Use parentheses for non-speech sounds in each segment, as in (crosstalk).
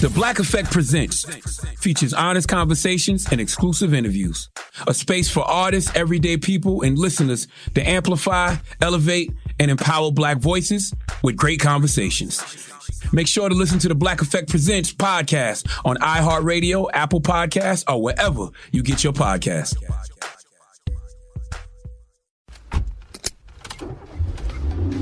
The Black Effect Presents features honest conversations and exclusive interviews. A space for artists, everyday people, and listeners to amplify, elevate, and empower Black voices with great conversations. Make sure to listen to the Black Effect Presents podcast on iHeartRadio, Apple Podcasts, or wherever you get your podcasts.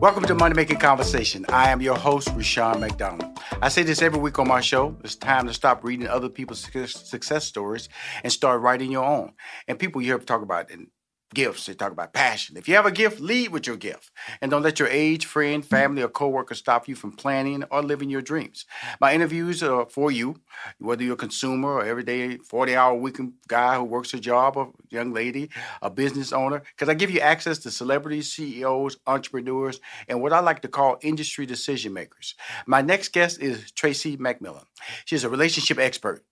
Welcome to Money Making Conversation. I am your host, Rushion McDonald. I say this every week on my show. It's time to stop reading other people's success stories and start writing your own. And people you hear talk about and gifts. They talk about passion. If you have a gift, lead with your gift. And don't let your age, friend, family, or coworker stop you from planning or living your dreams. My interviews are for you, whether you're a consumer or everyday 40 hour weekend guy who works a job, or young lady, a business owner, because I give you access to celebrities, CEOs, entrepreneurs, and what I like to call industry decision makers. My next guest is Tracy McMillan. She's a relationship expert,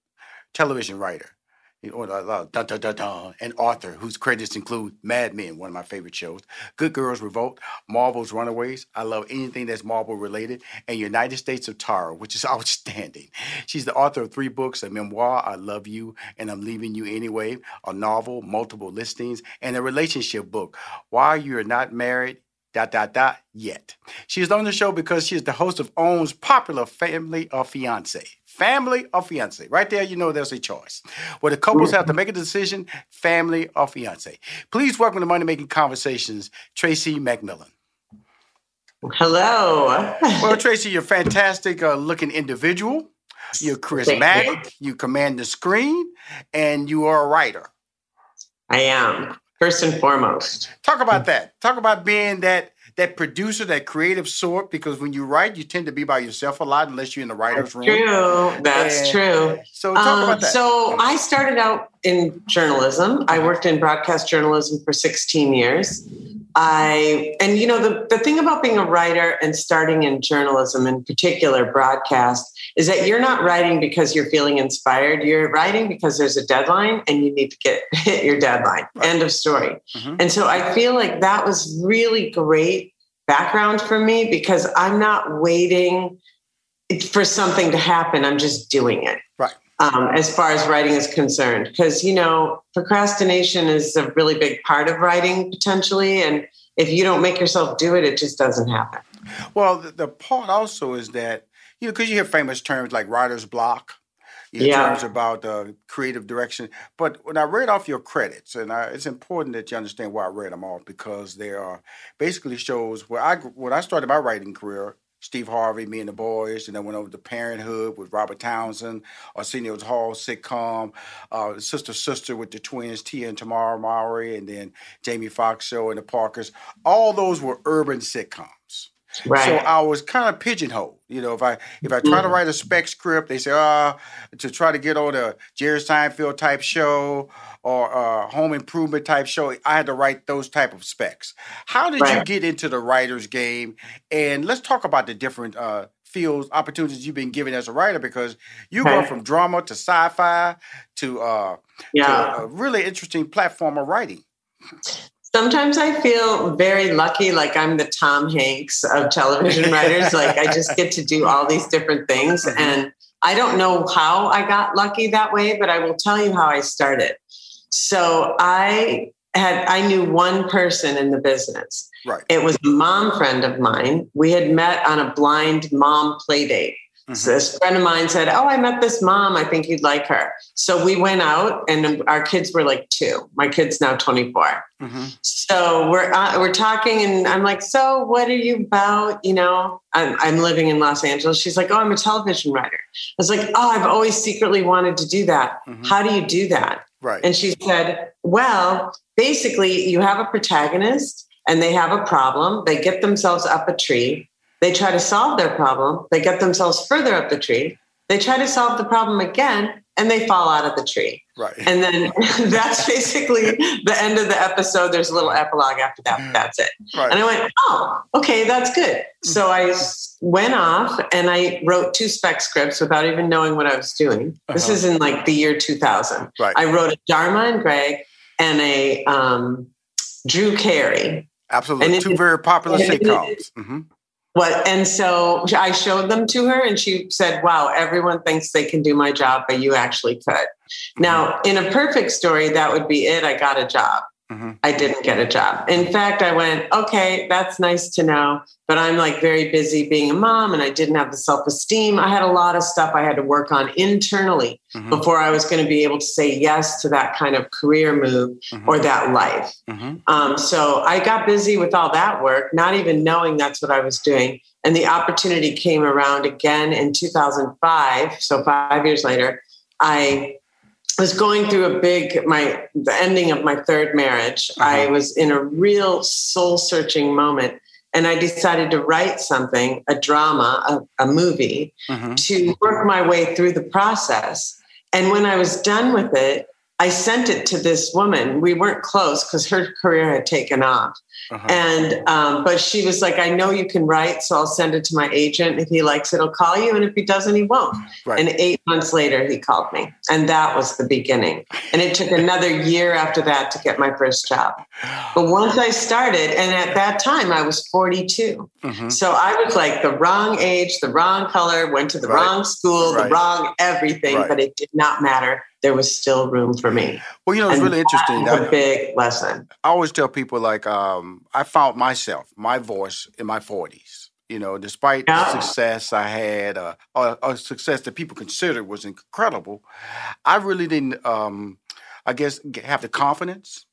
television writer, or uh, dun, dun, dun, dun, an author whose credits include Mad Men, one of my favorite shows, Good Girls Revolt, Marvel's Runaways. I love anything that's Marvel related, and United States of Tara, which is (laughs) outstanding. She's the author of three books a memoir, I Love You, and I'm Leaving You Anyway, a novel, multiple listings, and a relationship book, Why You're Not Married dot dot dot yet. She is on the show because she is the host of OWN's popular Family or Fiance. Family or fiance. Right there, you know there's a choice. Where the couples have to make a decision, family or fiance. Please welcome to Money Making Conversations, Tracy McMillan. Hello. well, Tracy, you're a fantastic uh, looking individual. You're charismatic. You. you command the screen, and you are a writer. I am first and foremost. Talk about that. Talk about being that that producer, that creative sort, because when you write, you tend to be by yourself a lot unless you're in the writer's That's room. True. That's and true. So talk um, about that. So I started out in journalism. I worked in broadcast journalism for 16 years. I and you know the, the thing about being a writer and starting in journalism in particular broadcast is that you're not writing because you're feeling inspired. You're writing because there's a deadline and you need to get (laughs) hit your deadline. Right. End of story. Mm-hmm. And so I feel like that was really great background for me because I'm not waiting for something to happen. I'm just doing it. Right. Um, as far as writing is concerned, because you know, procrastination is a really big part of writing potentially, and if you don't make yourself do it, it just doesn't happen. Well, the, the part also is that you know because you hear famous terms like writer's block. Yeah. terms about uh, creative direction. But when I read off your credits, and I, it's important that you understand why I read them off because they are basically shows where I when I started my writing career. Steve Harvey, Me and the Boys, and then went over to Parenthood with Robert Townsend, Arsenio's Hall sitcom, uh, Sister Sister with the twins, Tia and Tamara Mowry, and then Jamie Foxx show and the Parkers. All those were urban sitcoms. Right. So I was kind of pigeonholed. You know, if I if I try to Mhm. write a spec script, they say, ah, to try to get on a Jerry Seinfeld type show or a home improvement type show, I had to write those type of specs. How did you get into the writer's game? And let's talk about the different uh, fields, opportunities you've been given as a writer because you go from drama to sci-fi to, uh, Yeah. to a really interesting platform of writing. Sometimes I feel very lucky, like I'm the Tom Hanks of television writers. like I just get to do all these different things. Mm-hmm. And I don't know how I got lucky that way, but I will tell you how I started. So I had, I knew one person in the business. Right. It was a mom friend of mine. We had met on a blind mom play date. So this friend of mine said, Oh, I met this mom. I think you'd like her. So we went out, and our kids were like two. My kid's now 24. Mm-hmm. So we're uh, we're talking, and I'm like, "So, what are you about?" You know, I'm, I'm living in Los Angeles. She's like, "Oh, I'm a television writer." I was like, "Oh, I've always secretly wanted to do that. Mm-hmm. How do you do that?" Right. And she said, "Well, basically, you have a protagonist, and they have a problem. They get themselves up a tree. They try to solve their problem. They get themselves further up the tree. They try to solve the problem again, and they fall out of the tree." Right. And then (laughs) that's basically the end of the episode. There's a little epilogue after that. but That's it. Right. And I went, oh, okay, that's good. So I went off and I wrote two spec scripts without even knowing what I was doing. This Uh-huh. is in like the year 2000. Right. I wrote a Dharma and Greg and a um, Drew Carey. Absolutely. And it- Two very popular it- sitcoms. hmm What and so I showed them to her and she said, Wow, everyone thinks they can do my job, but you actually could. Now, in a perfect story, that would be it. I got a job. Mm-hmm. I didn't get a job. In fact, I went, okay, that's nice to know, but I'm like very busy being a mom and I didn't have the self esteem. I had a lot of stuff I had to work on internally mm-hmm. before I was going to be able to say yes to that kind of career move mm-hmm. or that life. Um, so I got busy with all that work, not even knowing that's what I was doing. And the opportunity came around again in 2005. So five years later, I was going through a big my the ending of my third marriage. Uh-huh. I was in a real soul searching moment. And I decided to write something, a drama, a, a movie, mm-hmm. to work my way through the process. And when I was done with it, I sent it to this woman. We weren't close because her career had taken off. And um, but she was like, I know you can write, so I'll send it to my agent. If he likes it, he'll call you, and if he doesn't, he won't. Right. And eight months later, he called me, and that was the beginning. And it took another year after that to get my first job. But once I started, and at that time I was 42, Mm-hmm. so I was like the wrong age, the wrong color, went to the Right. wrong school, Right. the wrong everything, but it did not matter. There was still room for me. Well, you know, it's And really interesting. A big lesson. I always tell people like um, I found myself, my voice in my forties. You know, despite the success I had, uh, or, or success that people considered was incredible, I really didn't. Um, I guess have the confidence,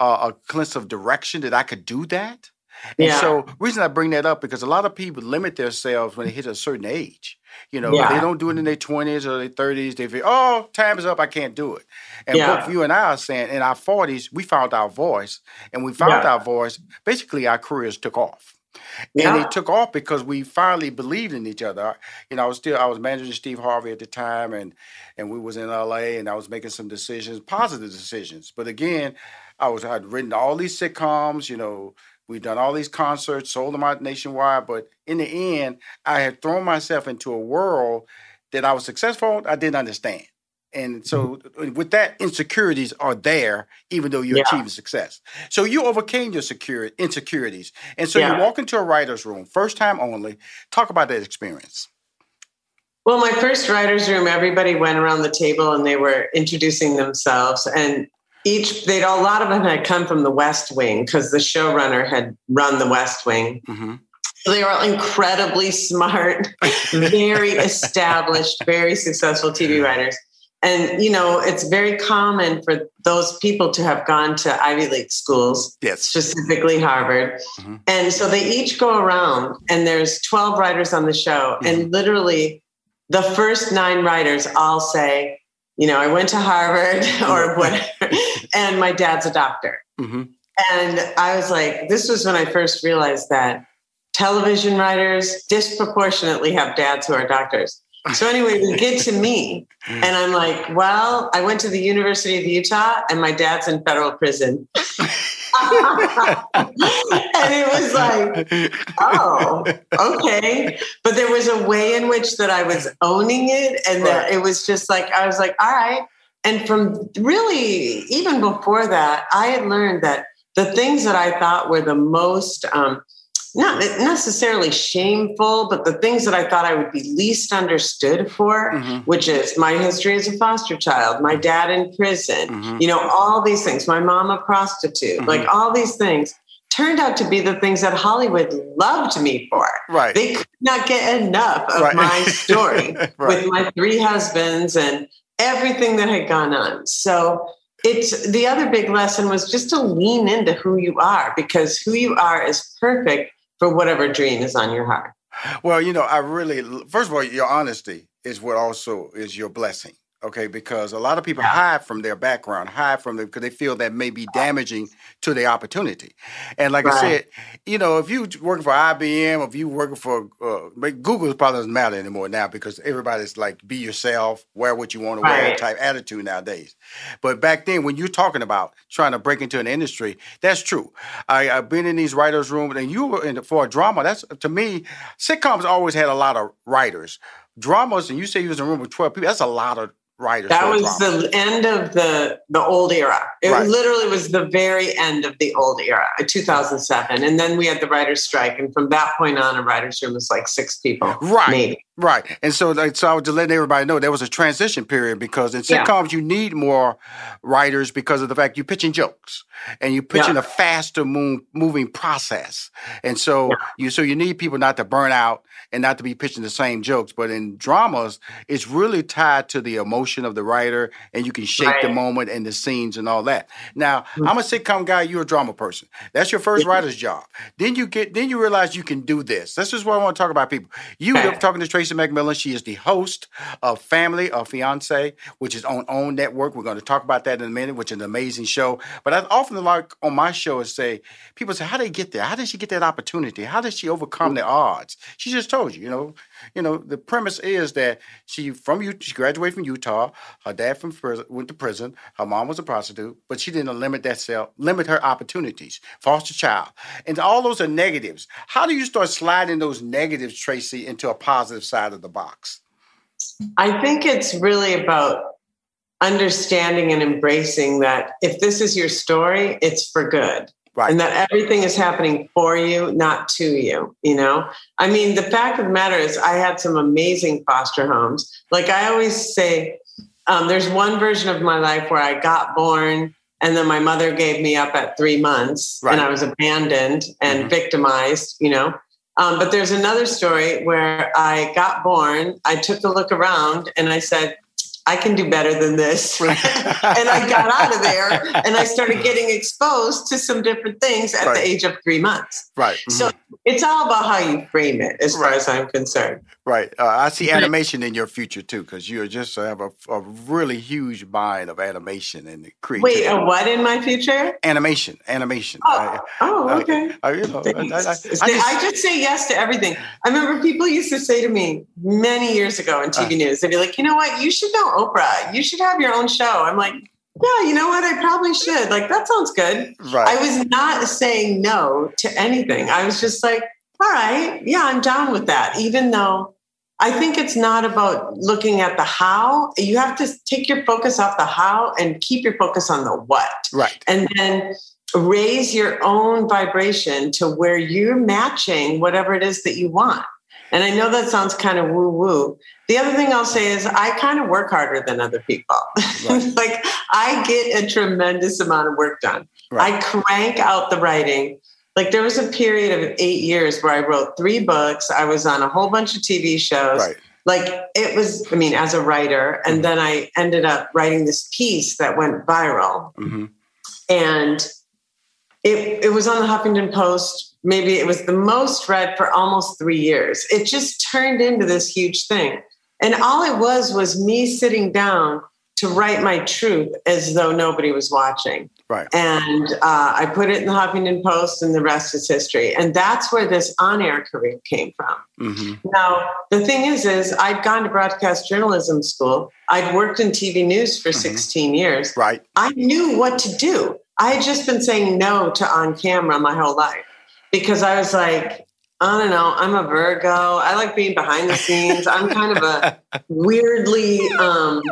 uh, a glimpse of direction that I could do that. And Yeah. so, reason I bring that up because a lot of people limit themselves when they hit a certain age. You know, Yeah. they don't do it in their twenties or their thirties. They feel, oh, time is up. I can't do it. And Yeah. both you and I are saying, in our forties, we found our voice, and we found Yeah. our voice. Basically, our careers took off. And Yeah. they took off because we finally believed in each other. You know, I was still I was managing Steve Harvey at the time, and and we was in L.A. and I was making some decisions, positive decisions. But again, I was I'd written all these sitcoms. You know, we've done all these concerts, sold them out nationwide. But in the end, I had thrown myself into a world that I was successful. I didn't understand. And so, mm-hmm. with that, insecurities are there, even though you're Yeah. achieving success. So you overcame your security insecurities, and so Yeah. you walk into a writer's room, first time only. Talk about that experience. Well, my first writer's room, everybody went around the table and they were introducing themselves. And each, they'd a lot of them had come from the West Wing because the showrunner had run the West Wing. Mm-hmm. They were all incredibly smart, very (laughs) established, very successful TV writers. And, you know, it's very common for those people to have gone to Ivy League schools, yes. specifically Harvard. Mm-hmm. And so they each go around, and there's 12 writers on the show. Mm-hmm. And literally, the first nine writers all say, you know, I went to Harvard (laughs) or whatever, and my dad's a doctor. Mm-hmm. And I was like, this was when I first realized that television writers disproportionately have dads who are doctors. So anyway, we get to me, and I'm like, well, I went to the University of Utah, and my dad's in federal prison. (laughs) and it was like, oh, okay. But there was a way in which that I was owning it, and that it was just like I was like, all right. And from really even before that, I had learned that the things that I thought were the most um, not necessarily shameful, but the things that I thought I would be least understood for, mm-hmm. which is my history as a foster child, my dad in prison, mm-hmm. you know, all these things, my mom a prostitute, mm-hmm. like all these things turned out to be the things that Hollywood loved me for. Right. They could not get enough of right. my story (laughs) right. with my three husbands and everything that had gone on. So it's the other big lesson was just to lean into who you are because who you are is perfect for whatever dream is on your heart. Well, you know, I really, first of all, your honesty is what also is your blessing okay because a lot of people hide from their background hide from them because they feel that may be damaging to their opportunity and like right. i said you know if you working for ibm or if you working for uh, google probably doesn't matter anymore now because everybody's like be yourself wear what you want to right. wear type attitude nowadays but back then when you're talking about trying to break into an industry that's true I, have been in these writers rooms and you were in for a drama that's to me sitcoms always had a lot of writers dramas and you say you was in a room with 12 people that's a lot of writers. That was the end of the the old era. It right. literally was the very end of the old era, uh, 2007, and then we had the writers' strike, and from that point on, a writers' room was like six people, right? Maybe. Right, and so like so, I was just letting everybody know there was a transition period because in sitcoms yeah. you need more writers because of the fact you're pitching jokes and you're pitching yeah. a faster move, moving process, and so yeah. you so you need people not to burn out and not to be pitching the same jokes. But in dramas, it's really tied to the emotion of the writer, and you can shape right. the moment and the scenes and all that. Now, mm-hmm. I'm a sitcom guy. You're a drama person. That's your first writer's job. Then you get then you realize you can do this. This is what I want to talk about. People, you okay. talking to Tracy McMillan. She is the host of Family or Fiance, which is on OWN network. We're going to talk about that in a minute, which is an amazing show. But I often like on my show is say people say, how did they get there? How did she get that opportunity? How did she overcome the odds? She just told you, you know, you know, the premise is that she from you she graduated from Utah. Her dad from prison, went to prison. Her mom was a prostitute, but she didn't limit that self, limit her opportunities. Foster child, and all those are negatives. How do you start sliding those negatives, Tracy, into a positive side of the box? I think it's really about understanding and embracing that if this is your story, it's for good. Right. And that everything is happening for you, not to you. You know, I mean, the fact of the matter is, I had some amazing foster homes. Like I always say, um, there's one version of my life where I got born and then my mother gave me up at three months right. and I was abandoned and mm-hmm. victimized, you know. Um, but there's another story where I got born, I took a look around and I said, I can do better than this. (laughs) and I got out of there and I started getting exposed to some different things at right. the age of three months. Right. Mm-hmm. So it's all about how you frame it, as right. far as I'm concerned. Right. Uh, I see animation in your future too, because you just have a, a, really huge mind of animation and creativity. Wait, a what in my future? Animation. Animation. Oh, I, oh okay. I, you know, I, just, I, just, say yes to everything. I remember people used to say to me many years ago in TV uh, news, they'd be like, you know what? You should know Oprah. You should have your own show. I'm like, yeah, you know what? I probably should. Like, that sounds good. Right. I was not saying no to anything. I was just like, all right, yeah, I'm down with that. Even though I think it's not about looking at the how. You have to take your focus off the how and keep your focus on the what. Right. And then raise your own vibration to where you're matching whatever it is that you want. And I know that sounds kind of woo woo. The other thing I'll say is I kind of work harder than other people. Right. (laughs) like I get a tremendous amount of work done. Right. I crank out the writing. Like there was a period of eight years where I wrote three books. I was on a whole bunch of TV shows. Right. Like it was, I mean, as a writer, and mm-hmm. then I ended up writing this piece that went viral. Mm-hmm. And it, it was on the Huffington Post. Maybe it was the most read for almost three years. It just turned into this huge thing. And all it was was me sitting down to write my truth as though nobody was watching. Right. And uh, I put it in the Huffington Post, and the rest is history. And that's where this on-air career came from. Mm-hmm. Now, the thing is, is I'd gone to broadcast journalism school. I'd worked in TV news for mm-hmm. 16 years. Right. I knew what to do. I had just been saying no to on camera my whole life because I was like, I don't know. I'm a Virgo. I like being behind the scenes. I'm kind of a (laughs) weirdly um,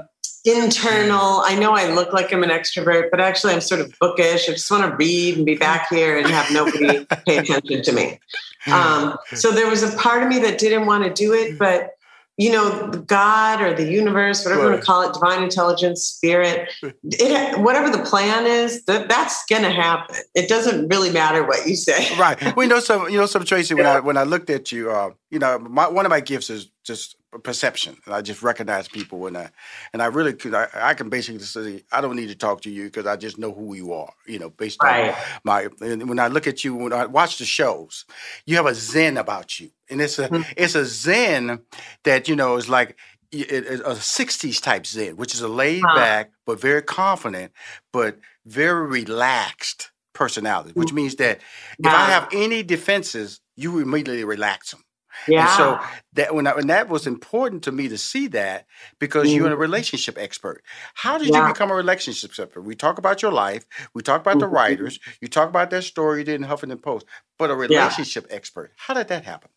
internal. I know I look like I'm an extrovert, but actually I'm sort of bookish. I just want to read and be back here and have nobody (laughs) pay attention to me. Um, so there was a part of me that didn't want to do it, but you know, God or the universe, whatever right. you want to call it, divine intelligence, spirit, it, whatever the plan is, that, that's going to happen. It doesn't really matter what you say. Right. We know some, you know, some Tracy, when I, when I looked at you, uh, you know, my, one of my gifts is just perception. And I just recognize people when I, and I really could, I, I can basically say, I don't need to talk to you because I just know who you are, you know, based right. on my, and when I look at you, when I watch the shows, you have a zen about you. And it's a, mm-hmm. it's a zen that, you know, is like, a 60s type zen, which is a laid back, but very confident, but very relaxed personality, which mm. means that if I have any defenses, you immediately relax them. Yeah. And so that when, I, when that was important to me to see that because mm-hmm. you're a relationship expert. How did yeah. you become a relationship expert? We talk about your life. We talk about mm-hmm. the writers. You talk about that story you did in Huffington Post. But a relationship yeah. expert. How did that happen?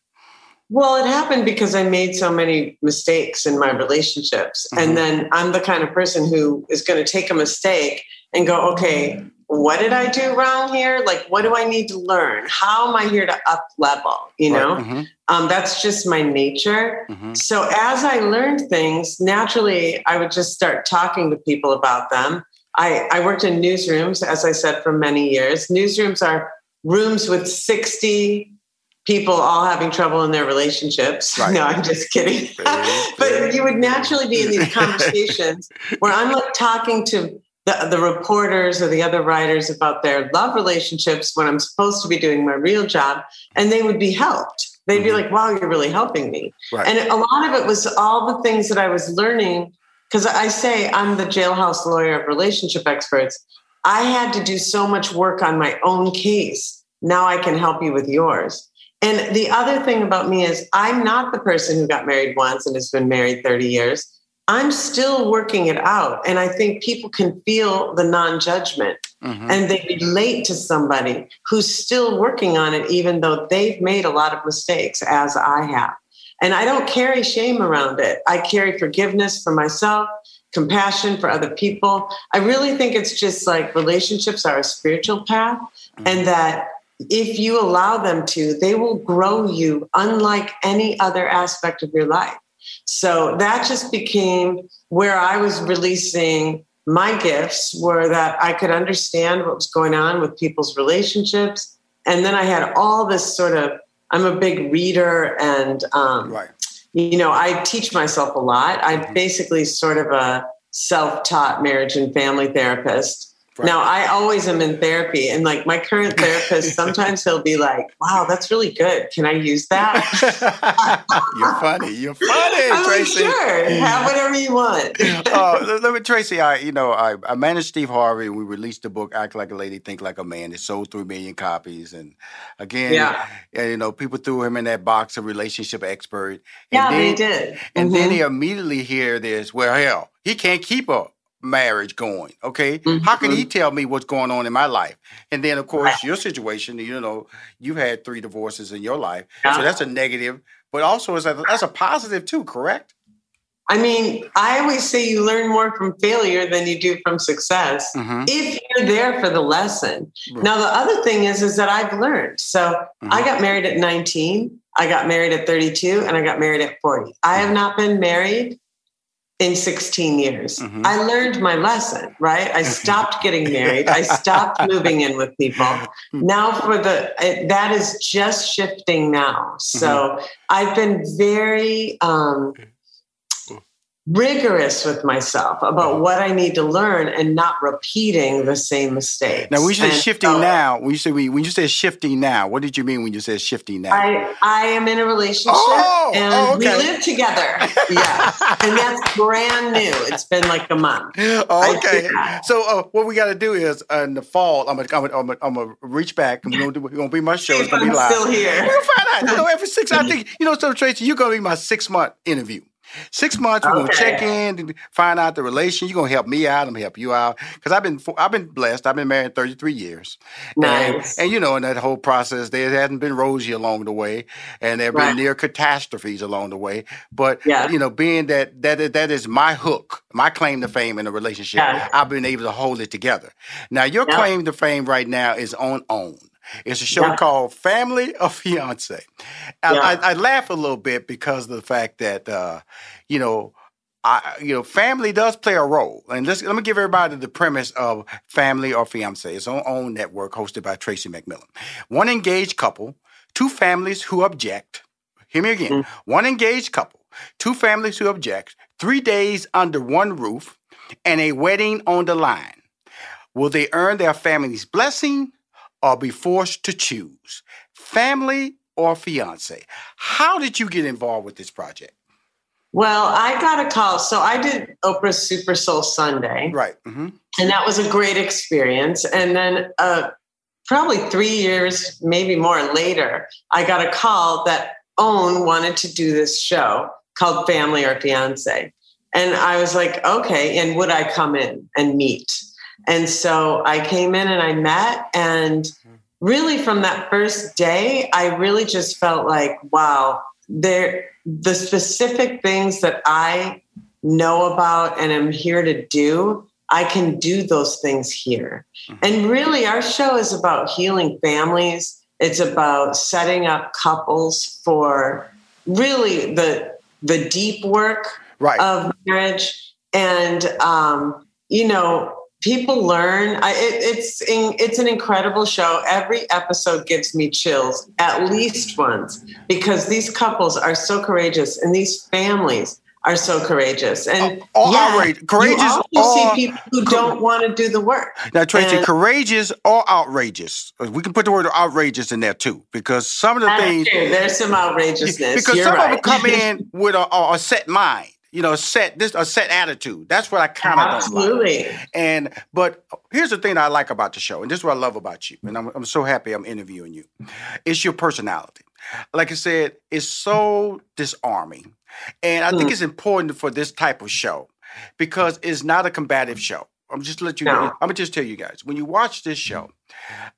Well, it happened because I made so many mistakes in my relationships. Mm-hmm. And then I'm the kind of person who is going to take a mistake and go, okay, what did I do wrong here? Like, what do I need to learn? How am I here to up level? You know, right. mm-hmm. um, that's just my nature. Mm-hmm. So as I learned things, naturally, I would just start talking to people about them. I, I worked in newsrooms, as I said, for many years. Newsrooms are rooms with 60 people all having trouble in their relationships. (laughs) Right. No, I'm just kidding. (laughs) but you would naturally be in these (laughs) conversations where I'm like talking to the, the reporters or the other writers about their love relationships when I'm supposed to be doing my real job, and they would be helped. They'd be mm-hmm. like, wow, you're really helping me. Right. And a lot of it was all the things that I was learning. Because I say I'm the jailhouse lawyer of relationship experts. I had to do so much work on my own case. Now I can help you with yours. And the other thing about me is I'm not the person who got married once and has been married 30 years. I'm still working it out. And I think people can feel the non judgment mm-hmm. and they relate to somebody who's still working on it, even though they've made a lot of mistakes, as I have. And I don't carry shame around it. I carry forgiveness for myself, compassion for other people. I really think it's just like relationships are a spiritual path, mm-hmm. and that if you allow them to, they will grow you unlike any other aspect of your life. So that just became where I was releasing my gifts were that I could understand what was going on with people's relationships. And then I had all this sort of, I'm a big reader and, um, right. you know, I teach myself a lot. I'm mm-hmm. basically sort of a self taught marriage and family therapist. Right. Now, I always am in therapy, and like my current therapist, sometimes he'll be like, "Wow, that's really good. Can I use that?" (laughs) You're funny. You're funny, I'm Tracy. Like, sure, have whatever you want. uh, let me, Tracy. I, you know, I, I managed Steve Harvey, and we released the book "Act Like a Lady, Think Like a Man." It sold three million copies, and again, yeah, and, you know, people threw him in that box of relationship expert. yeah, then, they did. And mm-hmm. then he immediately hear this. Well, hell, he can't keep up marriage going. Okay, mm-hmm. how can he mm-hmm. tell me what's going on in my life? And then, of course, your situation. You know, you've had three divorces in your life, yeah. so that's a negative. But also, is a, that's a positive too. Correct? I mean, I always say you learn more from failure than you do from success mm-hmm. if you're there for the lesson. Right. Now, the other thing is, is that I've learned. So mm-hmm. I got married at 19. I got married at 32 and I got married at 40. I have not been married in 16 years. Mm-hmm. I learned my lesson, right? I stopped getting married. I stopped (laughs) moving in with people. Now for the it, that is just shifting now. So mm-hmm. I've been very um rigorous with myself about what I need to learn and not repeating the same mistakes. Now, when you say and shifting so, now, when you say we when you say shifting now, what did you mean when you said shifting now? I, I am in a relationship oh, and oh, okay. we live together. yeah, and that's brand new. It's been like a month. (laughs) Okay, so uh, what we got to do is uh, in the fall, I'm gonna I'm gonna, I'm gonna, I'm gonna reach back and we're gonna, do, we're gonna be my show. It's gonna be live. Still here. We're gonna find out. You know, every six. I (laughs) think you know, so Tracy, you're gonna be my six month interview. Six months, we're okay. gonna check in and find out the relation. You're gonna help me out. I'm gonna help you out because I've been I've been blessed. I've been married 33 years. Nice. And, and, you know, in that whole process, there hasn't been rosy along the way, and there have right. been near catastrophes along the way. But yeah. you know, being that that that is my hook, my claim to fame in a relationship, yeah. I've been able to hold it together. Now, your yeah. claim to fame right now is on own. It's a show yeah. called Family or Fiance. I, yeah. I, I, laugh a little bit because of the fact that uh, you know. I, you know, family does play a role, and let's, let me give everybody the premise of Family or Fiance. It's on own network, hosted by Tracy McMillan. One engaged couple, two families who object. Hear me again. Mm-hmm. One engaged couple, two families who object, three days under one roof, and a wedding on the line. Will they earn their family's blessing or be forced to choose family or fiance. How did you get involved with this project? Well, I got a call. So I did Oprah's Super Soul Sunday. Right. Mm-hmm. And that was a great experience. And then uh, probably three years, maybe more later, I got a call that OWN wanted to do this show called Family or Fiance. And I was like, okay. And would I come in and meet? And so I came in and I met. And really, from that first day, I really just felt like, wow, there, the specific things that I know about and am here to do, I can do those things here. Mm-hmm. And really, our show is about healing families. It's about setting up couples for really the the deep work right. of marriage. And um, you know, people learn. I, it, it's in, it's an incredible show. Every episode gives me chills, at least once, because these couples are so courageous, and these families are so courageous. And all, yeah, outrage, courageous. You also see people who don't want to do the work. Now, Tracy, and, courageous or outrageous? We can put the word outrageous in there too, because some of the things there's some outrageousness. Because You're some right. of them come in (laughs) with a, a set mind you know, set this a set attitude. That's what I kind of absolutely. Don't like. And but here's the thing I like about the show, and this is what I love about you, and I'm I'm so happy I'm interviewing you. It's your personality. Like I said, it's so disarming, and I mm. think it's important for this type of show because it's not a combative show. I'm just let you. No. I'm gonna just tell you guys when you watch this show,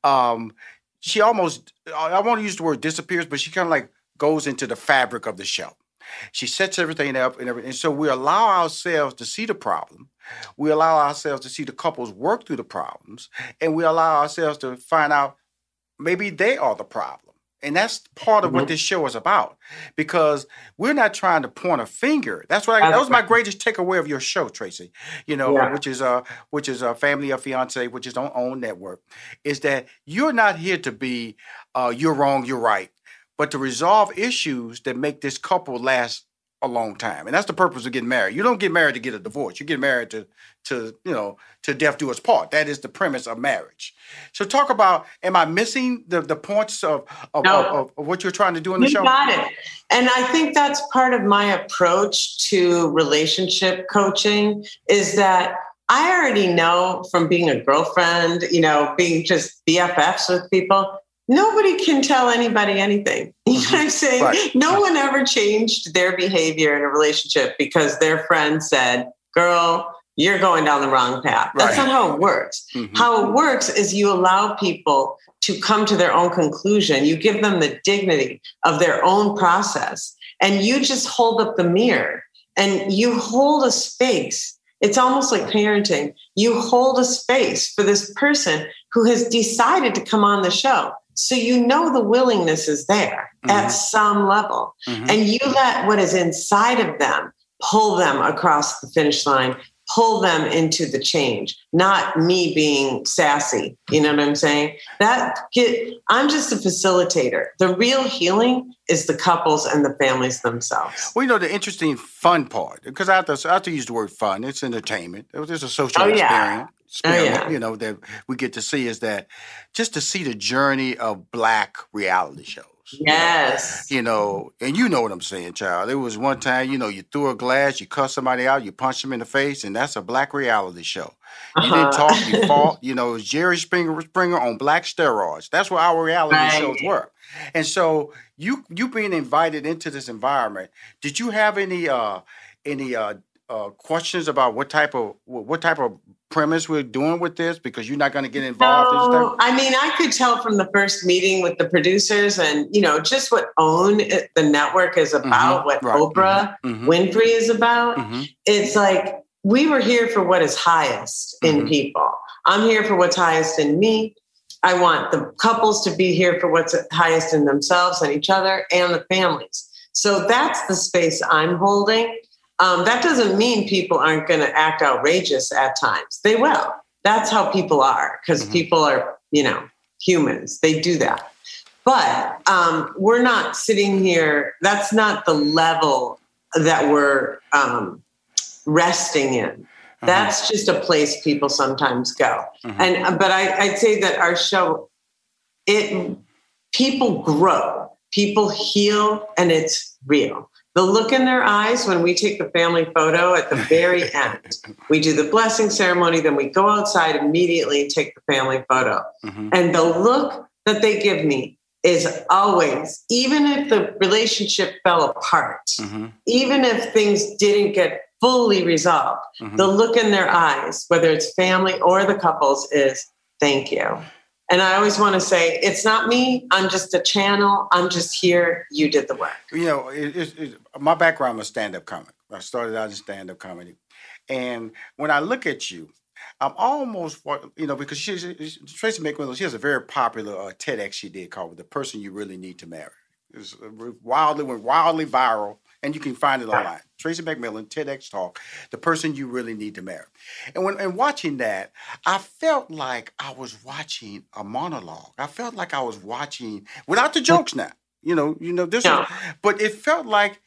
um, she almost I won't use the word disappears, but she kind of like goes into the fabric of the show. She sets everything up and everything. And so we allow ourselves to see the problem. We allow ourselves to see the couples work through the problems. And we allow ourselves to find out maybe they are the problem. And that's part of mm-hmm. what this show is about because we're not trying to point a finger. That's what I, that was my greatest takeaway of your show, Tracy. You know, yeah. which is uh which is a family of fiance, which is on own network, is that you're not here to be uh you're wrong, you're right but to resolve issues that make this couple last a long time. And that's the purpose of getting married. You don't get married to get a divorce. You get married to to, you know, to death do us part. That is the premise of marriage. So talk about am I missing the the points of of, no. of, of what you're trying to do in the you show? got it. And I think that's part of my approach to relationship coaching is that I already know from being a girlfriend, you know, being just BFFs with people, nobody can tell anybody anything. (laughs) You know what I'm saying? Right. No one ever changed their behavior in a relationship because their friend said, girl, you're going down the wrong path. That's right. not how it works. Mm-hmm. How it works is you allow people to come to their own conclusion. You give them the dignity of their own process, and you just hold up the mirror and you hold a space. It's almost like parenting. You hold a space for this person who has decided to come on the show So you know the willingness is there Mm-hmm. at some level. And you let what is inside of them pull them across the finish line, pull them into the change, not me being sassy. You know what I'm saying? That get I'm just a facilitator. The real healing is the couples and the families themselves. Well, you know the interesting fun part because I have to I have to use the word fun. It's entertainment. It's a social Oh, yeah. Experience. Oh, yeah. You know that we get to see is that just to see the journey of black reality shows. Yes. You know, and you know what I'm saying, child. There was one time, you know, you threw a glass, you cussed somebody out, you punched them in the face, and that's a black reality show. You didn't Uh-huh. talk, you fought. (laughs) You know, it was Jerry Springer Springer on black steroids. That's what our reality Right. shows were. And so you you being invited into this environment, did you have any uh any uh, uh questions about what type of what type of premise we're doing with this? Because you're not going to get involved in No. I mean, I could tell from the first meeting with the producers and, you know, just what OWN, it- the network, is about, what right, Oprah mhm, mhm. Winfrey is about. Mhm. It's like we were here for what is highest in people. I'm here for what's highest in me. I want the couples to be here for what's highest in themselves and each other and the families. So that's the space I'm holding. Um, that doesn't mean people aren't going to act outrageous at times. They will. That's how people are because people are, you know, humans. They do that. But um, we're not sitting here. That's not the level that we're um, resting in. That's just a place people sometimes go. And but I, I'd say that our show, it people grow, people heal, and it's real. The look in their eyes when we take the family photo at the very (laughs) end, we do the blessing ceremony, then we go outside immediately and take the family photo. Mm-hmm. And the look that they give me is always, even if the relationship fell apart, mm-hmm. even if things didn't get fully resolved, mm-hmm. the look in their eyes, whether it's family or the couples, is thank you. And I always want to say, it's not me. I'm just a channel. I'm just here. You did the work. you know, it, it, it, my background was stand up comic. I started out in stand up comedy. And when I look at you, I'm almost, you know, because she's, Tracy McMillan, she has a very popular uh, TEDx she did called The Person You Really Need to Marry. It was uh, wildly, went wildly viral, and you can find it online. Tracy McMillan, TEDx Talk, The Person You Really Need to Marry. And when and watching that, I felt like I was watching a monologue. I felt like I was watching, without the jokes now, you know, you know, this is, but it felt like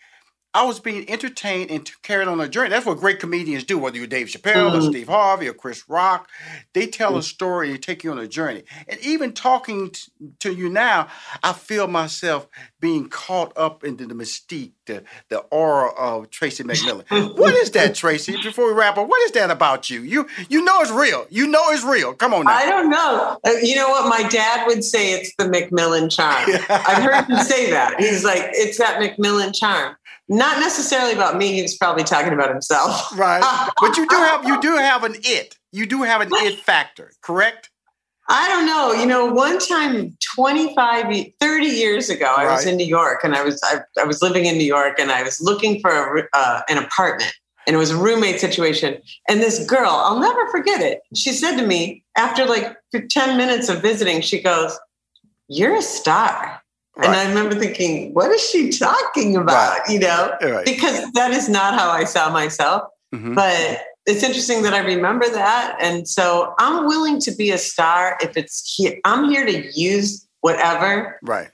I was being entertained and carried on a journey. That's what great comedians do, whether you're Dave Chappelle or Mhm. Steve Harvey or Chris Rock. They tell a story and take you on a journey. And even talking t- to you now, I feel myself being caught up into the mystique, the, the aura of Tracy McMillan. what is that, Tracy? Before we wrap up, what is that about you? You you know it's real. You know it's real. Come on now. I don't know. Uh, You know what? My dad would say it's the McMillan charm. (laughs) I've heard him say that. He's like, it's that McMillan charm. Not necessarily about me. He was probably talking about himself. Right. (laughs) but you do have you do have an it. You do have an it factor, correct? I don't know. You know, one time 25, 30 years ago, I was in New York and I was I, I was living in New York and I was looking for a, uh, an apartment and it was a roommate situation. And this girl, I'll never forget it. She said to me after like 10 minutes of visiting, she goes, "You're a star." And I remember thinking, what is she talking about? You know, Right. because that is not how I saw myself. Mhm. But it's interesting that I remember that. And so I'm willing to be a star if it's here. I'm here to use whatever Right.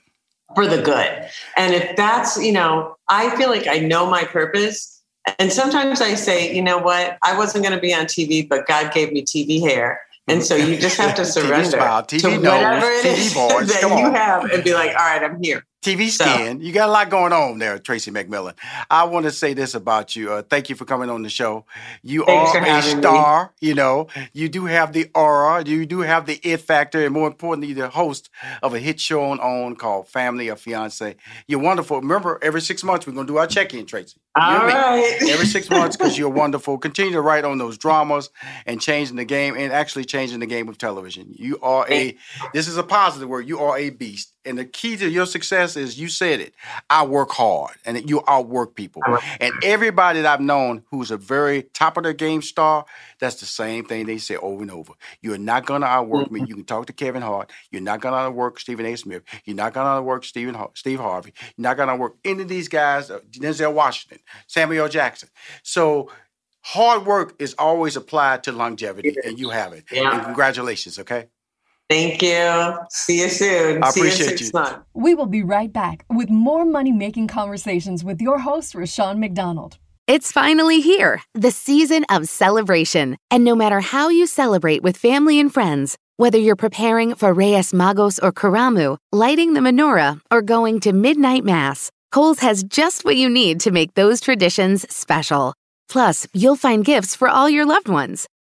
for the good. And if that's, you know, I feel like I know my purpose. And sometimes I say, you know what, I wasn't going to be on TV, but God gave me TV hair. And so you just have to (laughs) surrender smile, to whatever it is that you on. have and be like, all right, I'm here. TV skin. You got a lot going on there, Tracy McMillan. I want to say this about you. Uh, thank you for coming on the show. You are a having me. star. You know, you do have the aura. You do have the it factor, and more importantly, the host of a hit show on OWN called Family or Fiance. You're wonderful. Remember, every six months we're gonna do our check-in, Tracy. All right. Every six months because (laughs) you're wonderful. Continue to write on those dramas and changing the game and actually changing the game of television. You are a. This is a positive word. You are a beast. And the key to your success success is you said it. I work hard and you outwork people. And everybody that I've known who's a very top of their game star, that's the same thing they say over and over. You're not gonna outwork me. You can talk to Kevin Hart. You're not gonna outwork Stephen A. Smith. You're not gonna outwork Stephen Har- Steve Harvey. You're not gonna outwork any of these guys. uh, Denzel Washington, Samuel L. Jackson. So hard work is always applied to longevity, and you have it. Yeah. And congratulations. Okay. Thank you. See you soon. I See you appreciate six you. months. We will be right back with more money making conversations with your host, Rushion McDonald. It's finally here, the season of celebration. And no matter how you celebrate with family and friends, whether you're preparing for Reyes Magos or Karamu, lighting the menorah, or going to midnight mass, Kohl's has just what you need to make those traditions special. Plus, you'll find gifts for all your loved ones.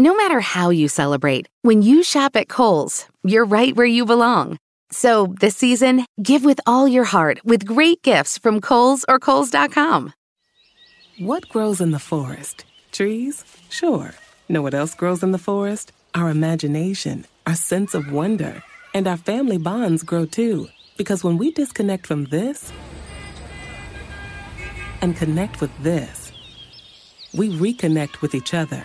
No matter how you celebrate, when you shop at Kohl's, you're right where you belong. So this season, give with all your heart with great gifts from Kohl's or Kohl's.com. What grows in the forest? Trees? Sure. Know what else grows in the forest? Our imagination, our sense of wonder, and our family bonds grow too. Because when we disconnect from this and connect with this, we reconnect with each other.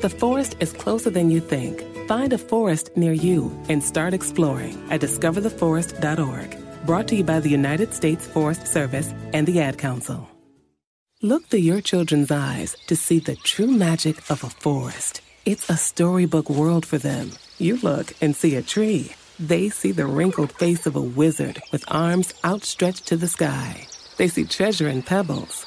The forest is closer than you think. Find a forest near you and start exploring at discovertheforest.org. Brought to you by the United States Forest Service and the Ad Council. Look through your children's eyes to see the true magic of a forest. It's a storybook world for them. You look and see a tree. They see the wrinkled face of a wizard with arms outstretched to the sky. They see treasure in pebbles.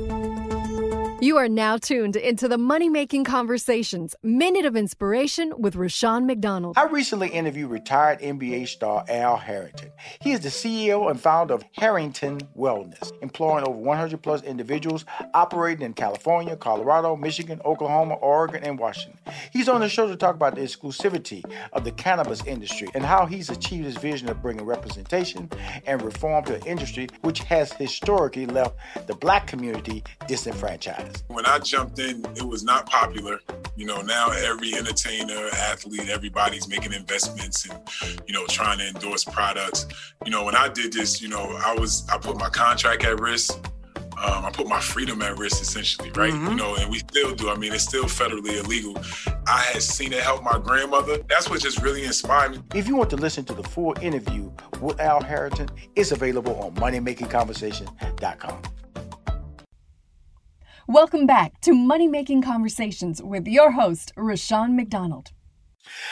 You are now tuned into the Money Making Conversations Minute of Inspiration with Rushion McDonald. I recently interviewed retired NBA star Al Harrington. He is the CEO and founder of Harrington Wellness, employing over 100 plus individuals operating in California, Colorado, Michigan, Oklahoma, Oregon, and Washington. He's on the show to talk about the exclusivity of the cannabis industry and how he's achieved his vision of bringing representation and reform to the industry, which has historically left the black community disenfranchised. When I jumped in, it was not popular. You know, now every entertainer, athlete, everybody's making investments and, you know, trying to endorse products. You know, when I did this, you know, I was, I put my contract at risk. Um, I put my freedom at risk essentially, right? You know, and we still do. I mean, it's still federally illegal. I had seen it help my grandmother. That's what just really inspired me. If you want to listen to the full interview with Al Harrington, it's available on moneymakingconversation.com. Welcome back to Money Making Conversations with your host, Rushion McDonald.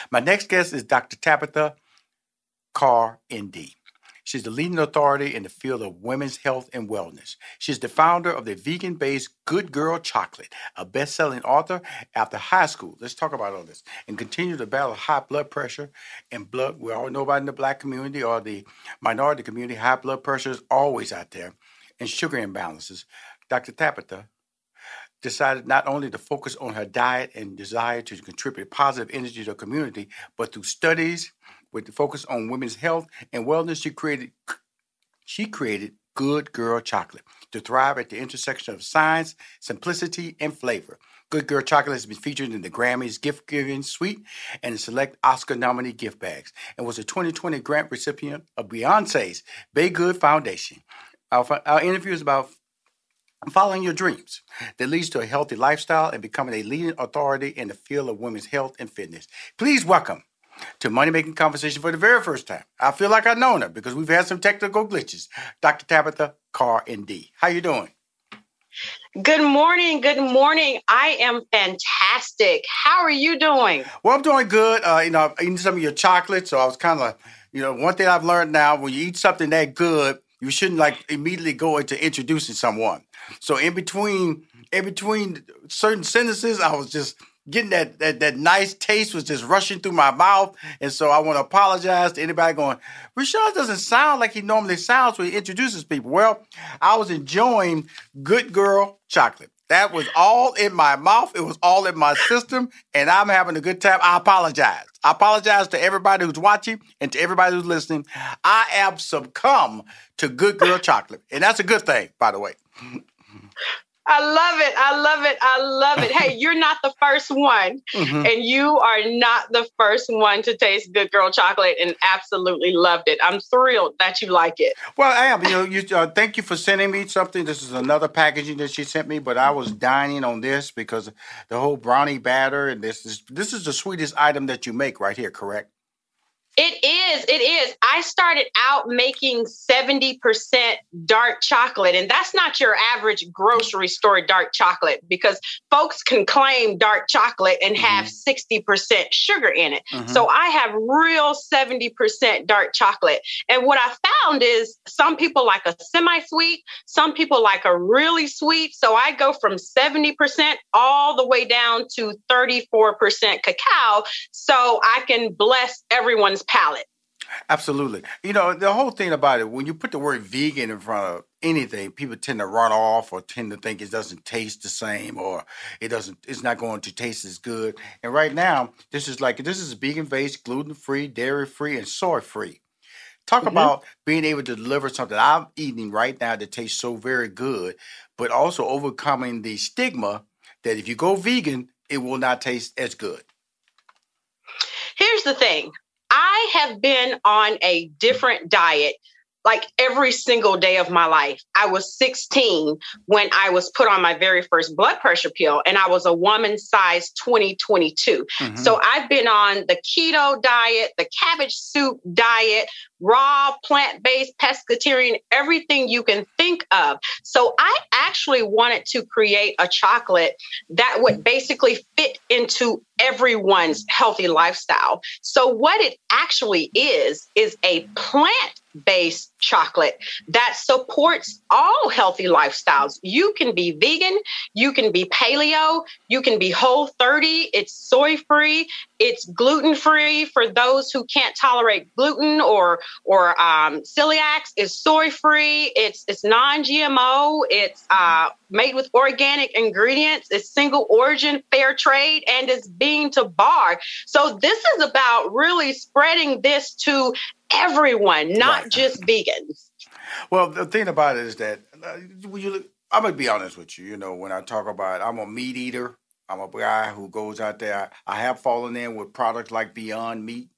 My next guest is Dr. Tabitha Carr, ND. She's the leading authority in the field of women's health and wellness. She's the founder of the vegan based Good Girl Chocolate, a best selling author after high school. Let's talk about all this and continue to battle high blood pressure and blood. We all know about in the black community or the minority community, high blood pressure is always out there and sugar imbalances. Dr. Tabitha decided not only to focus on her diet and desire to contribute positive energy to the community, but through studies with the focus on women's health and wellness, she created she created Good Girl Chocolate to thrive at the intersection of science, simplicity, and flavor. Good Girl Chocolate has been featured in the Grammys gift giving suite and select Oscar nominee gift bags, and was a 2020 grant recipient of Beyonce's BeyGOOD Foundation. Our, our interview is about following your dreams that leads to a healthy lifestyle and becoming a leading authority in the field of women's health and fitness. Please welcome to Money Making Conversation for the very first time. I feel like I've known her because we've had some technical glitches. Dr. Tabitha Carr, ND. How you doing? Good morning. Good morning. I am fantastic. How are you doing? Well, I'm doing good. Uh, you know, I'm eating some of your chocolate, so I was kind of, you know, one thing I've learned now: when you eat something that good, you shouldn't like immediately go into introducing someone. So in between, in between certain sentences, I was just getting that, that that nice taste was just rushing through my mouth. And so I want to apologize to anybody going, Rushion doesn't sound like he normally sounds when he introduces people. Well, I was enjoying Good Girl chocolate. That was all in my mouth. It was all in my system, and I'm having a good time. I apologize. I apologize to everybody who's watching and to everybody who's listening. I have succumbed to Good Girl chocolate, and that's a good thing, by the way. I love it. I love it. I love it. Hey, you're not the first one, mm-hmm. and you are not the first one to taste Good Girl chocolate and absolutely loved it. I'm thrilled that you like it. Well, I am. You know, you uh, thank you for sending me something. This is another packaging that she sent me, but I was dining on this because the whole brownie batter and this is this is the sweetest item that you make right here. Correct? It is. It is. I started out making 70% dark chocolate, and that's not your average grocery store dark chocolate because folks can claim dark chocolate and have mm-hmm. 60% sugar in it. Mm-hmm. So I have real 70% dark chocolate. And what I found is some people like a semi sweet, some people like a really sweet. So I go from 70% all the way down to 34% cacao so I can bless everyone's palate. Absolutely. You know, the whole thing about it, when you put the word vegan in front of anything, people tend to run off or tend to think it doesn't taste the same or it doesn't it's not going to taste as good. And right now, this is like this is vegan based, gluten free, dairy free, and soy free. Talk mm-hmm. about being able to deliver something I'm eating right now that tastes so very good, but also overcoming the stigma that if you go vegan, it will not taste as good. Here's the thing I have been on a different diet like every single day of my life. I was 16 when I was put on my very first blood pressure pill, and I was a woman size 2022. Mm-hmm. So I've been on the keto diet, the cabbage soup diet, raw, plant based, pescatarian, everything you can think of. So I actually wanted to create a chocolate that would basically fit into everyone's healthy lifestyle. So what it actually is, is a plant based chocolate that supports all healthy lifestyles. You can be vegan, you can be paleo, you can be whole 30, it's soy free, it's gluten free for those who can't tolerate gluten or or um, celiacs. It's soy free. It's it's non GMO. It's uh, made with organic ingredients. It's single origin, fair trade, and it's bean to bar. So this is about really spreading this to everyone, not right. just vegans. Well, the thing about it is that uh, you, I'm gonna be honest with you. You know, when I talk about, I'm a meat eater. I'm a guy who goes out there. I have fallen in with products like Beyond Meat.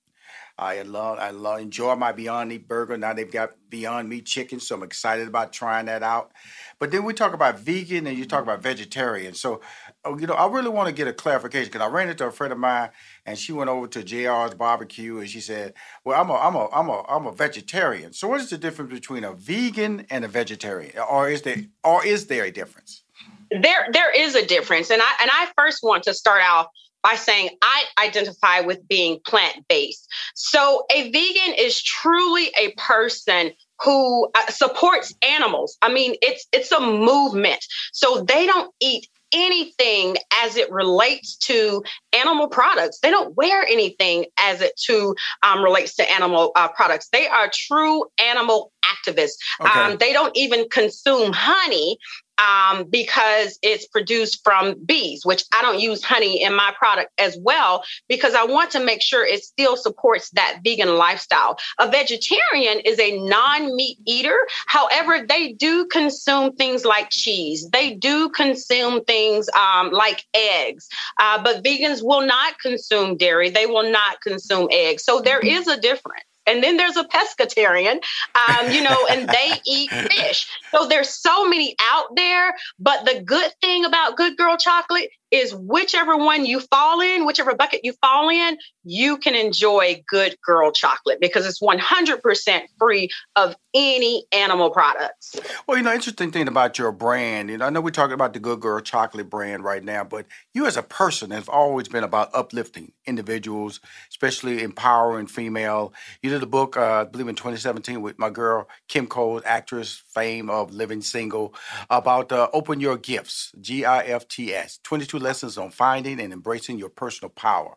I love, I love, enjoy my Beyond Meat burger. Now they've got Beyond Meat chicken, so I'm excited about trying that out. But then we talk about vegan and you talk about vegetarian. So, oh, you know, I really want to get a clarification because I ran into a friend of mine and she went over to JR's barbecue and she said, "Well, I'm a, I'm a, I'm a, I'm a vegetarian. So, what is the difference between a vegan and a vegetarian, or is there, or is there a difference?" there there is a difference and i and i first want to start off by saying i identify with being plant-based so a vegan is truly a person who uh, supports animals i mean it's it's a movement so they don't eat anything as it relates to animal products. They don't wear anything as it to um, relates to animal uh, products. They are true animal activists. Okay. Um, they don't even consume honey um, because it's produced from bees, which I don't use honey in my product as well because I want to make sure it still supports that vegan lifestyle. A vegetarian is a non meat eater. However, they do consume things like cheese, they do consume things um, like eggs, uh, but vegans will not consume dairy, they will not consume eggs. So there is a difference. And then there's a pescatarian, um, you know, and they (laughs) eat fish. So there's so many out there. But the good thing about Good Girl chocolate is whichever one you fall in, whichever bucket you fall in, you can enjoy good girl chocolate because it's 100% free of any animal products. Well, you know, interesting thing about your brand, you know, I know we're talking about the Good Girl chocolate brand right now, but you as a person have always been about uplifting individuals, especially empowering female. You did a book, uh, I believe in 2017 with my girl Kim Cole, actress, fame of living single, about uh, open your gifts, G I F T S, 22 lessons on finding and embracing your personal power.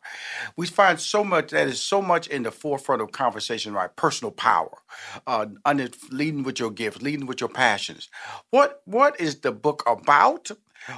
We find so much that is so much in the forefront of conversation, right? Personal power, uh, under, leading with your gifts, leading with your passions. What what is the book about?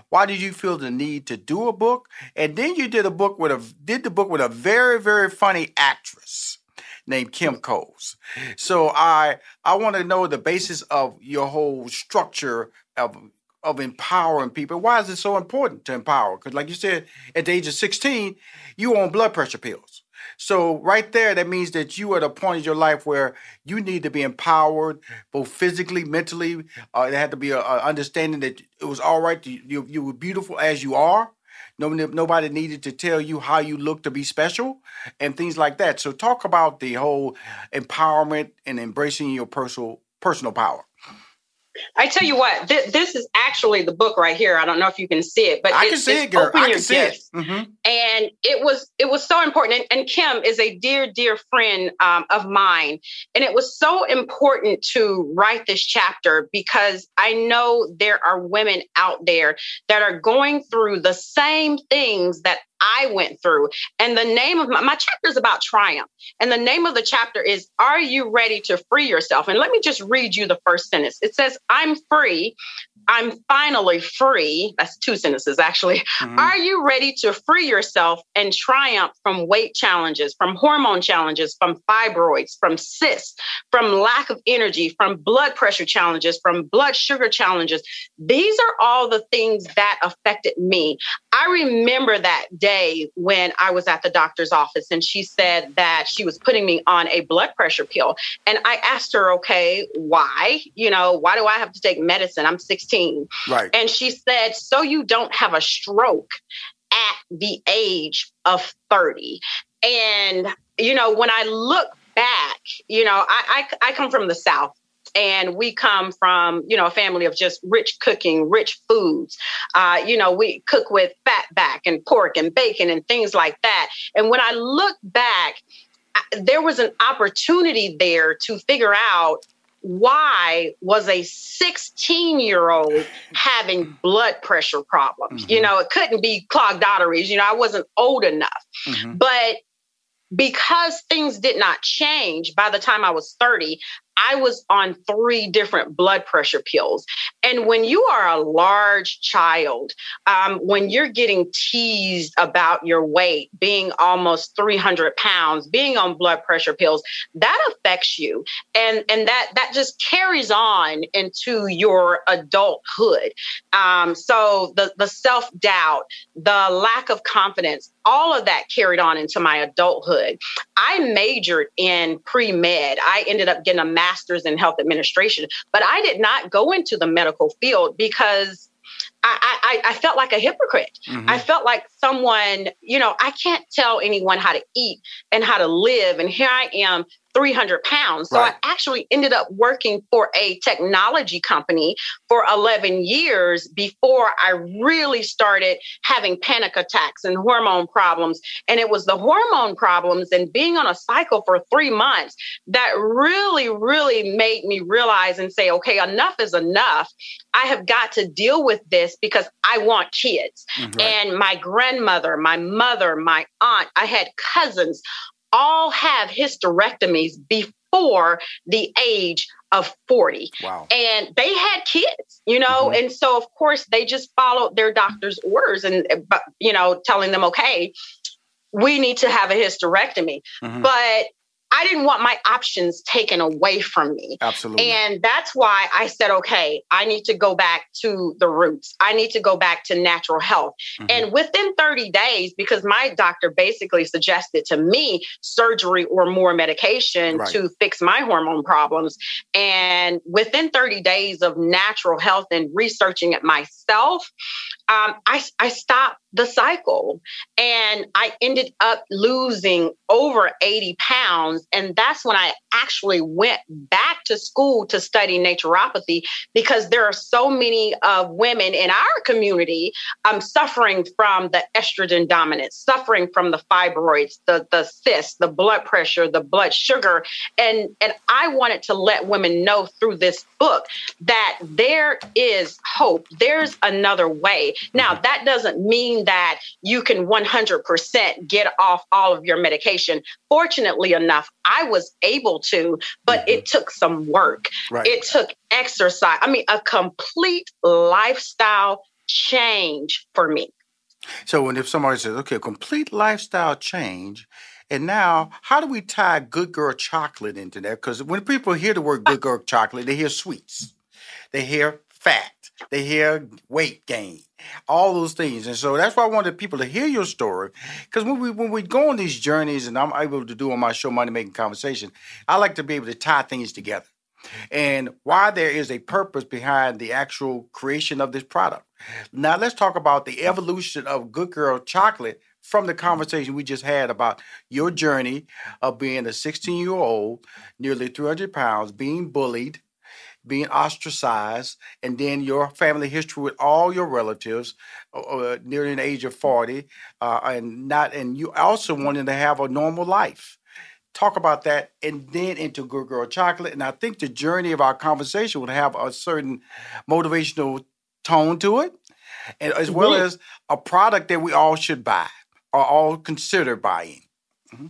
Why did you feel the need to do a book? And then you did a book with a did the book with a very very funny actress named Kim Coles. So I I want to know the basis of your whole structure of of empowering people. Why is it so important to empower? Because like you said, at the age of 16, you on blood pressure pills. So right there, that means that you are at a point in your life where you need to be empowered, both physically, mentally. Uh, there had to be a, a, understanding that it was all right. To, you you were beautiful as you are. Nobody, nobody needed to tell you how you look to be special and things like that. So talk about the whole empowerment and embracing your personal personal power. I tell you what, th- this is actually the book right here. I don't know if you can see it, but I can see it, girl. I can see it. Mm-hmm. And it was it was so important. And, and Kim is a dear, dear friend um, of mine, and it was so important to write this chapter because I know there are women out there that are going through the same things that I went through. And the name of my, my chapter is about triumph. And the name of the chapter is Are You Ready to Free Yourself? And let me just read you the first sentence. It says, I'm free. I'm finally free. That's two sentences, actually. Mm-hmm. Are you ready to free yourself and triumph from weight challenges, from hormone challenges, from fibroids, from cysts, from lack of energy, from blood pressure challenges, from blood sugar challenges? These are all the things that affected me. I remember that day when I was at the doctor's office and she said that she was putting me on a blood pressure pill. And I asked her, okay, why? You know, why do I have to take medicine? I'm 16. Right. And she said, so you don't have a stroke at the age of 30. And, you know, when I look back, you know, I, I, I come from the South and we come from you know a family of just rich cooking rich foods. Uh, you know we cook with fat back and pork and bacon and things like that. And when i look back there was an opportunity there to figure out why was a 16 year old having blood pressure problems. Mm-hmm. you know it couldn't be clogged arteries. You know i wasn't old enough. Mm-hmm. but because things did not change by the time I was 30, I was on three different blood pressure pills. And when you are a large child, um, when you're getting teased about your weight, being almost 300 pounds, being on blood pressure pills, that affects you. And, and that, that just carries on into your adulthood. Um, so the, the self doubt, the lack of confidence, all of that carried on into my adulthood. I majored in pre med. I ended up getting a master's in health administration, but I did not go into the medical field because I, I, I, felt like a hypocrite. Mm-hmm. I felt like someone, you know, I can't tell anyone how to eat and how to live. And here I am 300 pounds. So right. I actually ended up working for a technology company for 11 years before I really started having panic attacks and hormone problems. And it was the hormone problems and being on a cycle for three months that really, really made me realize and say, okay, enough is enough. I have got to deal with this because I want kids. Mm-hmm. And my grandmother, my mother, my aunt, I had cousins all have hysterectomies before the age of 40. Wow. And they had kids, you know, mm-hmm. and so of course they just followed their doctor's orders and you know telling them okay, we need to have a hysterectomy. Mm-hmm. But I didn't want my options taken away from me. Absolutely. And that's why I said, okay, I need to go back to the roots. I need to go back to natural health. Mm-hmm. And within 30 days, because my doctor basically suggested to me surgery or more medication right. to fix my hormone problems. And within 30 days of natural health and researching it myself, um, I, I stopped the cycle and I ended up losing over 80 pounds. And that's when I actually went back to school to study naturopathy because there are so many of women in our community um, suffering from the estrogen dominance, suffering from the fibroids, the, the cysts, the blood pressure, the blood sugar. And, and I wanted to let women know through this book that there is hope. There's another way. Now, that doesn't mean that you can 100% get off all of your medication. Fortunately enough, I was able to, but mm-hmm. it took some work. Right. It took exercise. I mean, a complete lifestyle change for me. So when if somebody says, okay, complete lifestyle change, and now, how do we tie good girl chocolate into that? Because when people hear the word good girl chocolate, they hear sweets, they hear fat, they hear weight gain, all those things. And so that's why I wanted people to hear your story. Because when we when we go on these journeys, and I'm able to do on my show Money Making Conversation, I like to be able to tie things together. And why there is a purpose behind the actual creation of this product. Now let's talk about the evolution of Good Girl chocolate from the conversation we just had about your journey of being a 16 year old, nearly 300 pounds, being bullied, being ostracized, and then your family history with all your relatives, uh, uh near the age of 40, uh, and not, and you also wanting to have a normal life. Talk about that, and then into Good Girl Chocolate. And I think the journey of our conversation would have a certain motivational tone to it, and as well mm-hmm. as a product that we all should buy or all consider buying. Mm-hmm.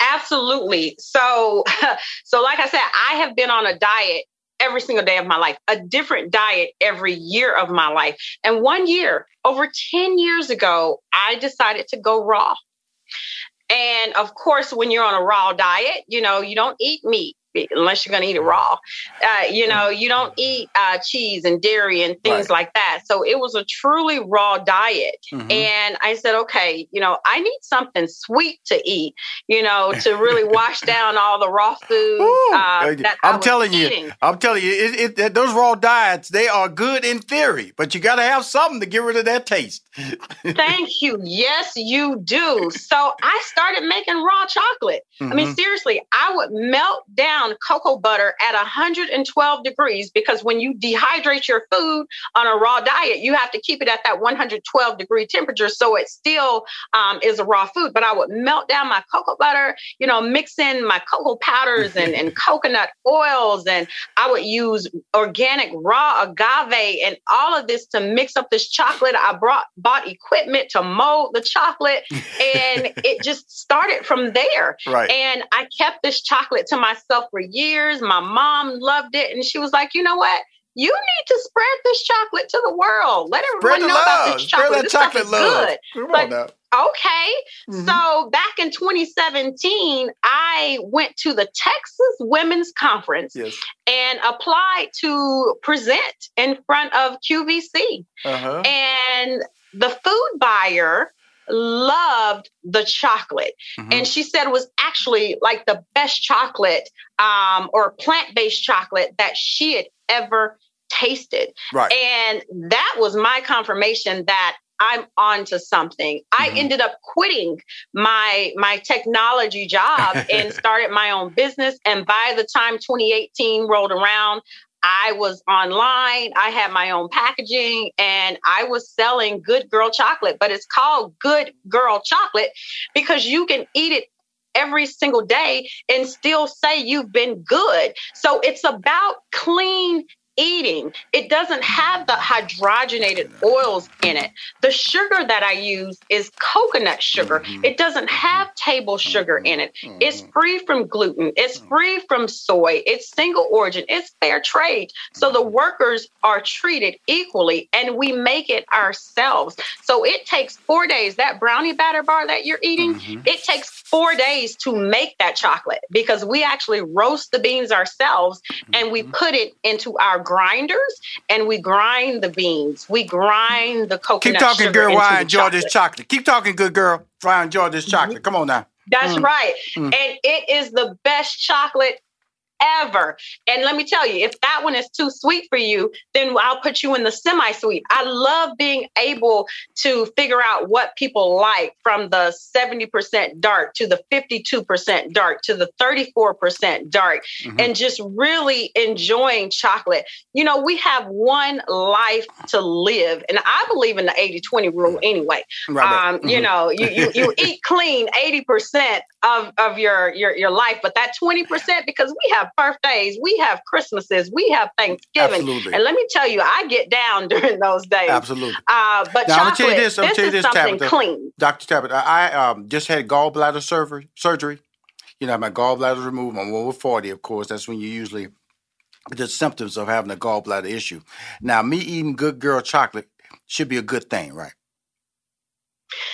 Absolutely. So, (laughs) so like I said, I have been on a diet every single day of my life, a different diet every year of my life. And one year, over 10 years ago, I decided to go raw. And of course, when you're on a raw diet, you know, you don't eat meat unless you're going to eat it raw. Uh, you know, you don't eat uh, cheese and dairy and things right. like that. So it was a truly raw diet. Mm-hmm. And I said, okay, you know, I need something sweet to eat, you know, to really wash (laughs) down all the raw food. Uh, I'm telling eating. you, I'm telling you, it, it, those raw diets, they are good in theory, but you got to have something to get rid of that taste. Thank (laughs) you. Yes, you do. So I started making raw chocolate. Mm-hmm. I mean, mm-hmm. seriously, I would melt down cocoa butter at 112 degrees because when you dehydrate your food on a raw diet, you have to keep it at that 112 degree temperature so it still um, is a raw food. But I would melt down my cocoa butter, you know, mix in my cocoa powders and, and (laughs) coconut oils, and I would use organic raw agave and all of this to mix up this chocolate. I brought bought equipment to mold the chocolate, and (laughs) it just started from there. Right. And I kept this chocolate to myself for years. My mom loved it. And she was like, you know what? You need to spread this chocolate to the world. Let everyone know love. about this chocolate. Spread that this chocolate stuff is love. good. Come on now. Okay. Mm-hmm. So back in 2017, I went to the Texas Women's Conference yes. and applied to present in front of QVC. Uh-huh. And the food buyer loved the chocolate. Mm-hmm. And she said it was actually like the best chocolate um, or plant based chocolate that she had ever tasted. Right. And that was my confirmation that I'm on to something. Mm-hmm. I ended up quitting my my technology job (laughs) and started my own business. And by the time 2018 rolled around, I was online, I had my own packaging, and I was selling good girl chocolate, but it's called good girl chocolate because you can eat it every single day and still say you've been good. So it's about clean eating. It doesn't have the hydrogenated oils in it. The sugar that I use is coconut sugar. Mm-hmm. It doesn't have table sugar in it. Mm-hmm. It's free from gluten. It's mm-hmm. free from soy. It's single origin. It's fair trade. So the workers are treated equally and we make it ourselves. So it takes four days. That brownie batter bar that you're eating, mm-hmm. it takes four days to make that chocolate because we actually roast the beans ourselves and we mm-hmm. put it into our grinders and we grind the beans. We grind the coconut. Keep talking, girl. Why I enjoy chocolate. this chocolate? Keep talking, good girl. Why I enjoy this chocolate? Come on now. That's mm. right. Mm. And it is the best chocolate ever. And let me tell you, if that one is too sweet for you, then I'll put you in the semi sweet. I love being able to figure out what people like from the 70% dark to the 52% dark to the 34% dark mm-hmm. and just really enjoying chocolate. You know, we have one life to live. And I believe in the 80 20 rule anyway. Right, um, mm-hmm. You know, you, you, you eat clean 80% of, of your, your, your life, but that 20% because we have birthdays, we have Christmases, we have Thanksgiving. Absolutely. And let me tell you, I get down (laughs) during those days. Absolutely. Uh, but now, chocolate, I'm tell you this, I'm this tell you this, something Tabitha, clean. Dr. Tabitha, I um, just had gallbladder surgery. surgery. You know, my gallbladder removed. I'm over 40, of course. That's when you usually the symptoms of having a gallbladder issue. Now, me eating good girl chocolate should be a good thing, right?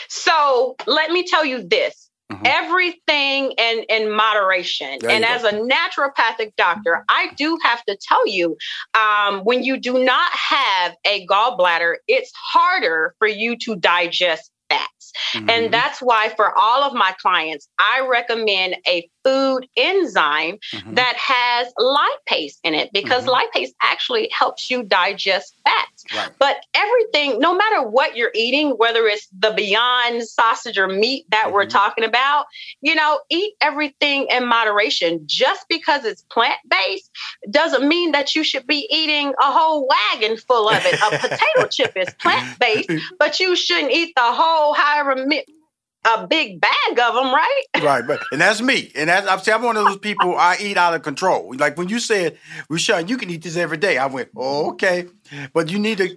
So let me tell you this. Mm-hmm. Everything in, in moderation. and as a naturopathic doctor, I do have to tell you um, when you do not have a gallbladder, it's harder for you to digest fats. Mm-hmm. And that's why for all of my clients, I recommend a food enzyme mm-hmm. that has lipase in it because mm-hmm. lipase actually helps you digest fats. Right. But everything, no matter what you're eating, whether it's the beyond sausage or meat that we're mm-hmm. talking about, you know, eat everything in moderation. Just because it's plant based doesn't mean that you should be eating a whole wagon full of it. A potato chip is (laughs) plant based, but you shouldn't eat the whole however a big bag of them, right? (laughs) right, but and that's me. And that's I'm, I'm one of those people I eat out of control. Like when you said, Rushion, you can eat this every day. I went, oh, okay. But you need to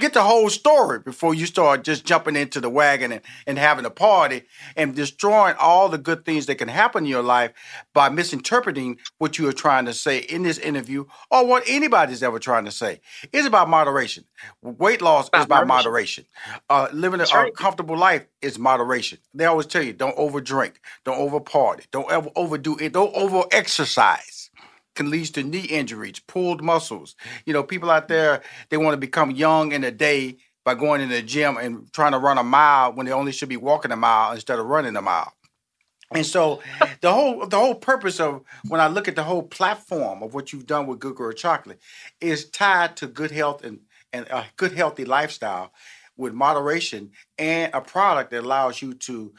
get the whole story before you start just jumping into the wagon and, and having a party and destroying all the good things that can happen in your life by misinterpreting what you are trying to say in this interview or what anybody's ever trying to say. It's about moderation. Weight loss about is about moderation. moderation. Uh, living a, right. a comfortable life is moderation. They always tell you don't over drink, don't over party, don't ever overdo it, don't over exercise can lead to knee injuries, pulled muscles. You know, people out there they want to become young in a day by going in the gym and trying to run a mile when they only should be walking a mile instead of running a mile. And so (laughs) the whole the whole purpose of when I look at the whole platform of what you've done with Good Girl Chocolate is tied to good health and, and a good healthy lifestyle with moderation and a product that allows you to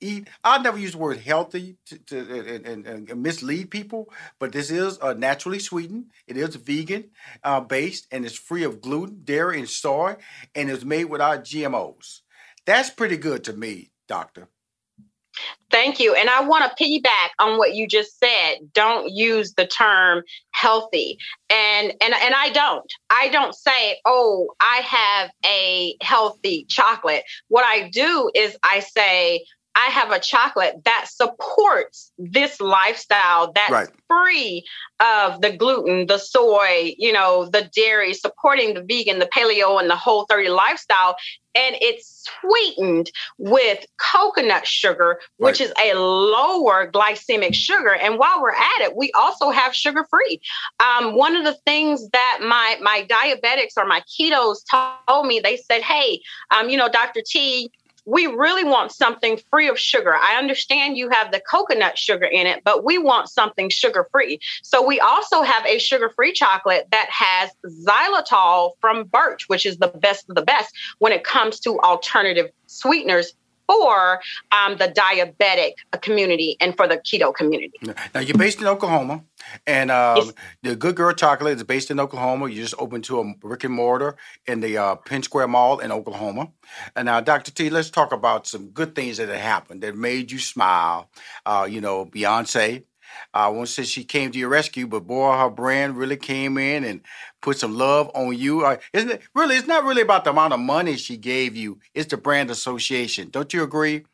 eat. I'll never use the word healthy to, to and, and, and, mislead people, but this is uh, naturally sweetened. It is vegan uh, based and it's free of gluten, dairy, and soy, and it's made without GMOs. That's pretty good to me, doctor. Thank you. And I want to piggyback on what you just said. Don't use the term healthy. And and and I don't. I don't say, "Oh, I have a healthy chocolate." What I do is I say, I have a chocolate that supports this lifestyle that's right. free of the gluten, the soy, you know, the dairy, supporting the vegan, the paleo, and the whole 30 lifestyle. And it's sweetened with coconut sugar, which right. is a lower glycemic sugar. And while we're at it, we also have sugar free. Um, one of the things that my my diabetics or my ketos told me, they said, "Hey, um, you know, Dr. T, we really want something free of sugar. I understand you have the coconut sugar in it, but we want something sugar free. So we also have a sugar free chocolate that has xylitol from birch, which is the best of the best when it comes to alternative sweeteners for um, the diabetic community and for the keto community. Now, you're based in Oklahoma, and um, yes. the Good Girl Chocolate is based in Oklahoma. You just opened to a brick and mortar in the uh, Penn Square Mall in Oklahoma. And now, Dr. T, let's talk about some good things that have happened that made you smile. Uh, you know, Beyonce I won't say she came to your rescue, but boy, her brand really came in and put some love on you. Isn't it really? It's not really about the amount of money she gave you. It's the brand association. Don't you agree?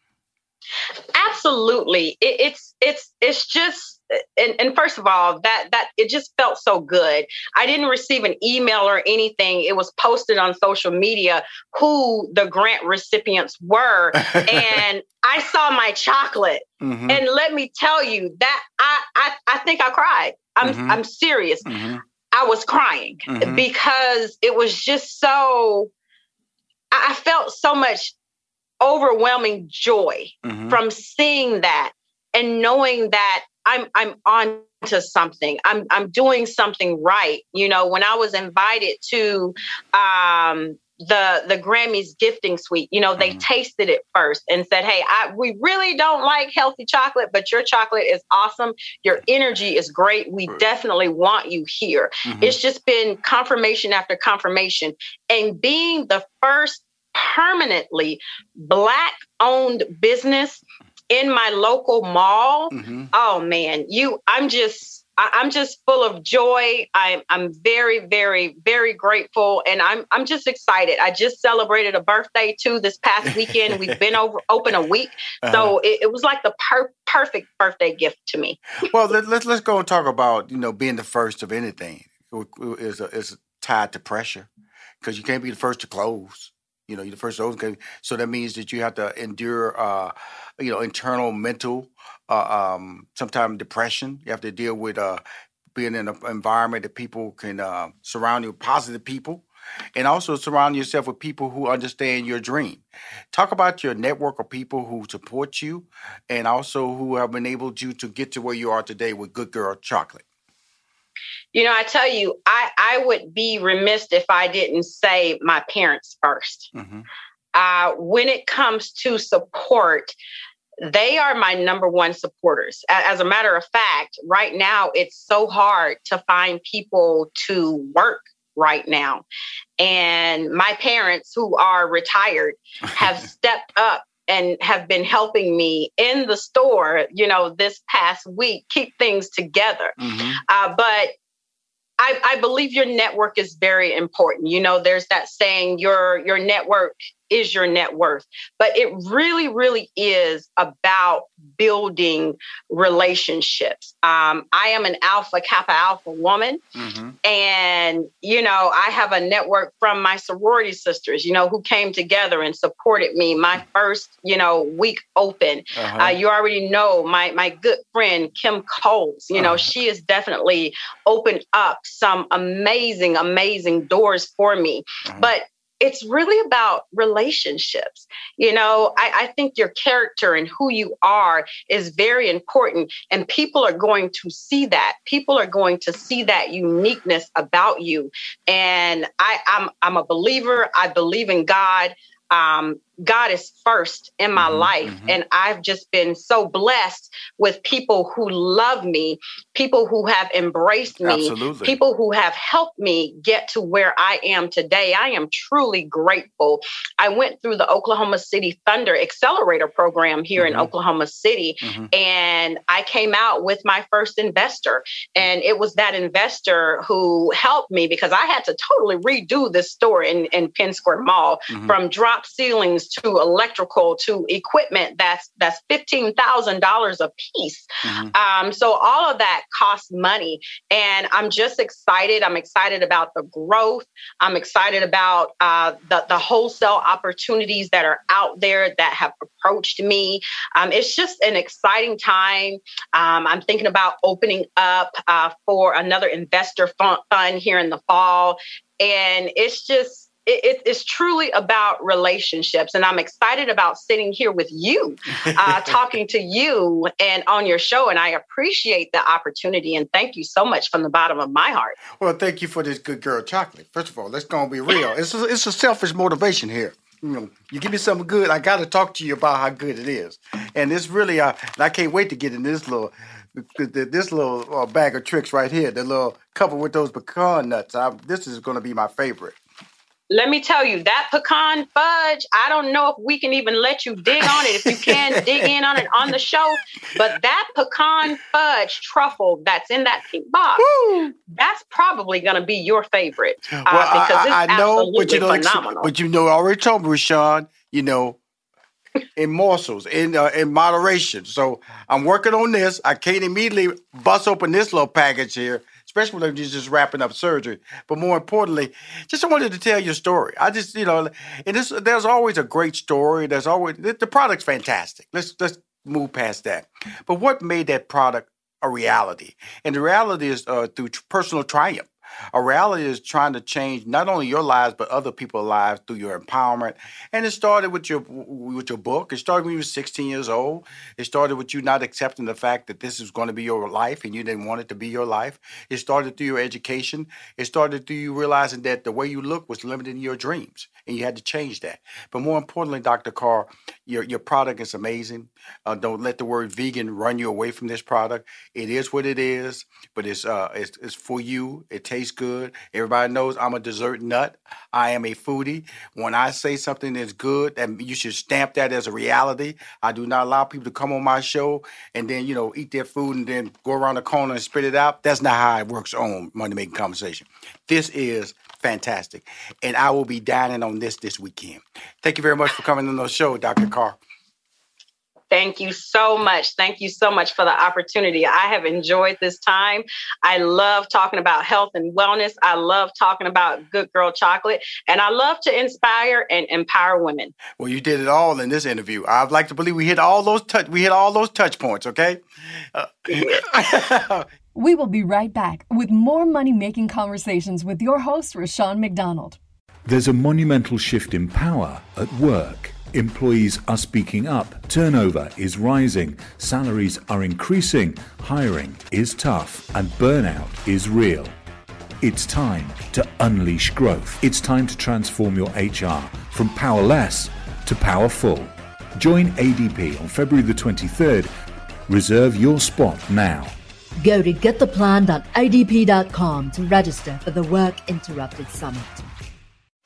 Absolutely. It, it's it's it's just and, and first of all, that that it just felt so good. I didn't receive an email or anything. It was posted on social media who the grant recipients were, (laughs) and I saw my chocolate. Mm-hmm. And let me tell you that I I, I think I cried. I'm mm-hmm. I'm serious. Mm-hmm. I was crying mm-hmm. because it was just so. I felt so much overwhelming joy mm-hmm. from seeing that and knowing that I'm I'm on to something. I'm I'm doing something right. You know, when I was invited to um the the Grammys gifting suite. You know, they mm-hmm. tasted it first and said, "Hey, I, we really don't like healthy chocolate, but your chocolate is awesome. Your energy is great. We definitely want you here." Mm-hmm. It's just been confirmation after confirmation, and being the first permanently black owned business in my local mall. Mm-hmm. Oh man, you I'm just I, am just full of joy. I'm I'm very, very, very grateful, and I'm I'm just excited. I just celebrated a birthday too this past weekend. (laughs) We've been over open a week, uh-huh. so it, it, was like the per- perfect birthday gift to me. well, let, let's, let's go and talk about you know being the first of anything is is tied to pressure because you can't be the first to close. You know, you're the first to open, so that means that you have to endure, uh, you know, internal mental uh, um, sometimes depression. You have to deal with uh, being in an environment that people can uh, surround you with positive people and also surround yourself with people who understand your dream. Talk about your network of people who support you and also who have enabled you to get to where you are today with Good Girl Chocolate. You know, I tell you, I, I would be remiss if I didn't say my parents 1st mm-hmm. uh, when it comes to support, they are my number one supporters. As a matter of fact, right now it's so hard to find people to work right now. And my parents, who are retired, (laughs) have stepped up and have been helping me in the store, you know, this past week, keep things together. Mm-hmm. Uh, but I, I, believe your network is very important. You know, there's that saying, your your network is your net worth. But it really, really is about building relationships. Um, I am an alpha kappa alpha woman. Mm-hmm. And, you know, I have a network from my sorority sisters, you know, who came together and supported me my first, you know, week open. Uh-huh. Uh, you already know my, my good friend, Kim Coles, you know, uh-huh. she has definitely opened up some amazing, amazing doors for me. Uh-huh. But it's really about relationships. You know, I, I, think your character and who you are is very important. And people are going to see that. People are going to see that uniqueness about you. And I, I'm I'm a believer. I believe in God. Um, God is first in my mm-hmm, life. Mm-hmm. And I've just been so blessed with people who love me, people who have embraced me, Absolutely. people who have helped me get to where I am today. I am truly grateful. I went through the Oklahoma City Thunder Accelerator program here mm-hmm. in Oklahoma City, mm-hmm. and I came out with my first investor. And it was that investor who helped me because I had to totally redo this store in, in Penn Square Mall mm-hmm. from drop ceilings to electrical to equipment that's that's fifteen thousand dollars a piece. Mm-hmm. Um, so all of that costs money, and I'm just excited. I'm excited about the growth. I'm excited about uh, the the wholesale opportunities that are out there that have approached me. Um, it's just an exciting time. Um, I'm thinking about opening up uh, for another investor fund here in the fall, and it's just it, it's truly about relationships. And I'm excited about sitting here with you, uh, (laughs) talking to you and on your show. And I appreciate the opportunity. And thank you so much from the bottom of my heart. Well, thank you for this good girl chocolate. First of all, let's go and be real. it's, a, it's a selfish motivation here. You know, you give me something good, I got to talk to you about how good it is. And it's really, uh, I can't wait to get in this little this little uh, bag of tricks right here, the little couple with those pecan nuts. I, this is going to be my favorite let me tell you that pecan fudge i don't know if we can even let you dig on it if you can (laughs) dig in on it on the show but that pecan fudge truffle that's in that pink box Woo! that's probably going to be your favorite uh, well, because I, I know but you know phenomenal. but you know I already told me you know in morsels in uh, in moderation so i'm working on this i can't immediately bust open this little package here especially when you're just wrapping up surgery. But more importantly, just wanted to tell your story. I just, you know, and this, there's always a great story. There's always the, the product's fantastic. Let's let's move past that. But what made that product a reality? And the reality is uh, through personal triumph. A reality is trying to change not only your lives but other people's lives through your empowerment. And it started with your with your book. It started when you were 16 years old. It started with you not accepting the fact that this is going to be your life and you didn't want it to be your life. It started through your education. It started through you realizing that the way you look was limiting your dreams and you had to change that. But more importantly, Dr. Carr, your your product is amazing. Uh, don't let the word vegan run you away from this product. It is what it is, but it's uh it's, it's for you. It tastes good. Everybody knows I'm a dessert nut. I am a foodie. When I say something is good, and you should stamp that as a reality. I do not allow people to come on my show and then you know eat their food and then go around the corner and spit it out. That's not how it works on Money Making Conversation. This is fantastic. And I will be dining on this this weekend. Thank you very much for coming on the show, Dr. Carr. Thank you so much. Thank you so much for the opportunity. I have enjoyed this time. I love talking about health and wellness. I love talking about good girl chocolate. And I love to inspire and empower women. Well, you did it all in this interview. I'd like to believe we hit all those touch we hit all those touch points, okay? Uh- (laughs) (laughs) We will be right back with more money making conversations with your host, Rushion McDonald. There's a monumental shift in power at work. Employees are speaking up, turnover is rising, salaries are increasing, hiring is tough, and burnout is real. It's time to unleash growth. It's time to transform your HR from powerless to powerful. Join ADP on February the 23rd. Reserve your spot now. Go to gettheplan.adp.com to register for the Work Interrupted Summit.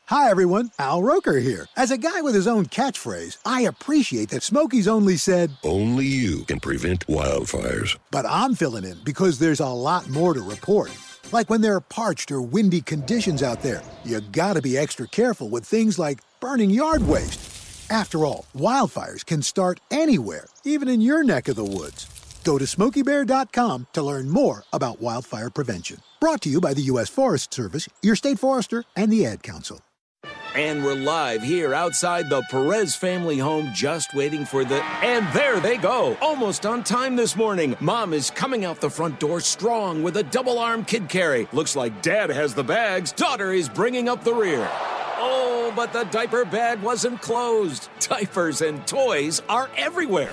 Hi, everyone. Al Roker here. As a guy with his own catchphrase, I appreciate that Smokey's only said, Only you can prevent wildfires. But I'm filling in because there's a lot more to report. Like when there are parched or windy conditions out there, you gotta be extra careful with things like burning yard waste. After all, wildfires can start anywhere, even in your neck of the woods. Go to smokeybear.com to learn more about wildfire prevention. Brought to you by the U.S. Forest Service, your state forester, and the Ad Council. And we're live here outside the Perez family home, just waiting for the. And there they go! Almost on time this morning. Mom is coming out the front door strong with a double arm kid carry. Looks like dad has the bags. Daughter is bringing up the rear. Oh, but the diaper bag wasn't closed. Diapers and toys are everywhere.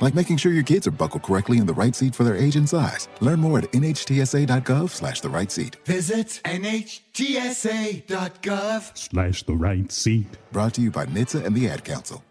Like making sure your kids are buckled correctly in the right seat for their age and size. Learn more at nhtsa.gov slash the right seat. Visit nhtsa.gov slash the right seat. Brought to you by NHTSA and the Ad Council.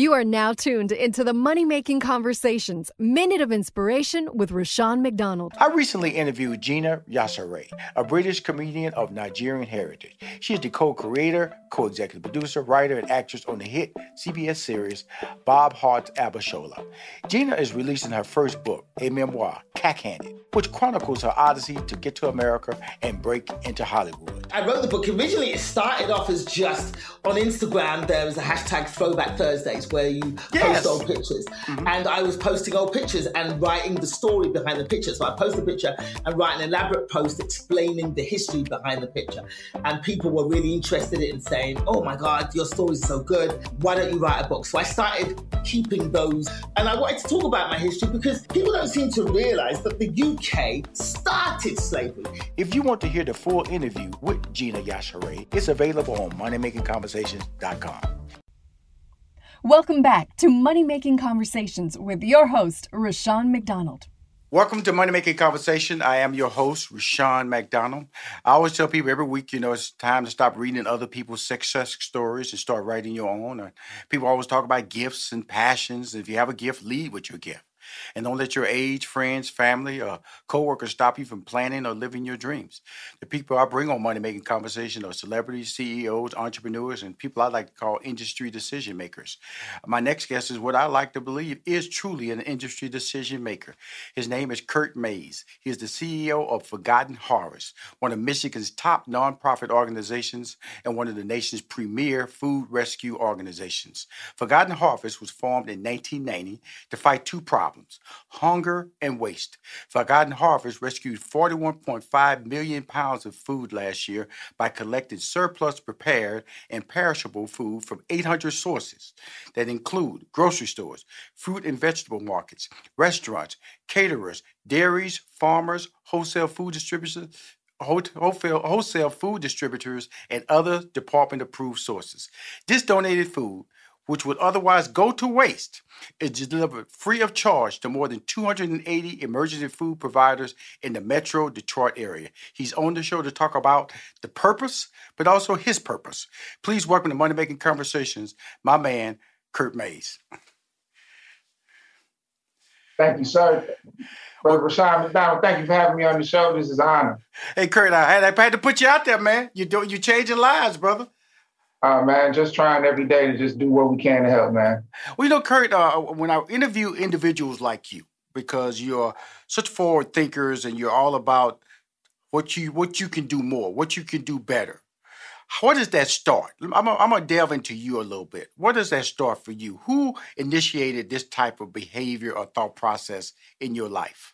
You are now tuned into the Money Making Conversations Minute of Inspiration with Rushion McDonald. I recently interviewed Gina Yashere, a British comedian of Nigerian heritage. She is the co creator, co executive producer, writer, and actress on the hit CBS series Bob Hearts Abishola. Gina is releasing her first book, a memoir, Cack-Handed, which chronicles her odyssey to get to America and break into Hollywood. I wrote the book. Originally, it started off as just on Instagram, there was a hashtag Throwback Thursdays where you Yes. post old pictures. Mm-hmm. And I was posting old pictures and writing the story behind the picture. So I post a picture and write an elaborate post explaining the history behind the picture. And people were really interested in saying, oh my God, your story's so good. Why don't you write a book? So I started keeping those. And I wanted to talk about my history because people don't seem to realize that the UK started slavery. If you want to hear the full interview with Gina Yashere, it's available on moneymakingconversations.com. Welcome back to Money Making Conversations with your host, Rushion McDonald. Welcome to Money Making Conversation. I am your host, Rushion McDonald. I always tell people every week, you know, it's time to stop reading other people's success stories and start writing your own. People always talk about gifts and passions. If you have a gift, lead with your gift. And don't let your age, friends, family, or coworkers stop you from planning or living your dreams. The people I bring on Money Making Conversation are celebrities, CEOs, entrepreneurs, and people I like to call industry decision makers. My next guest is what I like to believe is truly an industry decision maker. His name is Kurt Mayes. He is the CEO of Forgotten Harvest, one of Michigan's top nonprofit organizations and one of the nation's premier food rescue organizations. Forgotten Harvest was formed in 1990 to fight two problems hunger and waste. Forgotten Harvest rescued 41.5 million pounds of food last year by collecting surplus prepared and perishable food from 800 sources that include grocery stores, fruit and vegetable markets, restaurants, caterers, dairies, farmers, wholesale food distributors, wholesale, wholesale food distributors, and other department approved sources. This donated food, which would otherwise go to waste, is delivered free of charge to more than 280 emergency food providers in the metro Detroit area. He's on the show to talk about the purpose, but also his purpose. Please welcome to Money Making Conversations, my man, Kurt Mayes. Thank you, sir. Brother Rushion McDonald, thank you for having me on the show. This is an honor. Hey, Kurt, I had, I had to put you out there, man. You do, you're changing lives, brother. Uh, man, just trying every day to just do what we can to help, man. Well, you know, Kurt, uh, when I interview individuals like you, because you're such forward thinkers and you're all about what you what you can do more, what you can do better. What does that start? I'm gonna, delve into you a little bit. What does that start for you? Who initiated this type of behavior or thought process in your life?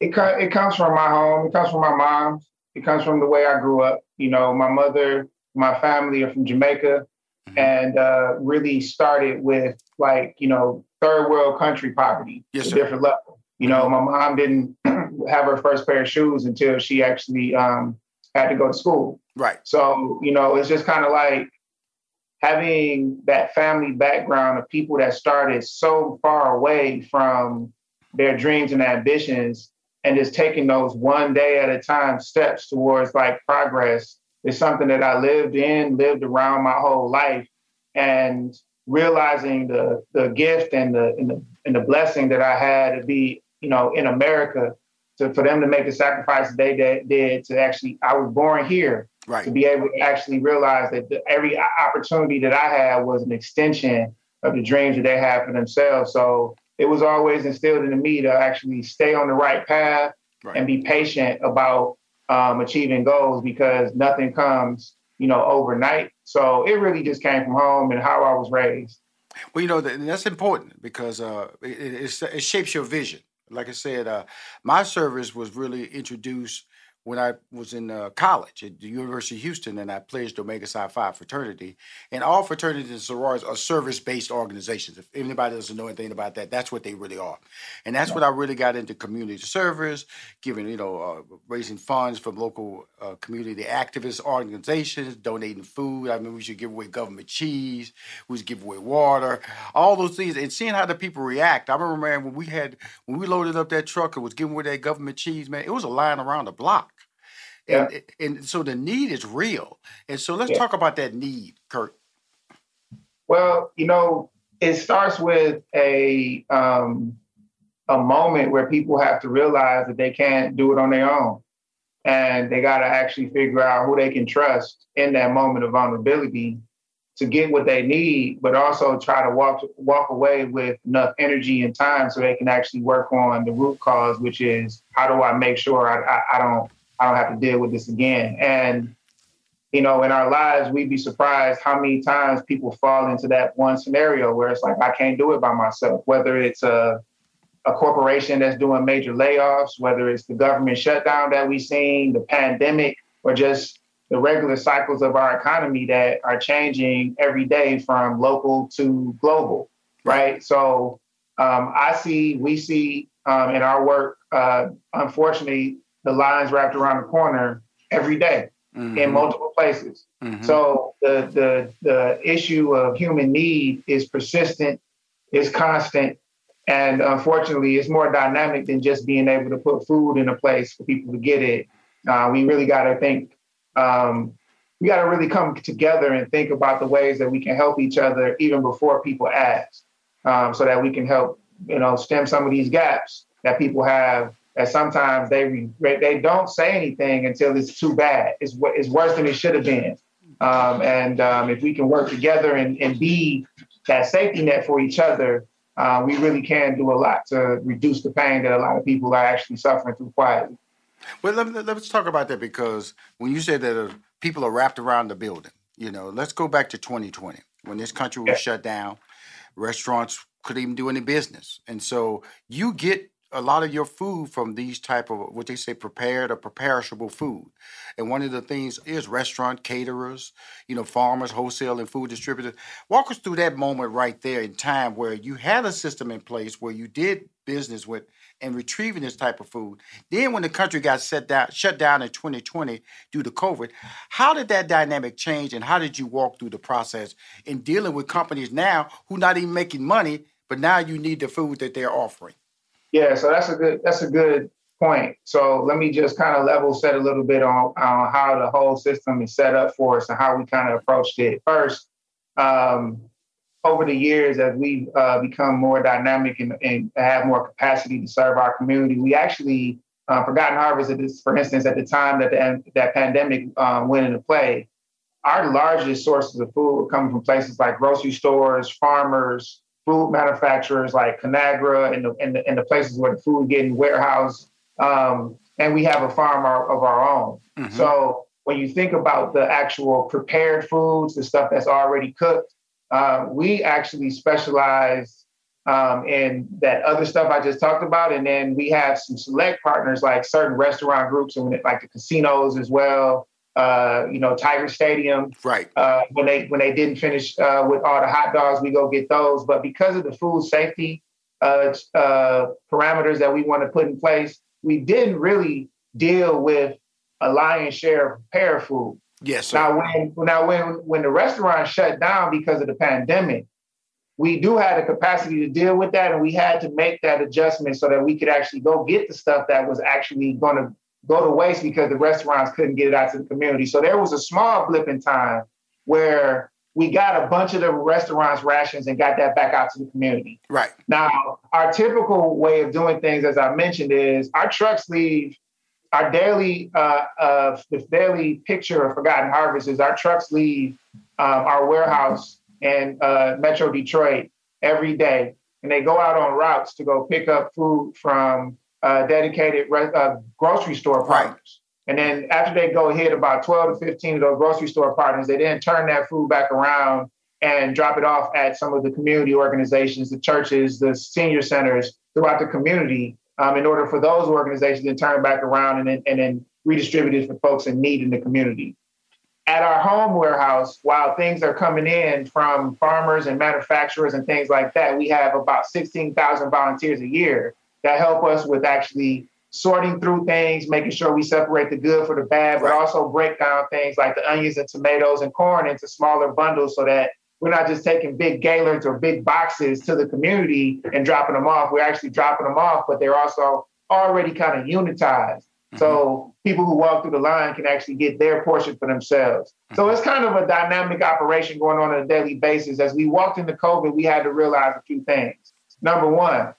It it comes from my home. It comes from my mom. It comes from the way I grew up. You know, my mother, my family are from Jamaica, mm-hmm. and uh, really started with like you know third world country poverty yes, a different level. You know, my mom didn't (clears throat) have her first pair of shoes until she actually um, had to go to school. Right. So, you know, it's just kind of like having that family background of people that started so far away from their dreams and ambitions and just taking those one day at a time steps towards like progress is something that I lived in, lived around my whole life. And realizing the the gift and the and the, and the blessing that I had to be, you know, in America to, for them to make the sacrifice they did to actually, I was born here. Right. To be able to actually realize that the, every opportunity that I had was an extension of the dreams that they had for themselves. So it was always instilled into me to actually stay on the right path right. and be patient about um, achieving goals because nothing comes, you know, overnight. So it really just came from home and how I was raised. Well, you know, that's important because uh, it, it, it shapes your vision. Like I said, uh, my service was really introduced when I was in uh, college at the University of Houston and I pledged Omega Psi Phi fraternity. And all fraternities and sororities are service based organizations. If anybody doesn't know anything about that, that's what they really are. And that's what I really got into community service, giving, you know, uh, raising funds from local uh, community activist organizations, donating food. I mean, we should give away government cheese, we should give away water, all those things. And seeing how the people react. I remember, man, when we had, when we loaded up that truck and was giving away that government cheese, man, it was a line around the block. And, yeah. and so the need is real. And so let's yeah. talk about that need, Kurt. Well, you know, it starts with a um, a moment where people have to realize that they can't do it on their own, and they got to actually figure out who they can trust in that moment of vulnerability to get what they need, but also try to walk walk away with enough energy and time so they can actually work on the root cause, which is how do I make sure I, I, I don't I don't have to deal with this again. And, you know, in our lives, we'd be surprised how many times people fall into that one scenario where it's like, I can't do it by myself, whether it's a, a corporation that's doing major layoffs, whether it's the government shutdown that we've seen, the pandemic, or just the regular cycles of our economy that are changing every day from local to global, right? So um, I see, we see um, in our work, uh, unfortunately, the lines wrapped around the corner every day mm-hmm. in multiple places. Mm-hmm. So the the the issue of human need is persistent, is constant, and unfortunately, it's more dynamic than just being able to put food in a place for people to get it. Uh, we really got to think. Um, we got to really come together and think about the ways that we can help each other even before people ask, um, so that we can help you know, stem some of these gaps that people have. That sometimes they regret, they don't say anything until it's too bad. It's it's worse than it should have been. Um, and um, if we can work together and, and be that safety net for each other, uh, we really can do a lot to reduce the pain that a lot of people are actually suffering through quietly. Well, let, let's talk about that because when you said that uh, people are wrapped around the building, you know, let's go back to 2020 when this country was yeah. shut down, restaurants couldn't even do any business, and so you get a lot of your food from these type of what they say prepared or perishable food. And one of the things is restaurant caterers, you know, farmers, wholesale and food distributors. Walk us through that moment right there in time where you had a system in place where you did business with and retrieving this type of food. Then when the country got set down, shut down in 2020 due to COVID, how did that dynamic change and how did you walk through the process in dealing with companies now who not even making money, but now you need the food that they're offering? Yeah, so that's a good that's a good point. So let me just kind of level set a little bit on, on how the whole system is set up for us and how we kind of approached it. First, um, over the years, as we've uh, become more dynamic and, and, have more capacity to serve our community, we actually uh, Forgotten Harvest, for instance, at the time that the, that pandemic um, went into play, our largest sources of food were coming from places like grocery stores, farmers, food manufacturers like Conagra and the, and the, and the places where the food getting warehoused. Um, and we have a farm of our own. Mm-hmm. So when you think about the actual prepared foods, the stuff that's already cooked, uh, we actually specialize um, in that other stuff I just talked about. And then we have some select partners like certain restaurant groups and like the casinos as well. Uh, you know, Tiger Stadium. Right. Uh, when they when they didn't finish uh, with all the hot dogs, we go get those. But because of the food safety uh, uh, parameters that we want to put in place, we didn't really deal with a lion's share of prepared food. Yes. Sir. Now, when now when when the restaurant shut down because of the pandemic, we do have the capacity to deal with that, and we had to make that adjustment so that we could actually go get the stuff that was actually going to go to waste because the restaurants couldn't get it out to the community. So there was a small blip in time where we got a bunch of the restaurants rations and got that back out to the community. Right. Now, our typical way of doing things, as I mentioned, is our trucks leave our daily uh, uh, the daily picture of Forgotten Harvest is our trucks leave um, our warehouse in uh, Metro Detroit every day, and they go out on routes to go pick up food from uh, dedicated re- uh, grocery store partners. And then after they go hit about 12 to 15 of those grocery store partners, they then turn that food back around and drop it off at some of the community organizations, the churches, the senior centers throughout the community um, in order for those organizations to turn back around and then, and then redistribute it for folks in need in the community. At our home warehouse, while things are coming in from farmers and manufacturers and things like that, we have about 16,000 volunteers a year that help us with actually sorting through things, making sure we separate the good for the bad, but also break down things like the onions and tomatoes and corn into smaller bundles so that we're not just taking big gaylords or big boxes to the community and dropping them off. We're actually dropping them off, but they're also already kind of unitized. Mm-hmm. So people who walk through the line can actually get their portion for themselves. Mm-hmm. So it's kind of a dynamic operation going on on a daily basis. As we walked into COVID, we had to realize a few things. Number one,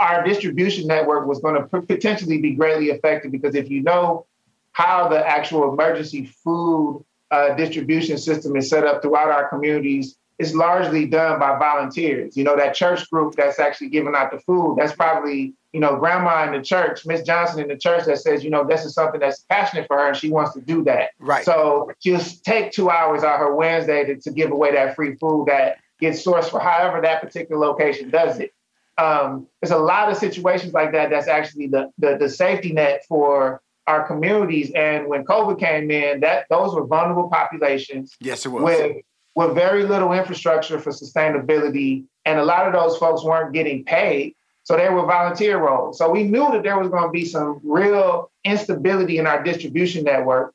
our distribution network was going to potentially be greatly affected because if you know how the actual emergency food uh, distribution system is set up throughout our communities it's largely done by volunteers. You know, that church group that's actually giving out the food, that's probably, you know, grandma in the church, Miss Johnson in the church that says, you know, this is something that's passionate for her and she wants to do that. Right. So just take two hours out her Wednesday to, to give away that free food that gets sourced for however that particular location does it. Um, there's a lot of situations like that that's actually the, the, the safety net for our communities. And when COVID came in, that those were vulnerable populations. Yes, it was. With, with very little infrastructure for sustainability. And a lot of those folks weren't getting paid. So they were volunteer roles. So we knew that there was going to be some real instability in our distribution network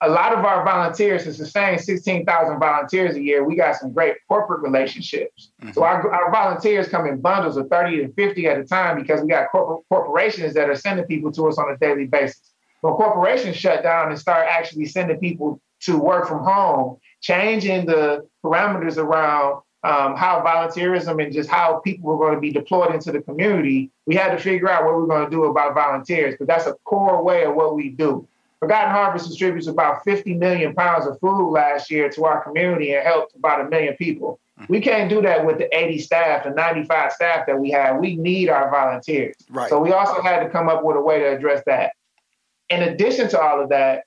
a lot of our volunteers to sustain 16,000 volunteers a year, we got some great corporate relationships. Mm-hmm. So our, our volunteers come in bundles of 30 to 50 at a time because we got corporate corporations that are sending people to us on a daily basis. When corporations shut down and start actually sending people to work from home, changing the parameters around um, how volunteerism and just how people were going to be deployed into the community, we had to figure out what we are going to do about volunteers But that's a core way of what we do. Forgotten Harvest distributes about 50 million pounds of food last year to our community and helped about a million people. Mm-hmm. We can't do that with the 80 staff and 95 staff that we have. We need our volunteers. Right. So we also had to come up with a way to address that. In addition to all of that,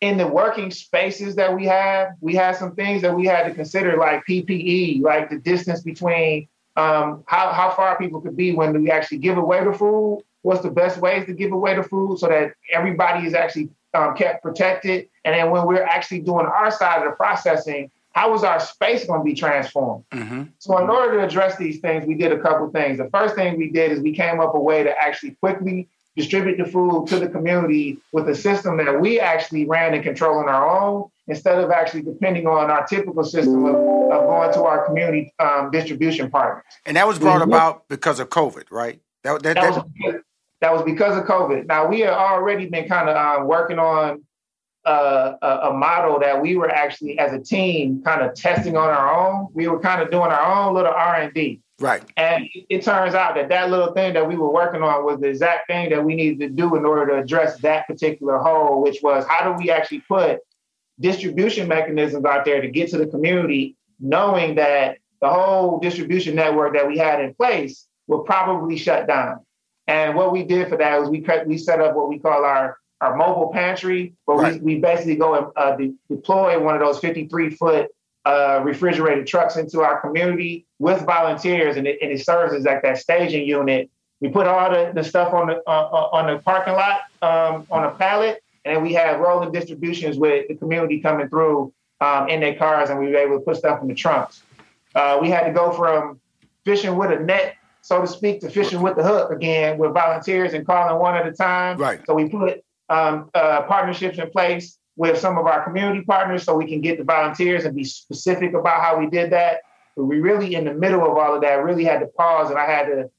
in the working spaces that we have, we had some things that we had to consider, like PPE, like the distance between um, how, how far people could be when we actually give away the food. What's the best ways to give away the food so that everybody is actually um, kept protected? And then when we're actually doing our side of the processing, how is our space going to be transformed? Mm-hmm. So, in order to address these things, we did a couple things. The first thing we did is we came up a way to actually quickly distribute the food to the community with a system that we actually ran and control on our own instead of actually depending on our typical system of, of going to our community um, distribution partners. And that was brought about because of COVID, right? That, that, That that- was, that was because of COVID. Now, we had already been kind of um, working on uh, a, a model that we were actually, as a team, kind of testing on our own. We were kind of doing our own little R and D. Right. And it turns out that that little thing that we were working on was the exact thing that we needed to do in order to address that particular hole, which was how do we actually put distribution mechanisms out there to get to the community, knowing that the whole distribution network that we had in place will probably shut down. And what we did for that was we cut, we set up what we call our our mobile pantry, where we, we basically go and uh, de- deploy one of those 53 foot uh, refrigerated trucks into our community with volunteers, and it, and it serves as like that staging unit. We put all the, the stuff on the uh, on the parking lot um, on a pallet, and then we have rolling distributions with the community coming through um, in their cars, and we were able to put stuff in the trunks. Uh, we had to go from fishing with a net, so to speak, to fishing with the hook again with volunteers and calling one at a time. Right. So we put um, uh, partnerships in place with some of our community partners so we can get the volunteers and be specific about how we did that. But we really, in the middle of all of that, really had to pause and I had to,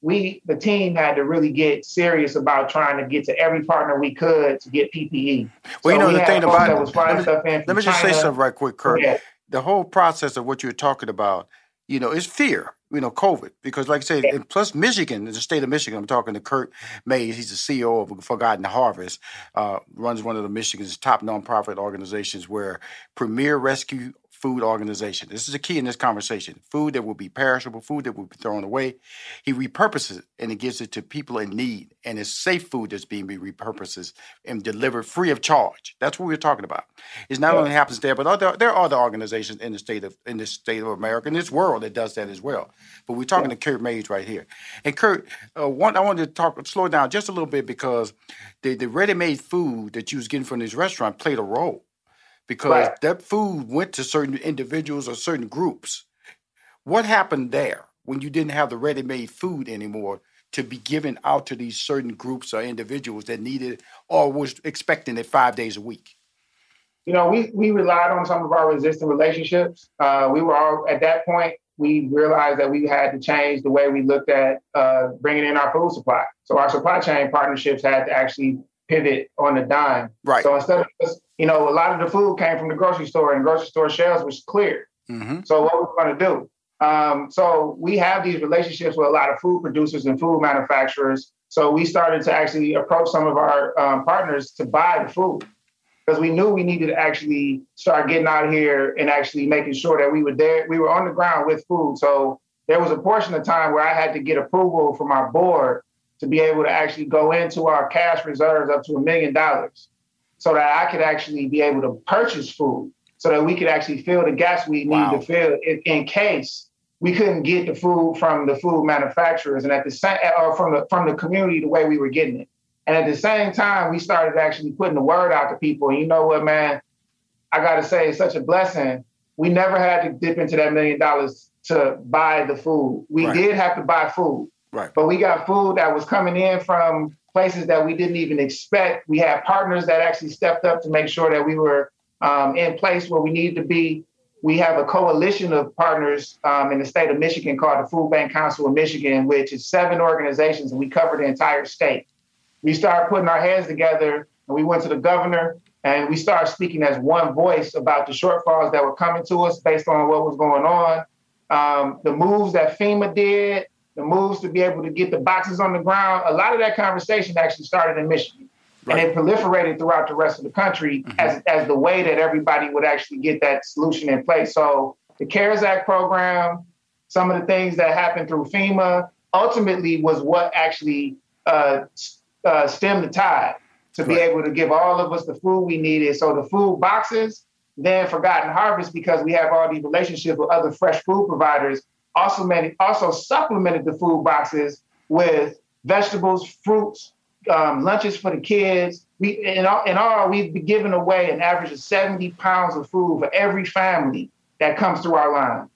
we, the team had to really get serious about trying to get to every partner we could to get PPE. Well, you So know we the thing about flying let me, stuff in let me just say something right quick, Kurt. Yeah. The whole process of what you're talking about, you know, is fear. You know, COVID, because like I said, and plus Michigan, the state of Michigan. I'm talking to Kurt Mayes. He's the CEO of Forgotten Harvest. Uh, runs one of the Michigan's top nonprofit organizations, where Premier Rescue Food Organization. This is a key in this conversation. Food that will be perishable, food that will be thrown away. He repurposes it and he gives it to people in need. And it's safe food that's being repurposed and delivered free of charge. That's what we're talking about. It not only happens there, but other, there are other organizations in the state of in the state of America, in this world that does that as well. But we're talking to Kurt Mayes right here. And Kurt, uh, one I wanted to talk slow down just a little bit because the, the ready-made food that you was getting from this restaurant played a role because Right. that food went to certain individuals or certain groups. What happened there when you didn't have the ready-made food anymore to be given out to these certain groups or individuals that needed or was expecting it five days a week? you know, we we relied on some of our resistant relationships. Uh, we were all at that point. We realized that we had to change the way we looked at uh, bringing in our food supply. So our supply chain partnerships had to actually pivot on the dime. Right. So instead of just, you know, a lot of the food came from the grocery store, and grocery store shelves was clear. Mm-hmm. So what we're going to do? Um, so we have these relationships with a lot of food producers and food manufacturers. So we started to actually approach some of our um, partners to buy the food because we knew we needed to actually start getting out here and actually making sure that we were there. We were on the ground with food. So there was a portion of time where I had to get approval from our board to be able to actually go into our cash reserves up to a million dollars so that I could actually be able to purchase food so that we could actually fill the gaps we need to fill in, in case we couldn't get the food from the food manufacturers and at the same uh, or from the from the community the way we were getting it. And at the same time, we started actually putting the word out to people. And you know what, man? I got to say, it's such a blessing. We never had to dip into that million dollars to buy the food. We Right. did have to buy food, Right. but we got food that was coming in from places that we didn't even expect. We had partners that actually stepped up to make sure that we were um, in place where we needed to be. We have a coalition of partners um, in the state of Michigan called the Food Bank Council of Michigan, which is seven organizations, and we cover the entire state we started putting our heads together and we went to the governor and we started speaking as one voice about the shortfalls that were coming to us based on what was going on. um, the moves that FEMA did, the moves to be able to get the boxes on the ground. A lot of that conversation actually started in Michigan. Right. And it proliferated throughout the rest of the country mm-hmm. as, as the way that everybody would actually get that solution in place. So the CARES Act program, some of the things that happened through FEMA, ultimately was what actually uh, uh, stemmed the tide to right. be able to give all of us the food we needed. So the food boxes, then Forgotten Harvest, because we have all these relationships with other fresh food providers, also many, also supplemented the food boxes with vegetables, fruits, um, lunches for the kids. We in all, in all we've been giving away an average of 70 pounds of food for every family that comes through our line.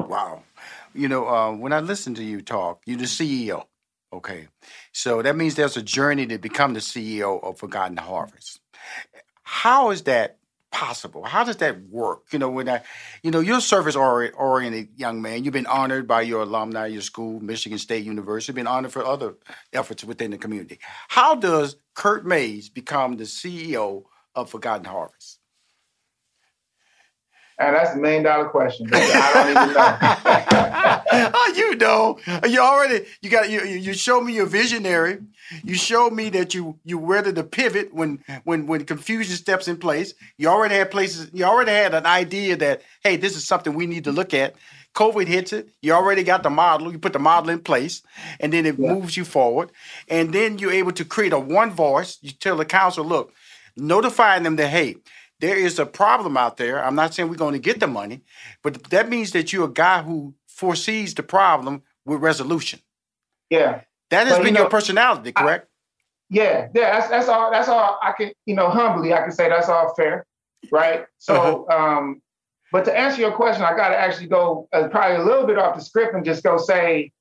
Wow. You know, uh, when I listen to you talk, you're the CEO. Okay. So that means there's a journey to become the CEO of Forgotten Harvest. How is that possible? How does that work? You know, when I, you know, you're a service oriented young man. You've been honored by your alumni, your school, Michigan State University. Been honored for other efforts within the community. How does Kurt Mayes become the CEO of Forgotten Harvest? And that's the million dollar question. I don't even know. (laughs) oh, you know, you already you got you you showed me you're visionary. You showed me that you you ready to pivot when when when confusion steps in place. You already had places. You already had an idea that hey, this is something we need to look at. COVID hits it. You already got the model. You put the model in place, and then it yeah. moves you forward. And then you're able to create a one voice. You tell the council, look, notifying them that hey, there is a problem out there. I'm not saying we're going to get the money, but that means that you're a guy who foresees the problem with resolution. Yeah. That has but, been you know, your personality, correct? I, yeah, yeah, that's that's all that's all I can, you know, humbly I can say that's all fair. Right. So uh-huh. um, but to answer your question, I gotta actually go uh, probably a little bit off the script and just go say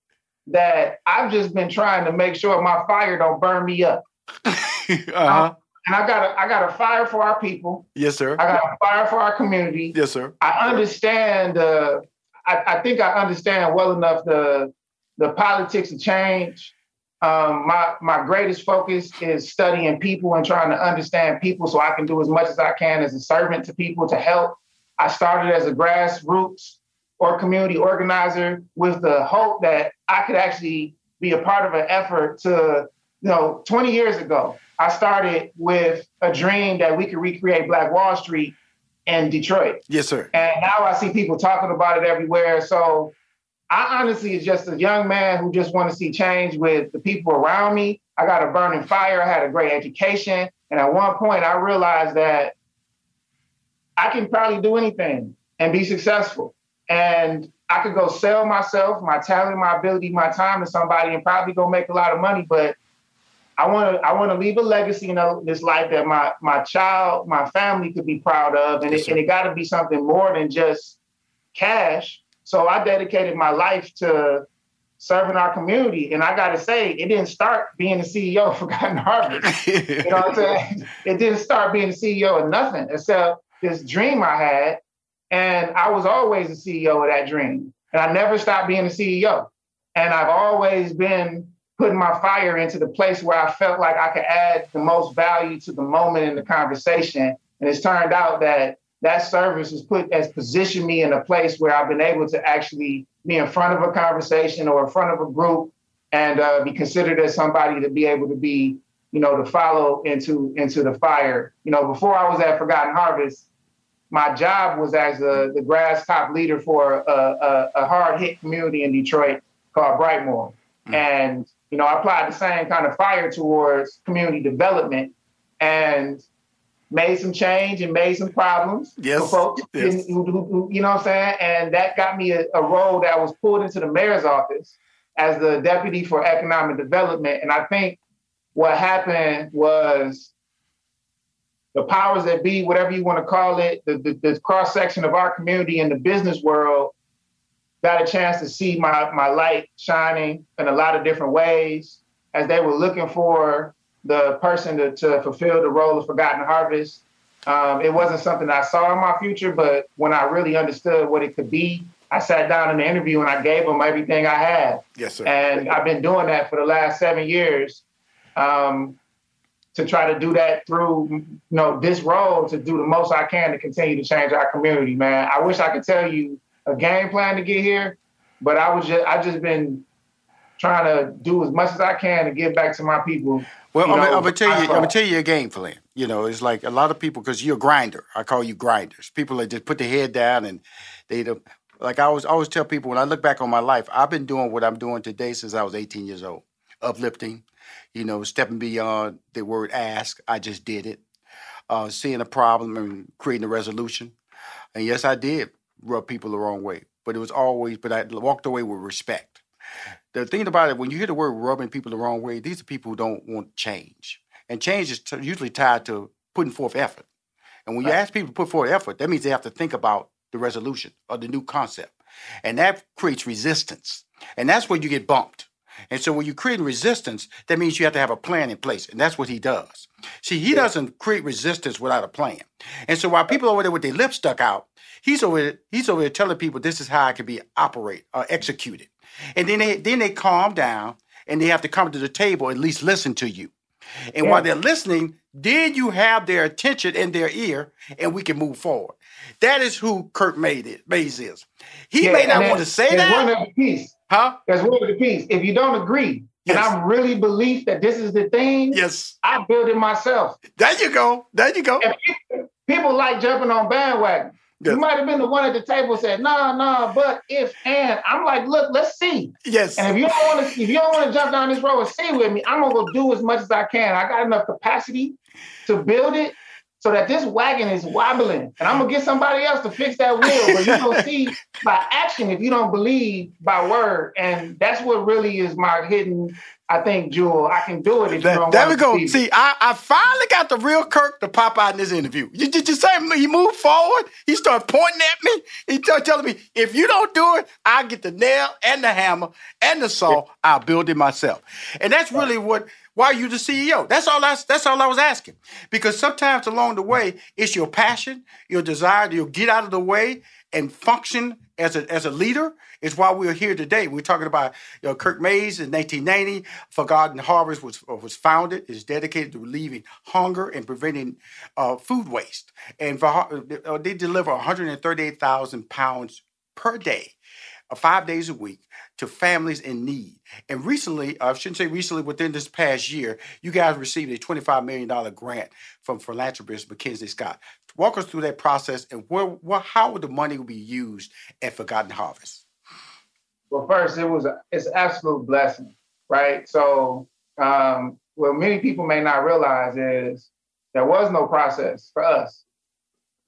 that I've just been trying to make sure my fire don't burn me up. (laughs) uh-huh. And I got a, I got a fire for our people. Yes, sir. I got a fire for our community. Yes, sir. I understand. Uh, I, I think I understand well enough the the politics of change. Um, my my greatest focus is studying people and trying to understand people, so I can do as much as I can as a servant to people to help. I started as a grassroots or community organizer with the hope that I could actually be a part of an effort to, you know, 20 years ago, I started with a dream that we could recreate Black Wall Street in Detroit. Yes, sir. And now I see people talking about it everywhere. So I honestly is just a young man who just want to see change with the people around me. I got a burning fire. I had a great education. And at one point I realized that I can probably do anything and be successful. And I could go sell myself, my talent, my ability, my time to somebody and probably go make a lot of money. But I want to I want to leave a legacy in this life that my my child, my family could be proud of, and yes, it, and it got to be something more than just cash. So I dedicated my life to serving our community, and I got to say, it didn't start being the CEO of Forgotten Harvest. (laughs) you know what I'm saying? It didn't start being the CEO of nothing except this dream I had, and I was always the CEO of that dream, and I never stopped being the CEO, and I've always been putting my fire into the place where I felt like I could add the most value to the moment in the conversation. And it's turned out that that service has put has positioned me in a place where I've been able to actually be in front of a conversation or in front of a group and uh, be considered as somebody to be able to be, you know, to follow into into the fire. You know, before I was at Forgotten Harvest, my job was as a, the grass top leader for a, a, a hard hit community in Detroit called Brightmoor. Mm. And you know, I applied the same kind of fire towards community development and made some change and made some problems yes. for folks. Yes. Who, who, who, you know what I'm saying? And that got me a, a role that was pulled into the mayor's office as the deputy for economic development. And I think what happened was the powers that be, whatever you want to call it, the, the, the cross section of our community and the business world got a chance to see my my light shining in a lot of different ways as they were looking for the person to, to fulfill the role of Forgotten Harvest. Um, it wasn't something I saw in my future, but when I really understood what it could be, I sat down in the interview and I gave them everything I had. Yes, sir. And I've been doing that for the last seven years um, to try to do that through, you know, this role to do the most I can to continue to change our community, man. I wish I could tell you a game plan to get here, but I was just I just been trying to do as much as I can to give back to my people. Well, you know, I'm gonna tell you, I'm gonna tell you your game plan. You know, it's like a lot of people because you're a grinder. I call you grinders. People that just put their head down and they don't. Like I always always tell people when I look back on my life, I've been doing what I'm doing today since I was 18 years old. Uplifting, you know, stepping beyond the word ask. I just did it. Uh, seeing a problem and creating a resolution. And yes, I did rub people the wrong way, but it was always. But I walked away with respect. The thing about it, when you hear the word rubbing people the wrong way, these are people who don't want change. And change is t- usually tied to putting forth effort. And when you ask people to put forth effort, that means they have to think about the resolution or the new concept. And that creates resistance. And that's where you get bumped. And so when you create resistance, that means you have to have a plan in place. And that's what he does. See, he doesn't create resistance without a plan. And so while people over there with their lips stuck out, he's over there, he's over there telling people this is how I can be operated or uh, executed. And then they then they calm down and they have to come to the table at least listen to you. And while they're listening, then you have their attention in their ear, and we can move forward. That is who Kurt made it, Mayes is. He Yeah, may not want to say that. one other piece. Huh? There's one other piece. If you don't agree, and I really believe that this is the thing, yes, I build it myself. There you go. There you go. People, people like jumping on bandwagon. You might have been the one at the table said, "No, no, but if and." I'm like, "Look, let's see." Yes. And if you don't want to, if you don't want to jump down this road and see with me, I'm gonna go do as much as I can. I got enough capacity to build it so that this wagon is wobbling, and I'm gonna get somebody else to fix that wheel. But you don't see (laughs) by action if you don't believe by word, and that's what really is my hidden. I think, Jewel, I can do it if you don't There we go. see. See, I, I finally got the real Kirk to pop out in this interview. You did you say he moved forward? He started pointing at me. He started telling me, if you don't do it, I'll get the nail and the hammer and the saw. I'll build it myself. And that's really what why are you the CEO. That's all I that's all I was asking. Because sometimes along the way, it's your passion, your desire to get out of the way and function as a as a leader is why we're here today. We're talking about you know, Kirk Mayes in 1990. Forgotten Harvest was was founded. is dedicated to relieving hunger and preventing uh, food waste. And for, uh, they deliver 138,000 pounds per day, five days a week, to families in need. And recently, I shouldn't say recently, within this past year, you guys received a $25 million grant from philanthropist Mackenzie Scott. Walk us through that process and where, where how would the money be used at Forgotten Harvest? Well, first, it was a, it's an absolute blessing, right? So, um, what many people may not realize is there was no process for us.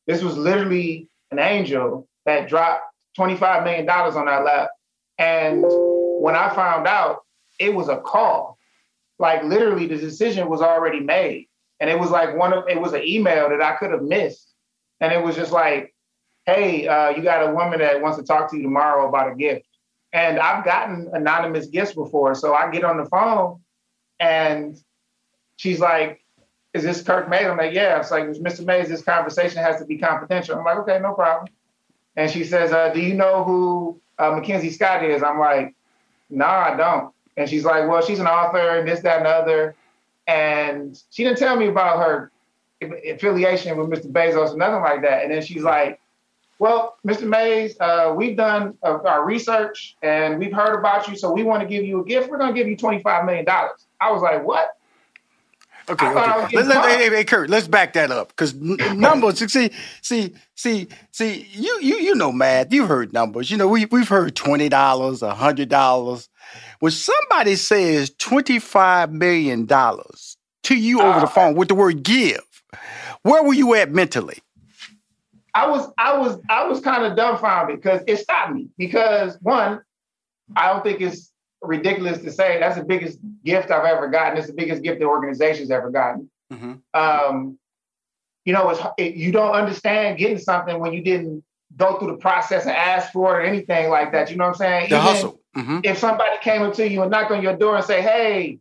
This was literally an angel that dropped $25 million on our lap. And when I found out, it was a call. Like literally, the decision was already made. And it was like one of it was an email that I could have missed. And it was just like, hey, uh, you got a woman that wants to talk to you tomorrow about a gift. And I've gotten anonymous gifts before. So I get on the phone and she's like, Is this Kirk Mayes? I'm like, Yeah. It's like, Mr. Mayes, this conversation has to be confidential. I'm like, Okay, no problem. And she says, uh, Do you know who uh, Mackenzie Scott is? I'm like, No, I don't. And she's like, Well, she's an author and this, that, and the other. And she didn't tell me about her affiliation with Mr. Bezos or nothing like that. And then she's like, well, Mr. Mayes, uh, we've done uh, our research and we've heard about you, so we want to give you a gift. We're going to give you $25 million. I was like, what? Okay, I thought I okay. Let, let- hey, hey, Kurt, let's back that up because numbers. See, see, see, see. You, you, you know math. You've heard numbers. You know we we've heard twenty dollars, hundred dollars. When somebody says twenty five million dollars to you over the ah. phone with the word "give," where were you at mentally? I was I was I was kind of dumbfounded because it stopped me because one, I don't think it's ridiculous to say that's the biggest gift I've ever gotten. It's the biggest gift the organization's ever gotten. Um, you know, it's it, you don't understand getting something when you didn't go through the process and ask for it or anything like that. You know what I'm saying? The Even hustle. Mhm. If somebody came up to you and knocked on your door and say, "Hey,"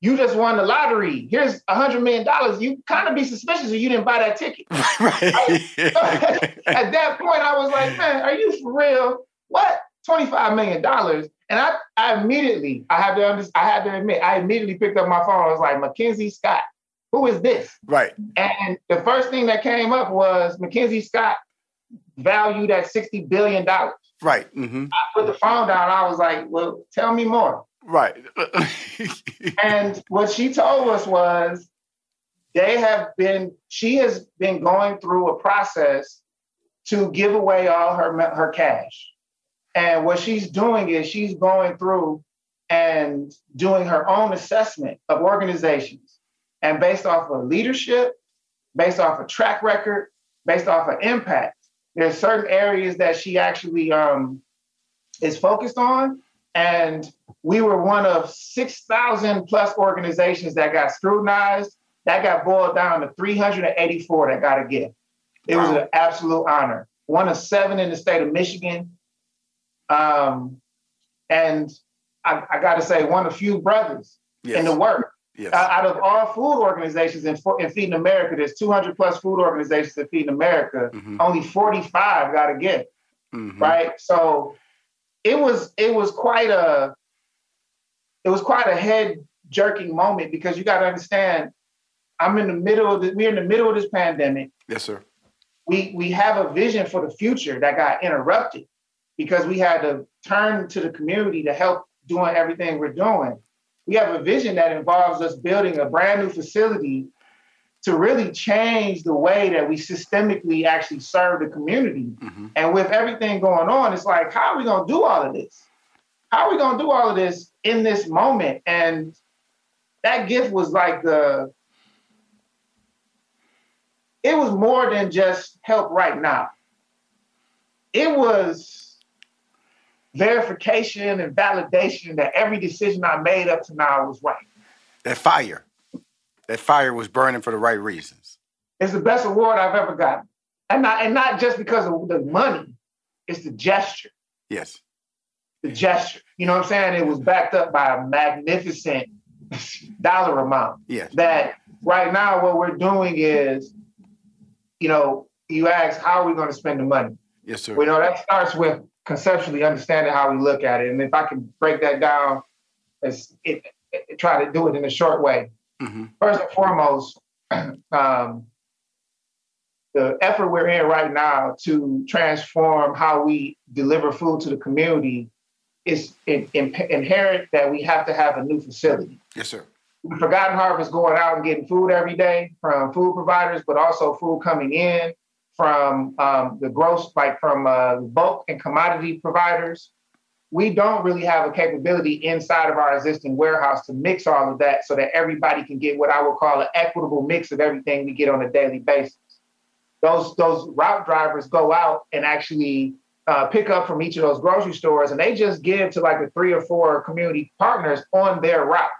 you just won the lottery. Here's a hundred million dollars. You kind of be suspicious if you didn't buy that ticket. (laughs) (laughs) At that point, I was like, man, are you for real? What? $25 million. And I, I immediately, I had to under, I had to admit, I immediately picked up my phone. I was like, Mackenzie Scott, who is this? Right. And the first thing that came up was Mackenzie Scott valued at $60 billion. Right. Mm-hmm. I put the phone down. I was like, well, tell me more. Right. (laughs) and what she told us was they have been, she has been going through a process to give away all her, her cash. And what she's doing is she's going through and doing her own assessment of organizations. And based off of leadership, based off of track record, based off of impact, there's certain areas that she actually um, is focused on. And we were one of 6,000 plus organizations that got scrutinized. That got boiled down to 384 that got a gift. It was an absolute honor. One of seven in the state of Michigan. Um, and I, I got to say, one of few brothers Yes. in the work. Yes. Uh, out of all food organizations in, in Feeding America, there's 200 plus food organizations that feed in Feeding America. Only 45 got a gift, Mhm. right? So it was it was quite a it was quite a head jerking moment because you got to understand, I'm in the middle of the, we're in the middle of this pandemic. Yes, sir. We we have a vision for the future that got interrupted because we had to turn to the community to help doing everything we're doing. We have a vision that involves us building a brand new facility to really change the way that we systemically actually serve the community. Mm-hmm. And with everything going on, it's like, how are we going to do all of this? How are we going to do all of this in this moment? And that gift was like the, it was more than just help right now. It was verification and validation that every decision I made up to now was right. That fire. That fire was burning for the right reasons. It's the best award I've ever gotten. And not, and not just because of the money, it's the gesture. Yes. The gesture. You know what I'm saying? It was backed up by a magnificent (laughs) dollar amount. Yes. That right now, what we're doing is, you know, you ask, how are we going to spend the money? Yes, sir. We know, that starts with conceptually understanding how we look at it. And if I can break that down, it's, it, it, try to do it in a short way. Mm-hmm. First and foremost, (clears throat) um, the effort we're in right now to transform how we deliver food to the community is in, in, inherent that we have to have a new facility. Yes, sir. The Forgotten Harvest going out and getting food every day from food providers, but also food coming in from um, the gross, like from uh, bulk and commodity providers. We don't really have a capability inside of our existing warehouse to mix all of that so that everybody can get what I would call an equitable mix of everything we get on a daily basis. Those those route drivers go out and actually uh, pick up from each of those grocery stores, and they just give to like the three or four community partners on their route.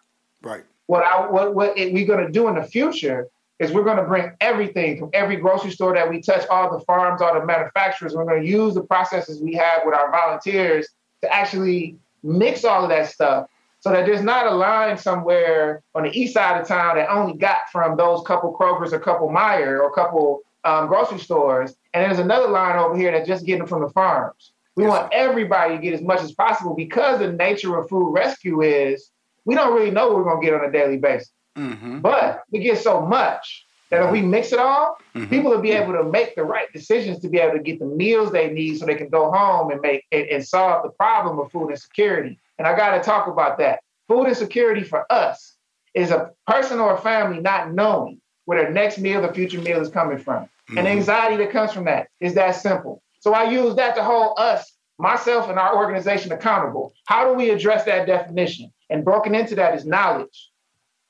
Right. What I what what we're going to do in the future is we're going to bring everything from every grocery store that we touch, all the farms, all the manufacturers. We're going to use the processes we have with our volunteers to actually mix all of that stuff so that there's not a line somewhere on the east side of town that only got from those couple Kroger's, a couple Meijer, or a couple um, grocery stores, and there's another line over here that's just getting from the farms. We want everybody to get as much as possible because the nature of food rescue is we don't really know what we're going to get on a daily basis. Mm-hmm. But we get so much that if we mix it all, people will be able to make the right decisions to be able to get the meals they need so they can go home and make and, and solve the problem of food insecurity. And I got to talk about that. Food insecurity for us is a person or a family not knowing where their next meal, the future meal is coming from. And anxiety that comes from that is that simple. So I use that to hold us, myself, and our organization accountable. How do we address that definition? And broken into that is knowledge,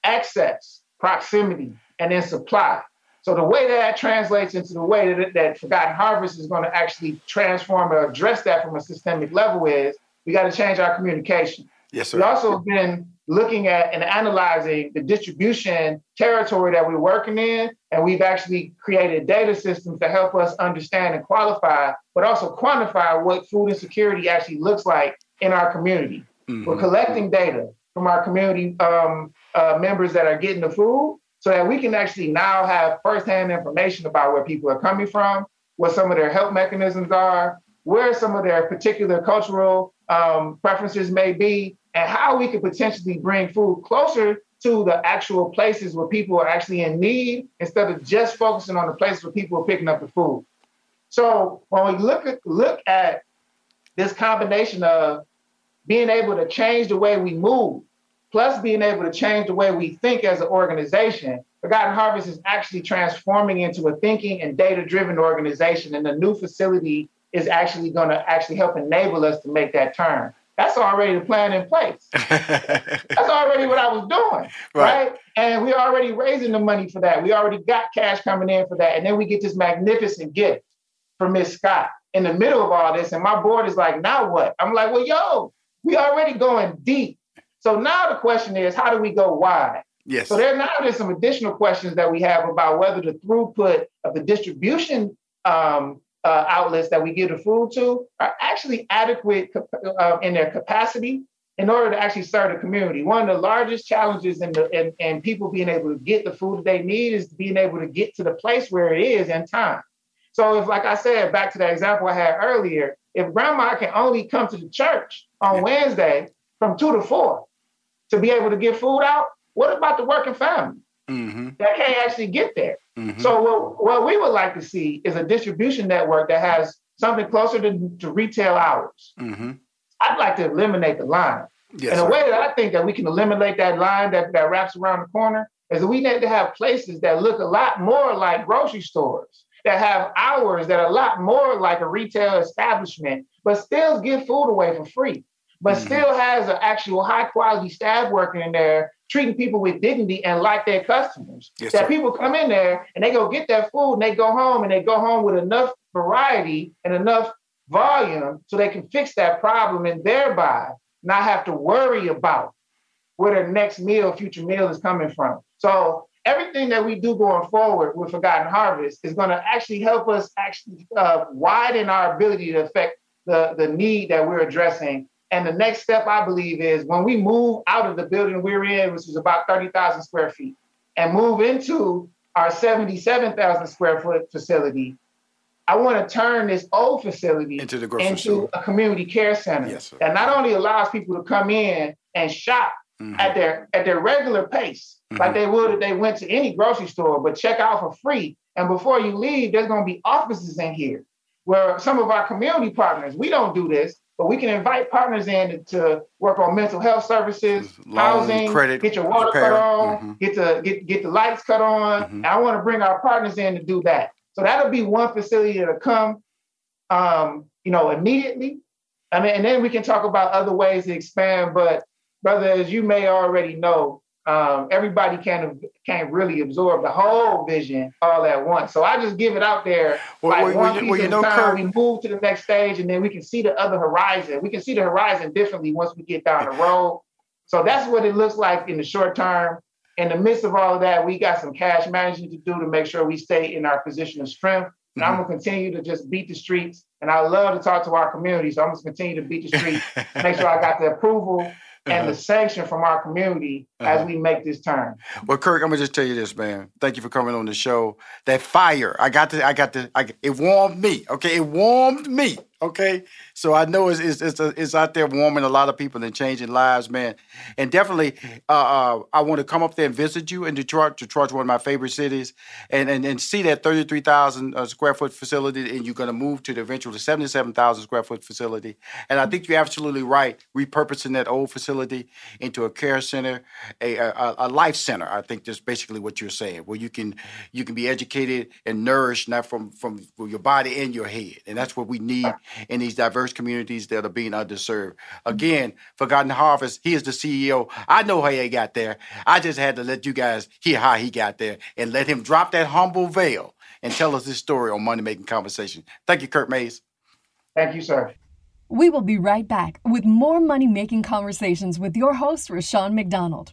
access, proximity, and then supply. So the way that translates into the way that, that Forgotten Harvest is going to actually transform or address that from a systemic level is we got to change our communication. Yes, sir. We also have been looking at and analyzing the distribution territory that we're working in, and we've actually created data systems to help us understand and qualify, but also quantify what food insecurity actually looks like in our community. We're collecting data from our community um, uh, members that are getting the food so that we can actually now have firsthand information about where people are coming from, what some of their help mechanisms are, where some of their particular cultural um, preferences may be, and how we could potentially bring food closer to the actual places where people are actually in need instead of just focusing on the places where people are picking up the food. So when we look at look at this combination of being able to change the way we move, plus being able to change the way we think as an organization, Forgotten Harvest is actually transforming into a thinking and data-driven organization, and the new facility is actually going to actually help enable us to make that turn. That's already the plan in place. (laughs) That's already what I was doing, right. right? And we're already raising the money for that. We already got cash coming in for that, and then we get this magnificent gift from Miss Scott in the middle of all this, and my board is like, "Now what?" I'm like, "Well, yo, we already going deep. So now the question is, how do we go wide?" Yes. So there now there's some additional questions that we have about whether the throughput of the distribution um, uh, outlets that we give the food to are actually adequate uh, in their capacity in order to actually serve the community. One of the largest challenges in the in, in people being able to get the food that they need is being able to get to the place where it is in time. So if, like I said, back to that example I had earlier, if grandma can only come to the church on yeah. Wednesday from two to four to be able to get food out, what about the working family mm-hmm. that can't actually get there? Mm-hmm. So what, what we would like to see is a distribution network that has something closer to, to retail hours. Mm-hmm. I'd like to eliminate the line. Yes, and the way that I think that we can eliminate that line that, that wraps around the corner is that we need to have places that look a lot more like grocery stores, that have hours that are a lot more like a retail establishment, but still give food away for free, but mm-hmm. still has an actual high quality staff working in there treating people with dignity and like their customers. Yes, that sir. people come in there and they go get their food and they go home and they go home with enough variety and enough volume so they can fix that problem and thereby not have to worry about where their next meal, future meal is coming from. So everything that we do going forward with Forgotten Harvest is going to actually help us actually uh, widen our ability to affect the, the need that we're addressing and the next step, I believe, is when we move out of the building we're in, which is about 30,000 square feet, and move into our 77,000 square foot facility, I want to turn this old facility into, into a community care center yes, that not only allows people to come in and shop mm-hmm. at their at their regular pace, mm-hmm. like they would if they went to any grocery store, but check out for free. And before you leave, there's going to be offices in here where some of our community partners, we don't do this, but we can invite partners in to work on mental health services, Loan, housing, credit, get your water repair. cut on, mm-hmm. get the get get the lights cut on. Mm-hmm. I want to bring our partners in to do that. So that'll be one facility that'll come, um, you know, immediately. I mean, and then we can talk about other ways to expand. But brother, as you may already know, um, everybody can't can't really absorb the whole vision all at once. So I just give it out there well, like well, one well, piece well, at a time. Kurt, we move to the next stage, and then we can see the other horizon. We can see the horizon differently once we get down the road. So that's what it looks like in the short term. In the midst of all of that, we got some cash management to do to make sure we stay in our position of strength. And mm-hmm. I'm gonna continue to just beat the streets. And I love to talk to our community, so I'm gonna continue to beat the streets, (laughs) make sure I got the approval and the uh-huh. sanction from our community uh-huh. as we make this turn. Well, Kurt, I'm gonna just tell you this, man. Thank you for coming on the show. That fire, I got to, I got to, I, it warmed me. Okay, it warmed me. Okay, so I know it's it's it's, it's, out there warming a lot of people and changing lives, man. And definitely, uh, uh, I want to come up there and visit you in Detroit. Detroit's one of my favorite cities, and and, and see that thirty three thousand uh, square foot facility, and you're going to move to the eventual seventy seven thousand square foot facility. And I think you're absolutely right, repurposing that old facility into a care center, a, a, a life center. I think that's basically what you're saying, where you can you can be educated and nourished, not from from your body and your head, and that's what we need in these diverse communities that are being underserved. Again, Forgotten Harvest, he is the CEO. I know how he got there. I just had to let you guys hear how he got there and let him drop that humble veil and tell us his story on Money Making Conversation. Thank you, Kurt Mayes. Thank you, sir. We will be right back with more money making conversations with your host, Rushion McDonald.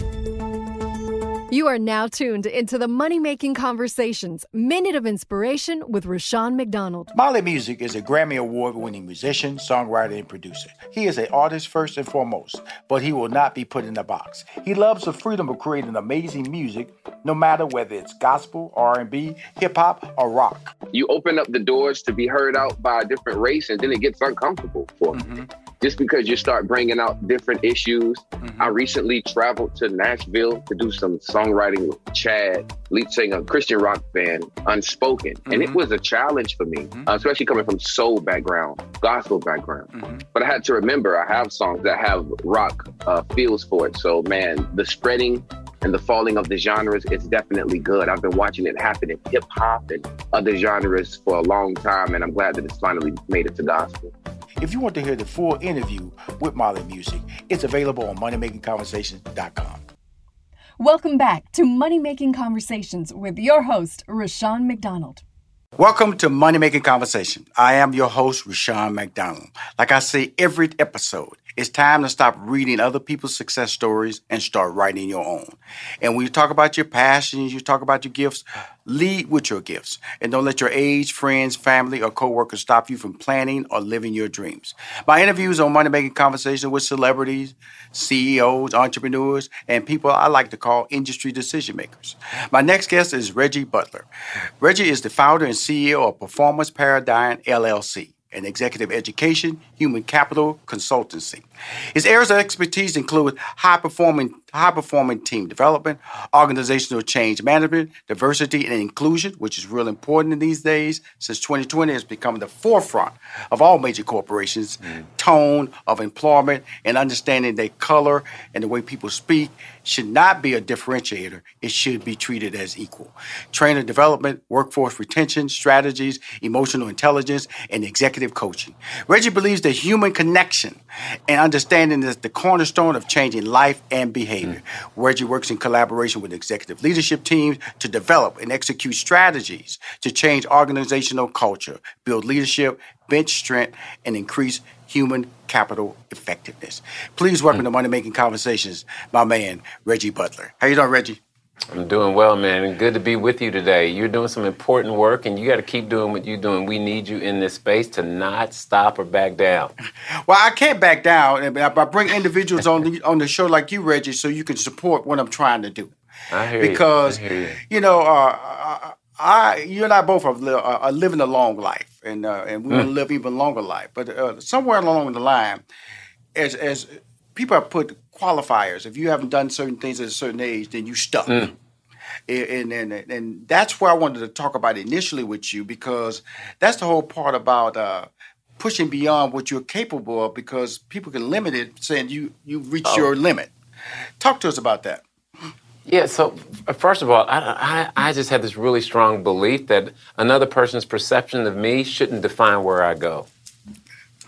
you you are now tuned into the Money Making Conversations Minute of Inspiration with Rushion McDonald. Mali Music is a Grammy Award winning musician, songwriter, and producer. He is an artist first and foremost, but he will not be put in a box. He loves the freedom of creating amazing music, no matter whether it's gospel, R&B, hip hop, or rock. You open up the doors to be heard out by a different race, and then it gets uncomfortable for me. Mm-hmm. Just because you start bringing out different issues. Mm-hmm. I recently traveled to Nashville to do some songwriting with Chad, lead singer of Christian rock band Unspoken. And it was a challenge for me, uh, especially coming from soul background, gospel background. But I had to remember I have songs that have rock uh, feels for it. So, man, the spreading and the falling of the genres is definitely good. I've been watching it happen in hip hop and other genres for a long time, and I'm glad that it's finally made it to gospel. If you want to hear the full interview with Mali Music, it's available on moneymakingconversations.com. Welcome back to Money Making Conversations with your host, Rushion McDonald. Welcome to Money Making Conversation. I am your host, Rushion McDonald. Like I say every episode, it's time to stop reading other people's success stories and start writing your own. And when you talk about your passions, you talk about your gifts, lead with your gifts. And don't let your age, friends, family, or coworkers stop you from planning or living your dreams. My interviews on Money Making Conversation with celebrities, CEOs, entrepreneurs, and people I like to call industry decision makers. My next guest is Reggie Butler. Reggie is the founder and CEO of Performance Paradigm LLC and executive education, human capital consultancy. His areas of expertise include high performing high performing team development, organizational change management, diversity and inclusion, which is real important in these days since 2020 has become the forefront of all major corporations, mm. tone of employment and understanding that color and the way people speak should not be a differentiator. It should be treated as equal. Trainer development, workforce retention, strategies, emotional intelligence, and executive coaching. Reggie believes that human connection and understanding is the cornerstone of changing life and behavior. Reggie works in collaboration with executive leadership teams to develop and execute strategies to change organizational culture, build leadership, bench strength, and increase human capital effectiveness. Please welcome hmm. to Money Making Conversations, my man, Reggie Butler. How you doing, Reggie? I'm doing well, man, good to be with you today. You're doing some important work, and you got to keep doing what you're doing. We need you in this space to not stop or back down. (laughs) Well, I can't back down. and I bring individuals on the on the show like you, Reggie, so you can support what I'm trying to do. I hear you. because I hear you. you know, uh, I, I, you and I both are, li- are living a long life, and uh, and we want to Mm. live even longer life. But uh, somewhere along the line, as as people have put qualifiers, if you haven't done certain things at a certain age, then you stuck. Mm. And, and and and that's where I wanted to talk about initially with you because that's the whole part about uh, pushing beyond what you're capable of because people can limit it, saying you you reached Oh. your limit. Talk to us about that. Yeah, so first of all, I, I, I just had this really strong belief that another person's perception of me shouldn't define where I go.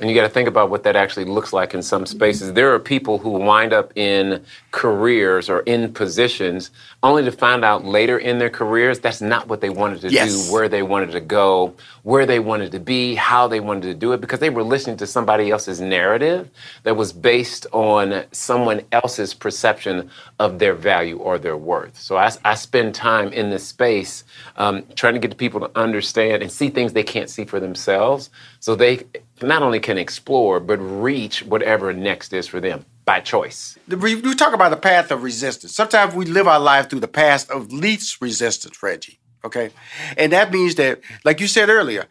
And you got to think about what that actually looks like in some spaces. There are people who wind up in careers or in positions only to find out later in their careers that's not what they wanted to Yes. do, where they wanted to go, where they wanted to be, how they wanted to do it, because they were listening to somebody else's narrative that was based on someone else's perception of their value or their worth. So I, I spend time in this space um, trying to get the people to understand and see things they can't see for themselves so they not only can explore, but reach whatever next is for them by choice. We, we talk about the path of resistance. Sometimes we live our life through the path of least resistance, Reggie. Okay, and that means that, like you said earlier,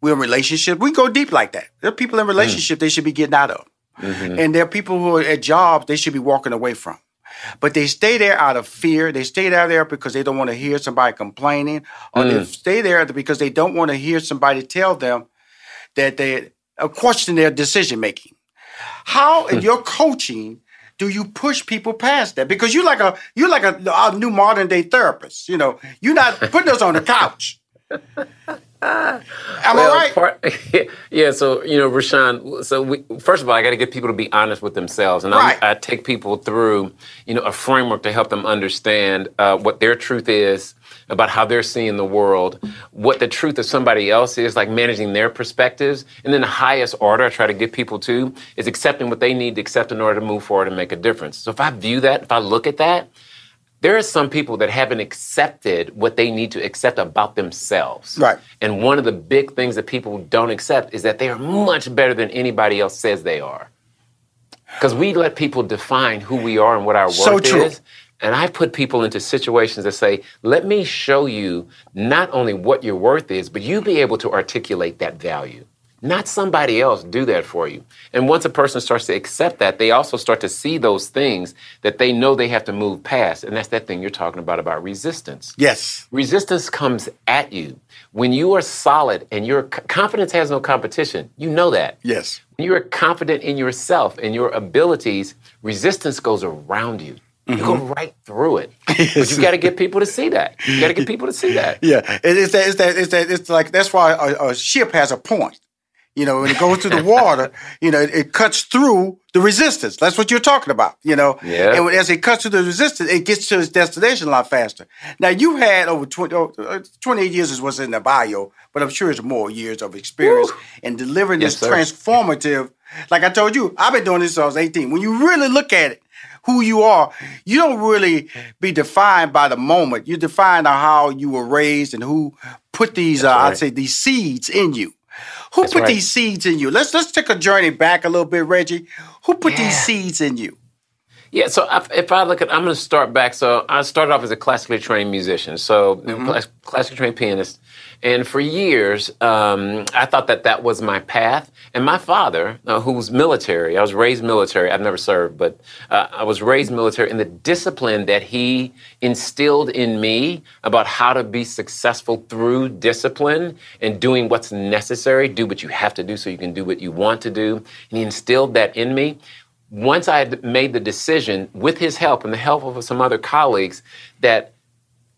We're in relationship. We go deep like that. There are people in relationships they should be getting out of. Mhm. And there are people who are at jobs they should be walking away from. But they stay there out of fear. They stay out there because they don't want to hear somebody complaining, or they Mm. stay there because they don't want to hear somebody tell them that they question their decision making. How in your coaching do you push people past that? Because you're like a you're like a, a new modern day therapist. You know, you're not putting us on the couch. (laughs) Am well, I right? Part, (laughs) yeah. So you know, Rushion. So we, first of all, I got to get people to be honest with themselves, and Right. I, I take people through, you know, a framework to help them understand uh, what their truth is about how they're seeing the world, what the truth of somebody else is, like managing their perspectives, and then the highest order I try to get people to is accepting what they need to accept in order to move forward and make a difference. So if I view that, if I look at that, there are some people that haven't accepted what they need to accept about themselves. Right. And one of the big things that people don't accept is that they are much better than anybody else says they are. Because we let people define who we are and what our worth So true. is. And I put people into situations that say, let me show you not only what your worth is, but you be able to articulate that value. Not somebody else do that for you. And once a person starts to accept that, they also start to see those things that they know they have to move past. And that's that thing you're talking about about resistance. Yes. Resistance comes at you. When you are solid and your confidence has no competition, you know that. Yes. When you are confident in yourself and your abilities, resistance goes around you. You go right through it. (laughs) But you got to get people to see that. You got to get people to see that. Yeah, it's that. It's that. It's that. It's like that's why a, a ship has a point. You know, when it goes through the (laughs) water, you know, it, it cuts through the resistance. That's what you're talking about. You know, Yeah. And as it cuts through the resistance, it gets to its destination a lot faster. Now you had over 20, oh, uh, 28 years is what's in the bio, but I'm sure it's more years of experience in delivering Yes, this sir. transformative. Like I told you, I've been doing this since I was 18. When you really look at it, who you are, you don't really be defined by the moment. You're defined on how you were raised and who put these, uh, I'd say, these seeds in you. Who That's put right. these seeds in you? Let's let's take a journey back a little bit, Reggie. Who put these seeds in you? Yeah, so if, if I look at, I'm going to start back. So I started off as a classically trained musician, so class, classically trained pianist, and for years um, I thought that that was my path. And my father, uh, who's military, I was raised military. I've never served, but uh, I was raised military, and the discipline that he instilled in me about how to be successful through discipline and doing what's necessary, do what you have to do so you can do what you want to do, and he instilled that in me once I had made the decision, with his help and the help of some other colleagues, that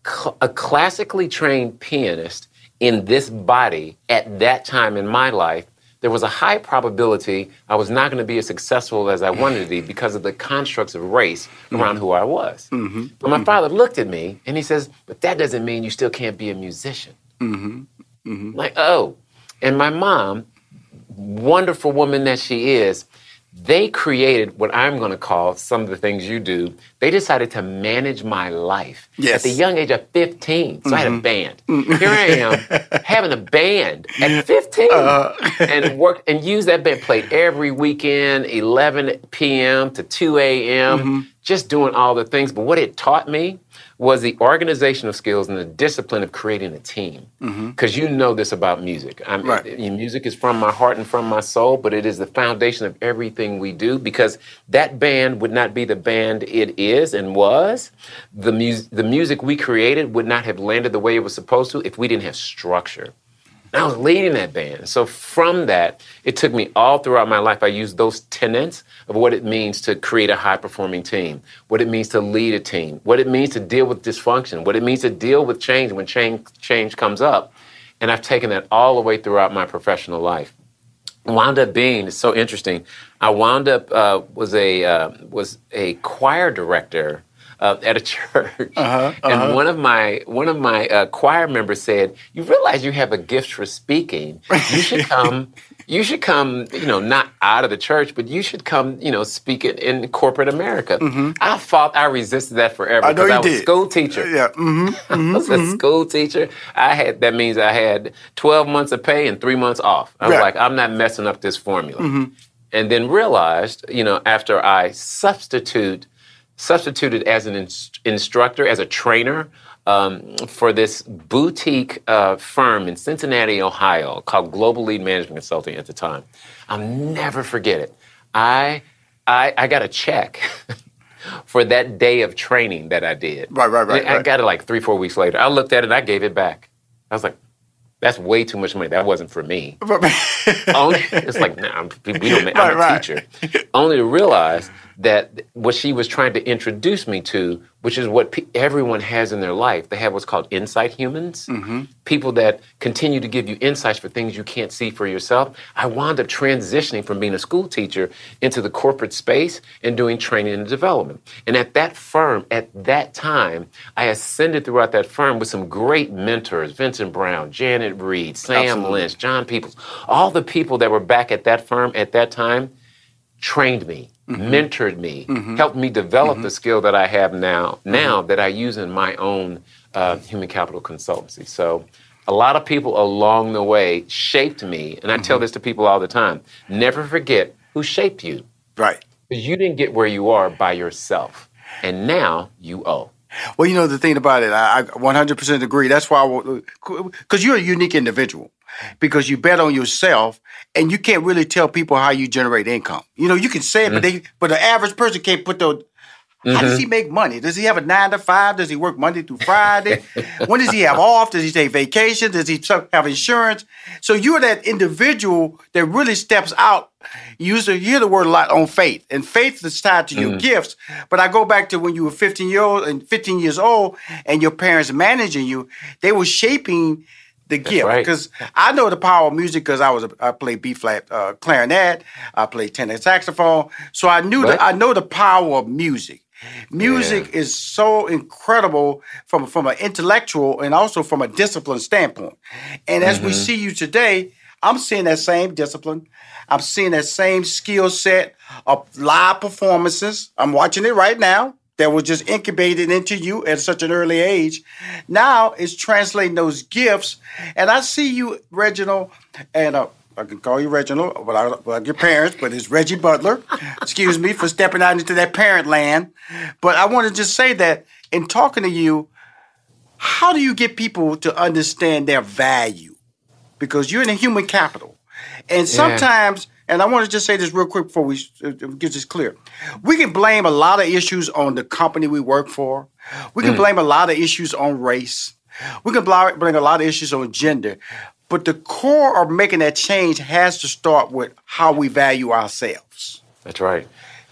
cl- a classically trained pianist in this body at that time in my life, there was a high probability I was not going to be as successful as I wanted to be because of the constructs of race around who I was. Mm-hmm. But my father looked at me and he says, But that doesn't mean you still can't be a musician. Mm-hmm. Mm-hmm. Like, oh. And my mom, wonderful woman that she is, they created what I'm going to call some of the things you do. They decided to manage my life Yes. at the young age of 15. So I had a Mhm. band. Mm-hmm. Here I am (laughs) having a band at 15 uh-huh. (laughs) and work and use that band. Played every weekend, 11 p.m. to 2 a.m. Mm-hmm. Just doing all the things. But what it taught me was the organizational skills and the discipline of creating a team Mm-hmm. because you know this about music. I'm, Right. Music is from my heart and from my soul, but it is the foundation of everything we do because that band would not be the band it is and was. The, mus- the music we created would not have landed the way it was supposed to if we didn't have structure. And I was leading that band. So from that, it took me all throughout my life. I used those tenets of what it means to create a high performing team, what it means to lead a team, what it means to deal with dysfunction, what it means to deal with change when change, change comes up. And I've taken that all the way throughout my professional life. Wound up being it's so interesting. I wound up uh, was a uh, was a choir director uh, at a church, Uh-huh, uh-huh. and one of my one of my uh, choir members said, "You realize you have a gift for speaking. You should (laughs) come. you should come. You know, not out of the church, but you should come. You know, speak it in corporate America." I fought. I resisted that forever Mm-hmm. I because you I was a school teacher. Yeah. Mm-hmm. (laughs) I was a school teacher. I had that means I had 12 months of pay and three months off. I was Right. like, I'm not messing up this formula. Mm-hmm. And then realized, you know, after I substitute substituted as an inst- instructor, as a trainer um, for this boutique uh, firm in Cincinnati, Ohio, called Global Lead Management Consulting at the time. I'll never forget it. I I, I got a check. (laughs) for that day of training that I did. Right, right, right. I got it like three, four weeks later. I looked at it and I gave it back. I was like, that's way too much money. That wasn't for me. (laughs) Only, it's like, nah, I'm, we don't, I'm Right, a right. teacher. Only to realize that what she was trying to introduce me to, which is what pe- everyone has in their life, they have what's called insight humans. Mm-hmm. People that continue to give you insights for things you can't see for yourself. I wound up transitioning from being a school teacher into the corporate space and doing training and development. And at that firm, at that time, I ascended throughout that firm with some great mentors Vincent Brown, Janet Reed, Sam Absolutely. Lynch, John Peoples, all the people that were back at that firm at that time trained me, mm-hmm. mentored me, mm-hmm. helped me develop the mm-hmm. skill that I have now, now that I use in my own uh, human capital consultancy. So a lot of people along the way shaped me, and I tell this to people all the time: never forget who shaped you. Right. Because you didn't get where you are by yourself, and now you owe. Well, you know the thing about it, I, I 100% agree. That's why, because you're a unique individual, because you bet on yourself, and you can't really tell people how you generate income. You know, you can say it, but they, but the average person can't put the. How does Mhm. he make money? Does he have a nine to five? Does he work Monday through Friday? (laughs) when does he have off? Does he take vacation? Does he have insurance? So you're that individual that really steps out. You used to hear the word a lot on faith, and faith is tied to your Mhm. gifts. But I go back to when you were 15 year old and 15 years old, and your parents managing you. They were shaping the gift right. because I know the power of music because I was a, I played B flat uh, clarinet, I played tenor saxophone, so I knew that I know the power of music. Music is so incredible from from an intellectual and also from a discipline standpoint. And as we Mhm. see you today, I'm seeing that same discipline. I'm seeing that same skill set of live performances. I'm watching it right now. That was just incubated into you at such an early age. Now it's translating those gifts. And I see you, Reginald, and uh, I can call you Reginald, but I don't like your parents, but it's Reggie Butler. (laughs) Excuse me for stepping out into that parent land. But I want to just say that in talking to you, how do you get people to understand their value? Because you're in the human capital. And sometimes, and I want to just say this real quick before we uh, get this clear. We can blame a lot of issues on the company we work for. We can Mm. blame a lot of issues on race. We can blame a lot of issues on gender. But the core of making that change has to start with how we value ourselves. That's right.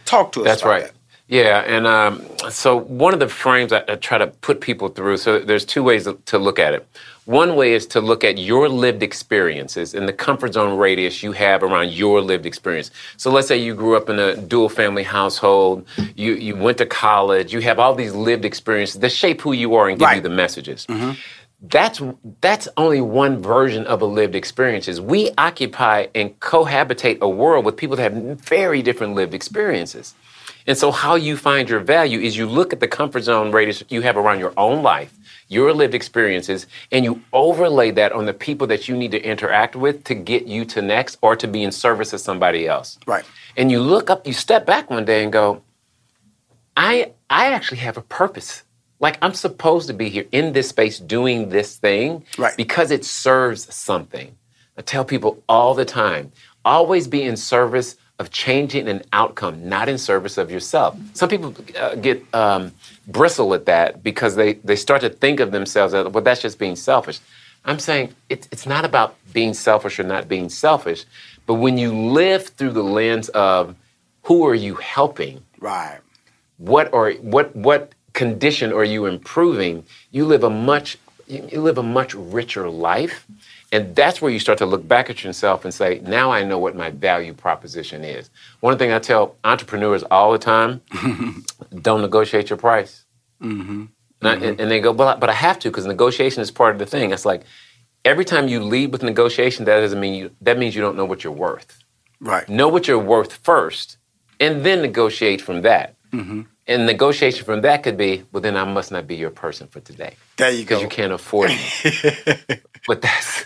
Talk to us. That's about right. Yeah, and um, so one of the frames I, I try to put people through. So there's two ways to look at it. One way is to look at your lived experiences and the comfort zone radius you have around your lived experience. So let's say you grew up in a dual family household, you you went to college, you have all these lived experiences that shape who you are and give you the messages. That's that's only one version of a lived experiences. We occupy and cohabitate a world with people that have very different lived experiences. And so how you find your value is you look at the comfort zone radius you have around your own life, your lived experiences, and you overlay that on the people that you need to interact with to get you to next or to be in service of somebody else. Right. And you look up, you step back one day and go, I I actually have a purpose. Like I'm supposed to be here in this space doing this thing Right. because it serves something. I tell people all the time, always be in service of changing an outcome, not in service of yourself. Some people uh, get um, bristle at that because they, they start to think of themselves as, well, that's just being selfish. I'm saying it, it's not about being selfish or not being selfish, but when you live through the lens of who are you helping, Right. what are what what condition are you improving you live a much you you live a much richer life and that's where you start to look back at yourself and say now i know what my value proposition is one thing i tell entrepreneurs all the time (laughs) don't negotiate your price Mm-hmm. and, I- and they go but, I- but i have to because negotiation is part of the thing it's like every time you lead with negotiation that doesn't mean you that means you don't know what you're worth Right. know what you're worth first and then negotiate from that Mm-hmm. And negotiation from that could be, well, then I must not be your person for today. There you go. Because you can't afford me. (laughs) but that's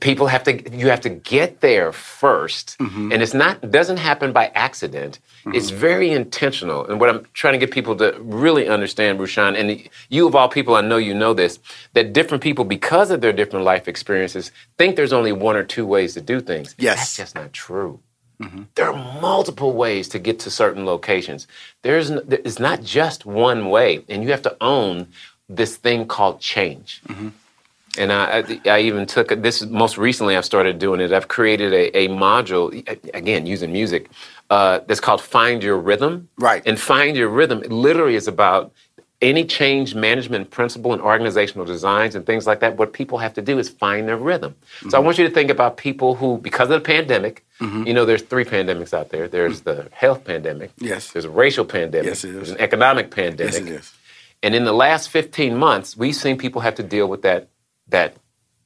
people have to. You have to get there 1st Mm-hmm. and it's not. Doesn't happen by accident. Mm-hmm. It's very intentional. And what I'm trying to get people to really understand, Rushion, and you of all people, I know you know this, that different people, because of their different life experiences, think there's only one or two ways to do things. Yes. that's just not true. Mm-hmm. There are multiple ways to get to certain locations. There's it's not just one way, and you have to own this thing called change. Mm-hmm. And I, I, even took this. Most recently, I've started doing it. I've created a, a module again using music uh, that's called "Find Your Rhythm." Right. And "Find Your Rhythm" literally is about any change management principle and organizational designs and things like that. What people have to do is find their rhythm. So I want you to think about people who, because of the pandemic, Mhm. you know, there's three pandemics out there. There's the health pandemic. Yes. There's a racial pandemic. Yes, it is. There's an economic pandemic. Yes, it is. And in the last 15 months, we've seen people have to deal with that that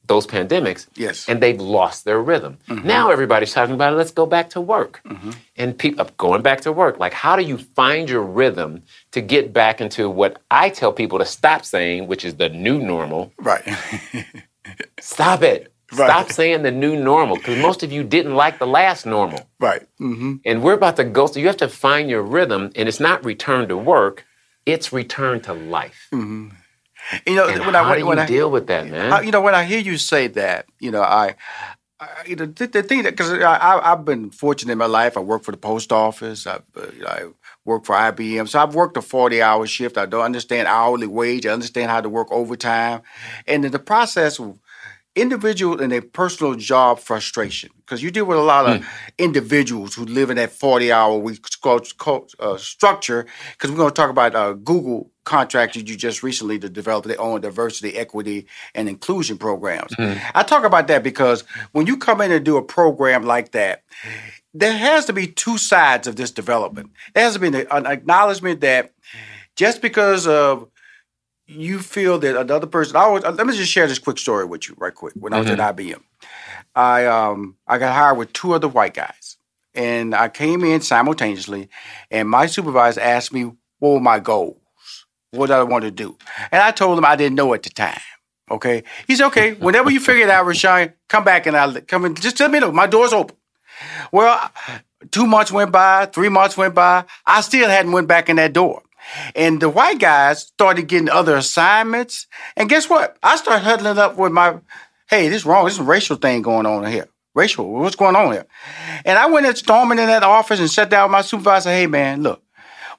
those pandemics. Yes. And they've lost their rhythm. Mm-hmm. Now everybody's talking about let's go back to work. Mm-hmm. And people uh, going back to work. Like how do you find your rhythm to get back into what I tell people to stop saying, which is the new normal. Right. (laughs) Stop it. Right. Stop saying the new normal because most of you didn't like the last normal. Right. Mm-hmm. And we're about to go. So you have to find your rhythm, and it's not return to work; it's return to life. Mm-hmm. You know, And when how I when, do you when I, deal with that, man? I- you know, when I hear you say that, you know, I, I you know, the, the thing that because I, I, I've been fortunate in my life. I work for the post office. I, uh, I work for IBM, so I've worked a forty-hour shift. I don't understand hourly wage. I understand how to work overtime, and in the process of individual and a personal job frustration because you deal with a lot of individuals who live in that 40 hour week uh, structure because we're going to talk about uh, google contracted you just recently to develop their own diversity equity and inclusion programs i talk about that because when you come in and do a program like that there has to be two sides of this development there has to be an acknowledgement that just because of you feel that another person. I was, let me just share this quick story with you, right quick. When I was at IBM, I um I got hired with two other white guys, and I came in simultaneously, and my supervisor asked me what were my goals, what I want to do, and I told him I didn't know at the time. Okay, he said, okay, (laughs) whenever you figure it out, Rushion, come back and I'll come in. Just let me know. My door's open. Well, two months went by, three months went by. I still hadn't went back in that door. And the white guys started getting other assignments. And guess what? I started huddling up with my, hey, this wrong. This is a racial thing going on here. Racial, what's going on here? And I went and storming in that office and sat down with my supervisor. Hey, man, look,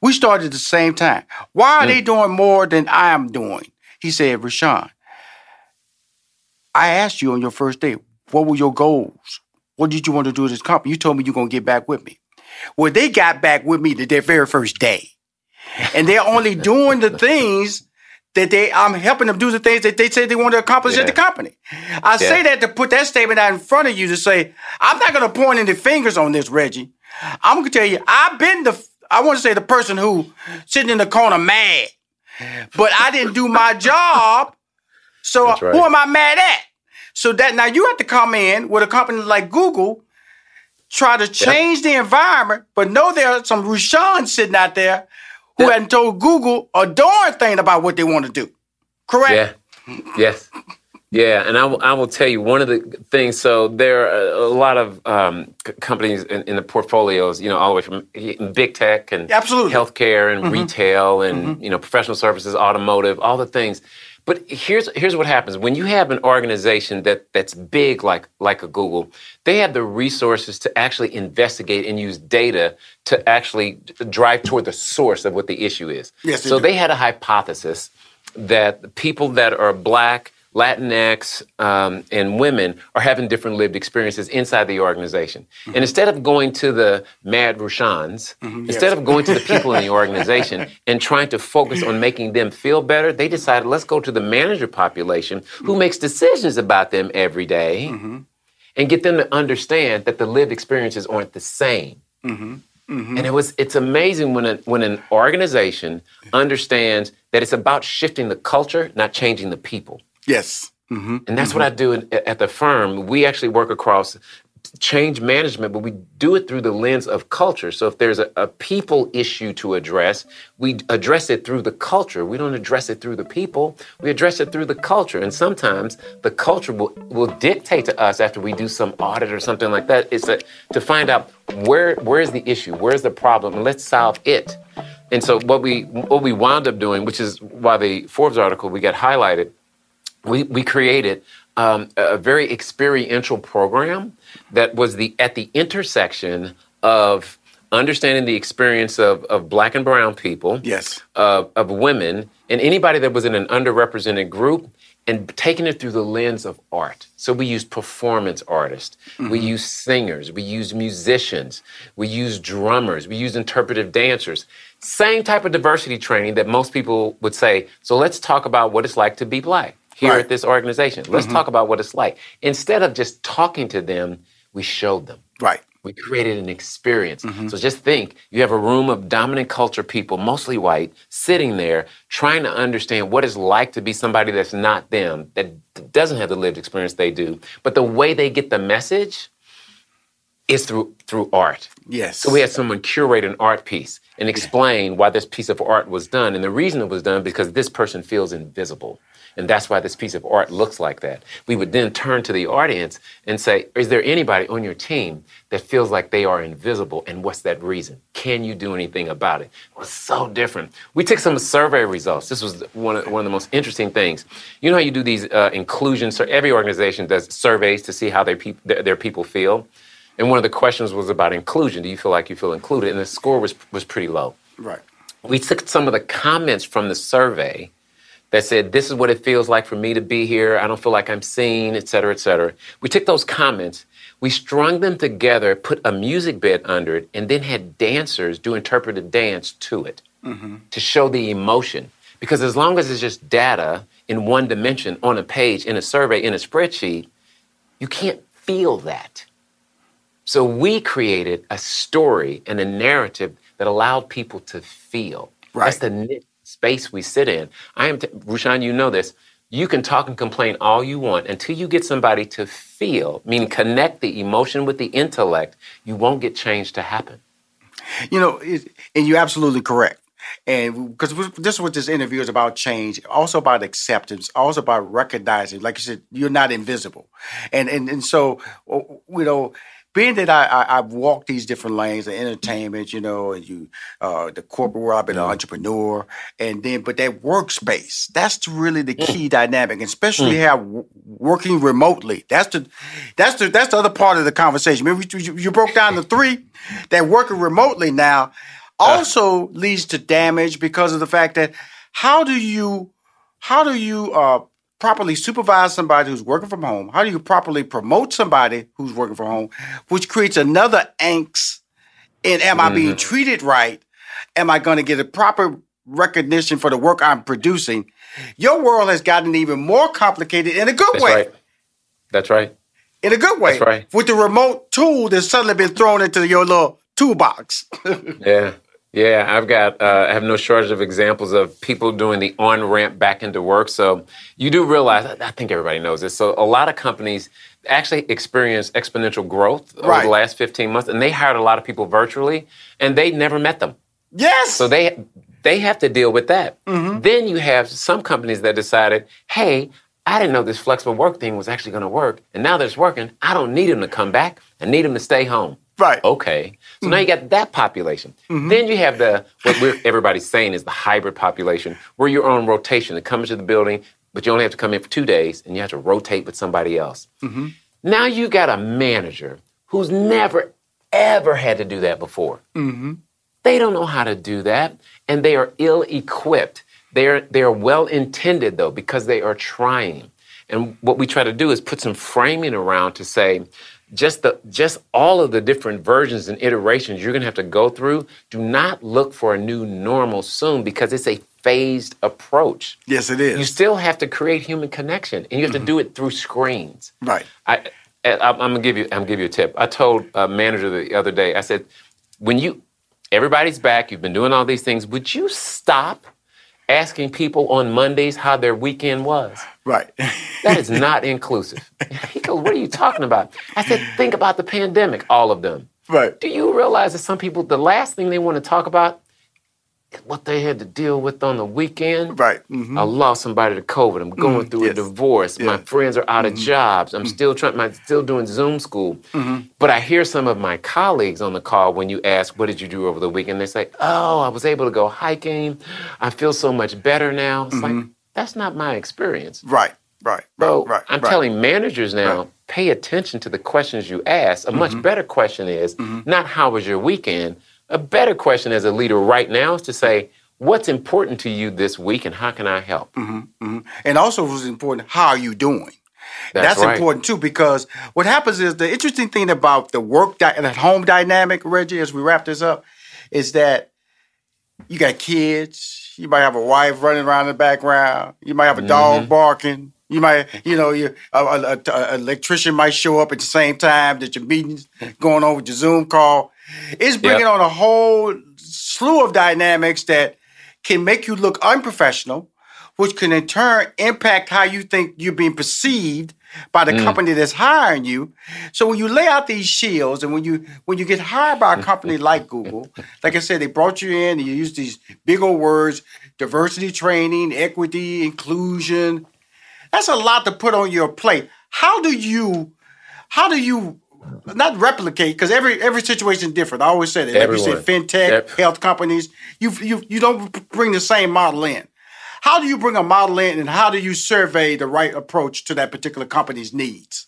we started at the same time. Why are hmm. they doing more than I am doing? He said, Rushion, I asked you on your first day, what were your goals? What did you want to do at this company? You told me you're going to get back with me. Well, they got back with me the their very first day. And they're only (laughs) doing the things that they, I'm helping them do the things that they say they want to accomplish at the company. I say that to put that statement out in front of you to say, I'm not going to point any fingers on this, Reggie. I'm going to tell you, I've been the, I want to say the person who sitting in the corner mad, but I didn't do my job. So right. who am I mad at? So that now you have to come in with a company like Google, try to change the environment, but know there are some Rushion sitting out there who hadn't told Google a darn thing about what they want to do. Correct? Yeah. Yes. Yeah, and I will, I will tell you one of the things. So there are a lot of um, c- companies in, in the portfolios, you know, all the way from big tech and Absolutely. healthcare and Mhm. retail and you know professional services, automotive, all the things. But here's here's what happens when you have an organization that that's big like like a Google. They have the resources to actually investigate and use data to actually drive toward the source of what the issue is. Yes, so do. they had a hypothesis that people that are black, Latinx, um, and women are having different lived experiences inside the organization. Mm-hmm. And instead of going to the mad Rushions, mm-hmm. instead of going to the (laughs) people in the organization and trying to focus on making them feel better, they decided let's go to the manager population who mm-hmm. makes decisions about them every day mm-hmm. and get them to understand that the lived experiences aren't the same. And it was it's amazing when a, when an organization understands that it's about shifting the culture, not changing the people. Yes. Mm-hmm. And that's what I do at the firm. We actually work across change management, but we do it through the lens of culture. So if there's a, a, people issue to address, we address it through the culture. We don't address it through the people. We address it through the culture. And sometimes the culture will, will dictate to us after we do some audit or something like that. It's a, to find out where where is the issue, where's the problem, and let's solve it. And so what we what we wound up doing, which is why the Forbes article we got highlighted, we, we created um, a very experiential program that was the at the intersection of understanding the experience of, of black and brown people, yes, uh, of women, and anybody that was in an underrepresented group, and taking it through the lens of art. So we use performance artists, mm-hmm. we use singers, we use musicians, we use drummers, we use interpretive dancers. Same type of diversity training that most people would say. So let's talk about what it's like to be black here right. at this organization. Let's mm-hmm. talk about what it's like. Instead of just talking to them, we showed them. Right. We created an experience. Mm-hmm. So just think you have a room of dominant culture people, mostly white, sitting there trying to understand what it's like to be somebody that's not them, that doesn't have the lived experience they do. But the way they get the message is through through art. Yes. So we had someone curate an art piece and explain why this piece of art was done. And the reason it was done because this person feels invisible. And that's why this piece of art looks like that. We would then turn to the audience and say, Is there anybody on your team that feels like they are invisible? And what's that reason? Can you do anything about it? It was so different. We took some survey results. This was one of, one of the most interesting things. You know how you do these uh, inclusions? Every organization does surveys to see how their, peop- their, their people feel. And one of the questions was about inclusion. Do you feel like you feel included? And the score was, was pretty low. Right. We took some of the comments from the survey that said, This is what it feels like for me to be here. I don't feel like I'm seen, et cetera, et cetera. We took those comments, we strung them together, put a music bed under it, and then had dancers do interpretive dance to it mm-hmm. to show the emotion. Because as long as it's just data in one dimension on a page, in a survey, in a spreadsheet, you can't feel that. So we created a story and a narrative that allowed people to feel. Right. That's the space we sit in. I am, t- Rushion, you know this. You can talk and complain all you want until you get somebody to feel, meaning connect the emotion with the intellect, you won't get change to happen. You know, and you're absolutely correct. And because this is what this interview is about change, also about acceptance, also about recognizing, like you said, you're not invisible. And and and so you know, being that I, I have walked these different lanes of entertainment, you know, and you uh, the corporate world, I've been an entrepreneur, and then but that workspace, that's really the key mm. dynamic, especially mm. have w- working remotely. That's the that's the that's the other part of the conversation. Maybe you, you broke down the three that working remotely now also uh. leads to damage because of the fact that how do you how do you uh, properly supervise somebody who's working from home? How do you properly promote somebody who's working from home, which creates another angst in am I being mm-hmm. treated right? Am I going to get a proper recognition for the work I'm producing? Your world has gotten even more complicated in a good that's way. Right. That's right. In a good way. That's right. With the remote tool that's suddenly been thrown into your little toolbox. (laughs) yeah. Yeah, I've got, uh, I have no shortage of examples of people doing the on ramp back into work. So you do realize, I think everybody knows this. So a lot of companies actually experienced exponential growth right. over the last 15 months, and they hired a lot of people virtually, and they never met them. Yes. So they, they have to deal with that. Mm-hmm. Then you have some companies that decided, hey, I didn't know this flexible work thing was actually going to work, and now that it's working, I don't need them to come back. I need them to stay home. Right. Okay. So mm-hmm. now you got that population. Mm-hmm. Then you have the what everybody's saying is the hybrid population, where you're on rotation to come into the building, but you only have to come in for two days, and you have to rotate with somebody else. Mm-hmm. Now you got a manager who's never ever had to do that before. Mm-hmm. They don't know how to do that, and they are ill-equipped. They're they're well intended though because they are trying. And what we try to do is put some framing around to say, just the just all of the different versions and iterations you're going to have to go through do not look for a new normal soon because it's a phased approach. Yes it is. you still have to create human connection and you have mm-hmm. to do it through screens. Right. I, I am gonna give you i'm gonna give you a tip. I told a manager the other day i said when you everybody's back you've been doing all these things would you stop asking people on Mondays how their weekend was. Right. That is (laughs) not inclusive. He goes, What are you talking about? I said, Think about the pandemic, all of them. Right. Do you realize that some people, the last thing they want to talk about what they had to deal with on the weekend? Right. Mm-hmm. I lost somebody to COVID. I'm going Mhm. through Yes. a divorce. My friends are out of jobs. I'm still trying. I'm still doing Zoom school. Mhm. But I hear some of my colleagues on the call when you ask, "What did you do over the weekend?" They say, "Oh, I was able to go hiking. I feel so much better now." It's like that's not my experience. Right. Right. So right. I'm right. telling managers now, pay attention to the questions you ask. A much Mm-hmm. better question is not how was your weekend. A better question as a leader right now is to say, what's important to you this week and how can I help? hmm And also, what's important, how are you doing? That's right. important too, because what happens is the interesting thing about the work di- and the home dynamic, Reggie, as we wrap this up, is that you got kids. You might have a wife running around in the background. You might have a dog Mm-hmm. barking. You might, you know, you a- a electrician might show up at the same time that your meeting's going on with your Zoom call. It's bringing Yep. on a whole slew of dynamics that can make you look unprofessional, which can in turn impact how you think you're being perceived by the Mm. company that's hiring you. So when you lay out these shields and when you when you get hired by a company (laughs) like Google, like I said, they brought you in and you use these big old words, diversity training, equity, inclusion. That's a lot to put on your plate. How do you how do you not replicate because every every situation is different. I always say that. Like you said, fintech, Yep. health companies, you you you don't bring the same model in. How do you bring a model in, and how do you survey the right approach to that particular company's needs?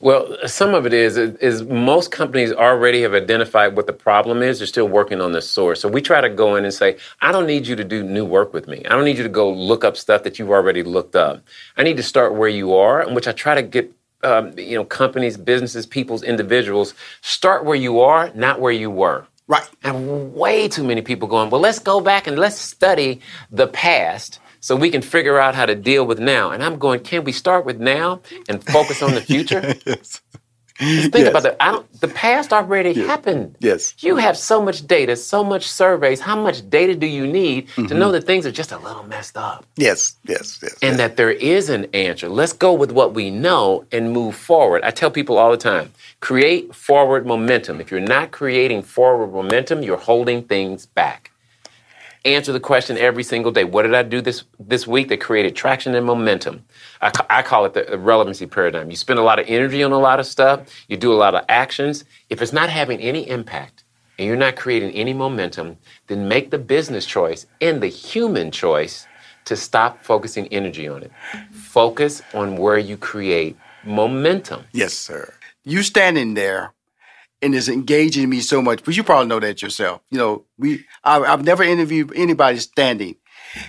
Well, some of it is is most companies already have identified what the problem is. They're still working on the source. So we try to go in and say, I don't need you to do new work with me. I don't need you to go look up stuff that you've already looked up. I need to start where you are, in which I try to get um, you know companies, businesses, people's individuals start where you are, not where you were. Right. And way too many people going, well, let's go back and let's study the past so we can figure out how to deal with now. And I'm going, can we start with now and focus on the future? (laughs) Think Yes. about that. The past already happened. Yes. You have so much data, so much surveys. How much data do you need to Mhm. know that things are just a little messed up? Yes, yes, yes. and that there is an answer. Let's go with what we know and move forward. I tell people all the time create forward momentum. If you're not creating forward momentum, you're holding things back. Answer the question every single day. What did I do this, this week that created traction and momentum? I, I call it the relevancy paradigm. You spend a lot of energy on a lot of stuff, you do a lot of actions. If it's not having any impact and you're not creating any momentum, then make the business choice and the human choice to stop focusing energy on it. Focus on where you create momentum. Yes, sir. You standing there and it's engaging me so much, but you probably know that yourself. You know, we I, I've never interviewed anybody standing.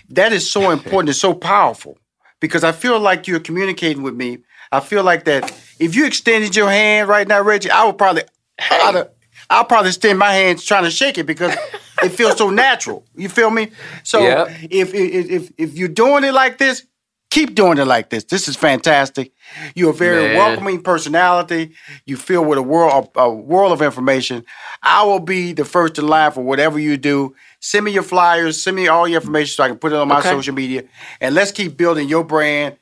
That is so (laughs) important and so powerful because I feel like you're communicating with me. I feel like that if you extended your hand right now, Reggie, I would probably I'd, I'll probably extend my hands trying to shake it because it feels so (laughs) natural. You feel me? So Yep. if, if if if you're doing it like this, keep doing it like this. This is fantastic. You're a very Man. welcoming personality. You feel with a world a, a world of information. I will be the first in line for whatever you do. Send me your flyers. Send me all your information so I can put it on my Okay. social media. And let's keep building your brand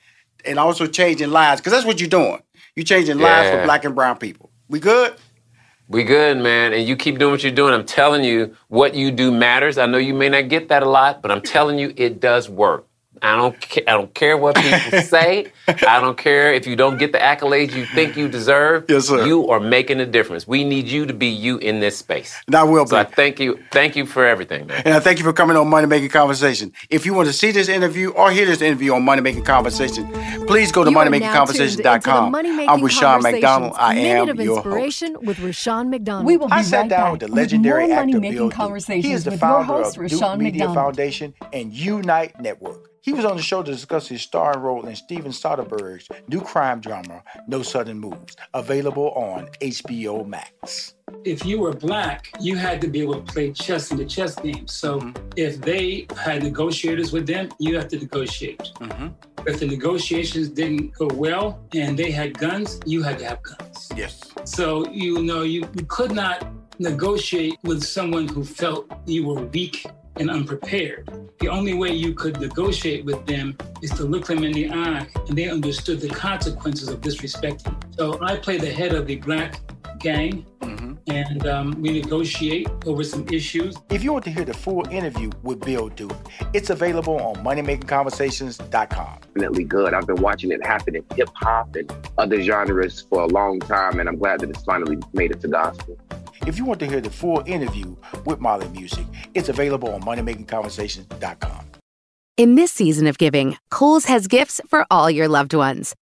and also changing lives because that's what you're doing. You're changing lives for black and brown people. We good? We good, man. And you keep doing what you're doing. I'm telling you, what you do matters. I know you may not get that a lot, but I'm telling you, it does work. I don't, ca- I don't care what people (laughs) say. I don't care if you don't get the accolades you think you deserve. Yes, sir. You are making a difference. We need you to be you in this space. And I will So be. I thank you. Thank you for everything, man. And I thank you for coming on Money Making Conversation. If you want to see this interview or hear this interview on Money Making Conversation, please go to You are now tuned into moneymakingconversation.com. Money-Making I'm Rushion McDonald. I Conversations, am Minute of your host. Inspiration with Rushion McDonald. We will be I sat right down back with the legendary with more actor money-making Bill Duke. conversations He is the founder host, of Duke Rushion Media McDonald. Foundation and Unite Network. He was on the show to discuss his starring role in Steven Soderbergh's new crime drama, No Sudden Moves, available on HBO Max. if you were black, you had to be able to play chess in the chess game. So Mm-hmm. if they had negotiators with them, you have to negotiate. Mm-hmm. If the negotiations didn't go well and they had guns, you had to have guns. Yes. So you know you, you could not negotiate with someone who felt you were weak and unprepared. The only way you could negotiate with them is to look them in the eye, and they understood the consequences of disrespecting. So I play the head of the black gang, mm-hmm. and um, we negotiate over some issues. If you want to hear the full interview with Bill Duke, it's available on MoneyMakingConversations.com. Definitely good. I've been watching it happen in hip hop and other genres for a long time, and I'm glad that it's finally made it to gospel. If you want to hear the full interview with Mali Music, it's available on MoneyMakingConversations.com. In this season of giving, Kohl's has gifts for all your loved ones.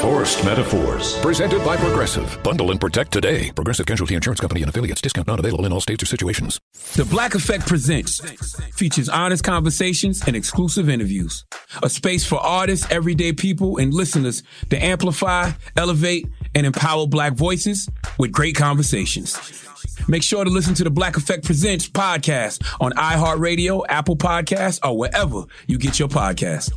Forced Metaphors. Presented by Progressive. Bundle and protect today. Progressive Casualty Insurance Company and affiliates. Discount not available in all states or situations. The Black Effect Presents features honest conversations and exclusive interviews. A space for artists, everyday people, and listeners to amplify, elevate, and empower Black voices with great conversations. Make sure to listen to the Black Effect Presents podcast on iHeartRadio, Apple Podcasts, or wherever you get your podcasts.